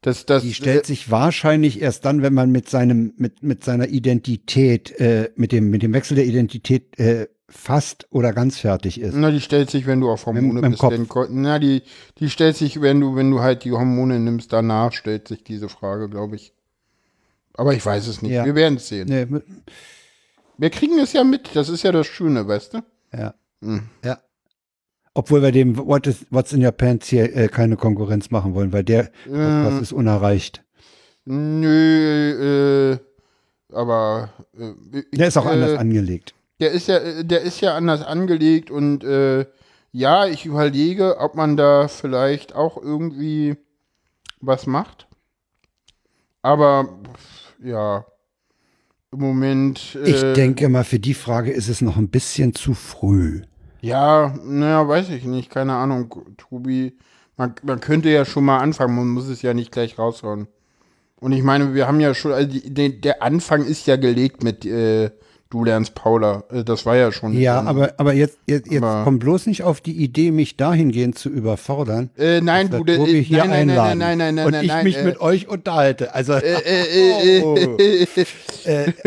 B: Das, das,
A: die stellt sich wahrscheinlich erst dann, wenn man mit seinem, mit, mit seiner Identität, äh, mit dem, mit dem Wechsel der Identität äh, fast oder ganz fertig ist.
B: Na, die stellt sich, wenn du auf Hormone
A: Mit-
B: bist.
A: Kopf.
B: denn na, die, die stellt sich, wenn du, wenn du halt die Hormone nimmst, danach stellt sich diese Frage, glaube ich. Aber ich weiß es nicht.
A: Ja.
B: Wir werden es sehen.
A: Nee,
B: Wir kriegen es ja mit. Das ist ja das Schöne, weißt du?
A: ja.
B: Hm.
A: Ja. Obwohl wir dem What is, What's in Your Pants hier äh, keine Konkurrenz machen wollen, weil der Podcast ist unerreicht.
B: Nö, äh, aber äh, ich,
A: Der ist auch
B: äh,
A: anders angelegt.
B: Der ist ja, der ist ja anders angelegt und äh, ja, ich überlege, ob man da vielleicht auch irgendwie was macht. Aber ja, im Moment. Äh,
A: Ich denke mal, für die Frage ist es noch ein bisschen zu früh.
B: Ja, naja, weiß ich nicht, keine Ahnung, Tobi. Man, man könnte ja schon mal anfangen, man muss es ja nicht gleich raushauen. Und ich meine, wir haben ja schon, also die, der Anfang ist ja gelegt mit äh, Du lernst Paula. Äh, das war ja schon.
A: Ja,
B: ähm,
A: aber, aber jetzt, jetzt, jetzt
B: Aber-
A: komm bloß nicht auf die Idee, mich dahingehend zu überfordern.
B: Äh, nein, du, äh,
A: hier
B: nein, nein, nein,
A: einladen
B: nein, nein, nein,
A: und
B: nein,
A: ich
B: nein,
A: mich
B: äh,
A: mit euch unterhalte. Also
B: äh, äh,
A: Oh.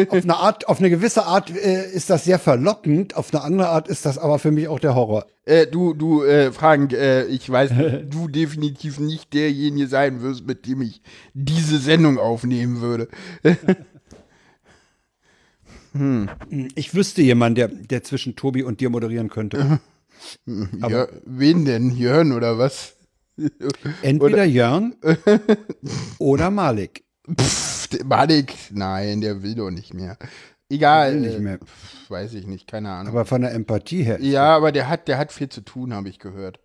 A: auf eine Art, auf eine gewisse Art ist das sehr verlockend, auf eine andere Art ist das aber für mich auch der Horror.
B: du, du, äh, Frank, ich weiß, du definitiv nicht derjenige sein wirst, mit dem ich diese Sendung aufnehmen würde.
A: Ich wüsste jemanden, der, der zwischen Tobi und dir moderieren könnte.
B: ja, wen denn? Jörn oder was?
A: Entweder Jörn oder Malik.
B: Pff, Malik, nein, der will doch nicht mehr. Egal,
A: will nicht mehr.
B: pff, weiß ich nicht, keine Ahnung.
A: Aber von der Empathie her.
B: ja, aber der hat, der hat viel zu tun, habe ich gehört.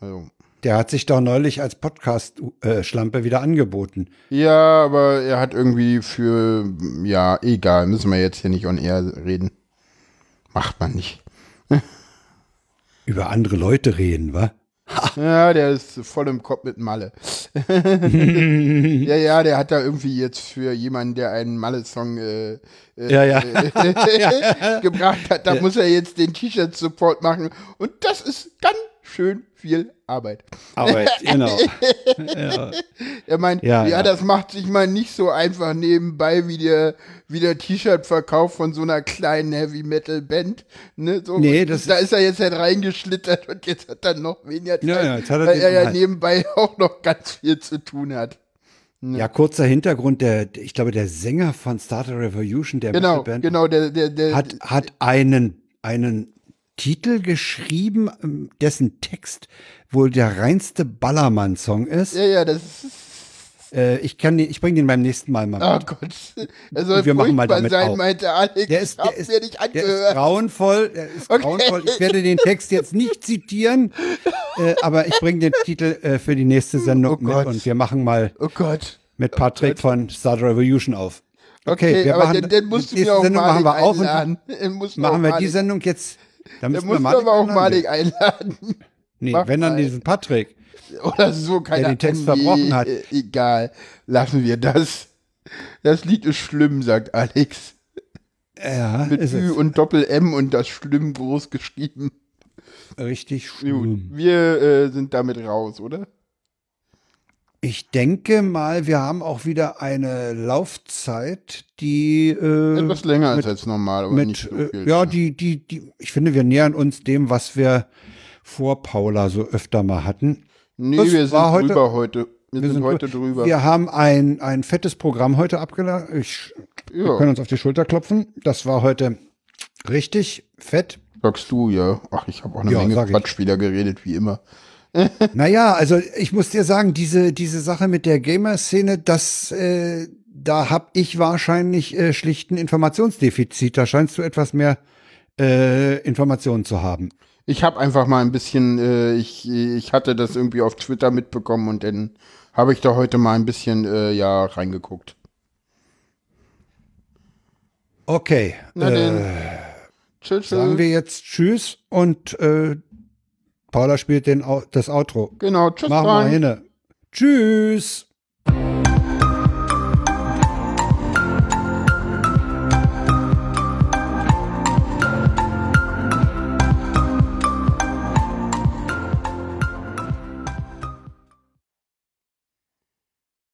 B: Also,
A: Der hat sich doch neulich als Podcast-Schlampe wieder angeboten.
B: ja, aber er hat irgendwie für, ja, egal, müssen wir jetzt hier nicht on air reden. Macht man nicht.
A: Über andere Leute reden, wa?
B: Ja, der ist voll im Kopf mit Malle. ja, ja, der hat da irgendwie jetzt für jemanden, der einen Malle-Song äh, äh,
A: Ja, ja.
B: gebracht hat, da muss er jetzt den T-Shirt-Support machen. Und das ist ganz schön viel Arbeit.
A: Arbeit, genau. ja.
B: Er meint,
A: Ja,
B: ja, das macht sich mal nicht so einfach nebenbei wie der, wie der T-Shirt-Verkauf von so einer kleinen Heavy-Metal-Band. Ne? So,
A: Nee, das
B: da ist er jetzt halt reingeschlittert und jetzt hat er noch weniger Zeit,
A: Ja, ja, jetzt hat er
B: weil er ja nebenbei auch noch ganz viel zu tun hat.
A: ja, kurzer Hintergrund, der, ich glaube, der Sänger von Starter Revolution, der
B: Genau,
A: Metalband,
B: genau, der, der, der,
A: hat, hat einen, einen Titel geschrieben, ähm, dessen Text wohl der reinste Ballermann-Song ist.
B: ja, ja, das ist,
A: Äh, ich kann den, ich bringe den beim nächsten Mal mal
B: oh
A: mit.
B: Gott, er soll
A: wir machen mal damit
B: sein,
A: auf.
B: meinte Alex,
A: Der ist, der ist,
B: mir nicht
A: der ist
B: angehört.
A: grauenvoll. Der ist
B: Okay.
A: grauenvoll. Ich werde den Text jetzt nicht zitieren, äh, aber ich bringe den Titel äh, für die nächste Sendung
B: Oh Gott.
A: mit und wir machen mal
B: Oh Gott.
A: mit Patrick von Star Revolution auf.
B: Okay,
A: wir
B: aber
A: machen,
B: den, den musst
A: die
B: du mir auch
A: Sendung machen wir auf und
B: du
A: machen wir die Sendung jetzt. Da müssen wir
B: du aber auch malig einladen.
A: Nee,
B: Mach
A: wenn dann
B: mal.
A: diesen Patrick.
B: Oder so, keine
A: den Text
B: Ahnung,
A: verbrochen hat.
B: äh, Egal, lassen wir das. Das Lied ist schlimm, sagt Alex.
A: Ja,
B: Mit
A: ist
B: Ü
A: es.
B: und Doppel-M und das schlimm groß geschrieben.
A: Richtig
B: Gut,
A: schlimm.
B: wir äh, sind damit raus, oder?
A: Ich denke mal, wir haben auch wieder eine Laufzeit, die äh,
B: Etwas länger
A: mit-
B: als normal, aber
A: mit,
B: nicht so
A: äh,
B: viel.
A: ja, die, die, die, ich finde, wir nähern uns dem, was wir vor Paula so öfter mal hatten.
B: Nee,
A: das
B: wir sind
A: war heute-
B: drüber heute. Wir, sind,
A: sind
B: heute
A: drü-
B: drüber.
A: Wir haben ein, ein fettes Programm heute abgeladen. Ich, Wir
B: ja,
A: können uns auf die Schulter klopfen. Das war heute richtig fett.
B: sagst du, ja. Ach, ich habe auch eine
A: Ja,
B: Menge. Quatsch wieder geredet, wie immer.
A: Naja, also ich muss dir sagen, diese, diese Sache mit der Gamer-Szene, das, äh, da hab ich wahrscheinlich äh, schlicht ein Informationsdefizit. Da scheinst du etwas mehr äh, Informationen zu haben.
B: Ich habe einfach mal ein bisschen, äh, ich, ich hatte das irgendwie auf Twitter mitbekommen und dann habe ich da heute mal ein bisschen, äh, ja, reingeguckt.
A: Okay,
B: Na
A: äh,
B: denn. Tschüss,
A: sagen wir jetzt Tschüss und äh, Paula spielt den, das Outro.
B: Genau, tschüss
A: Machen wir hin. Tschüss.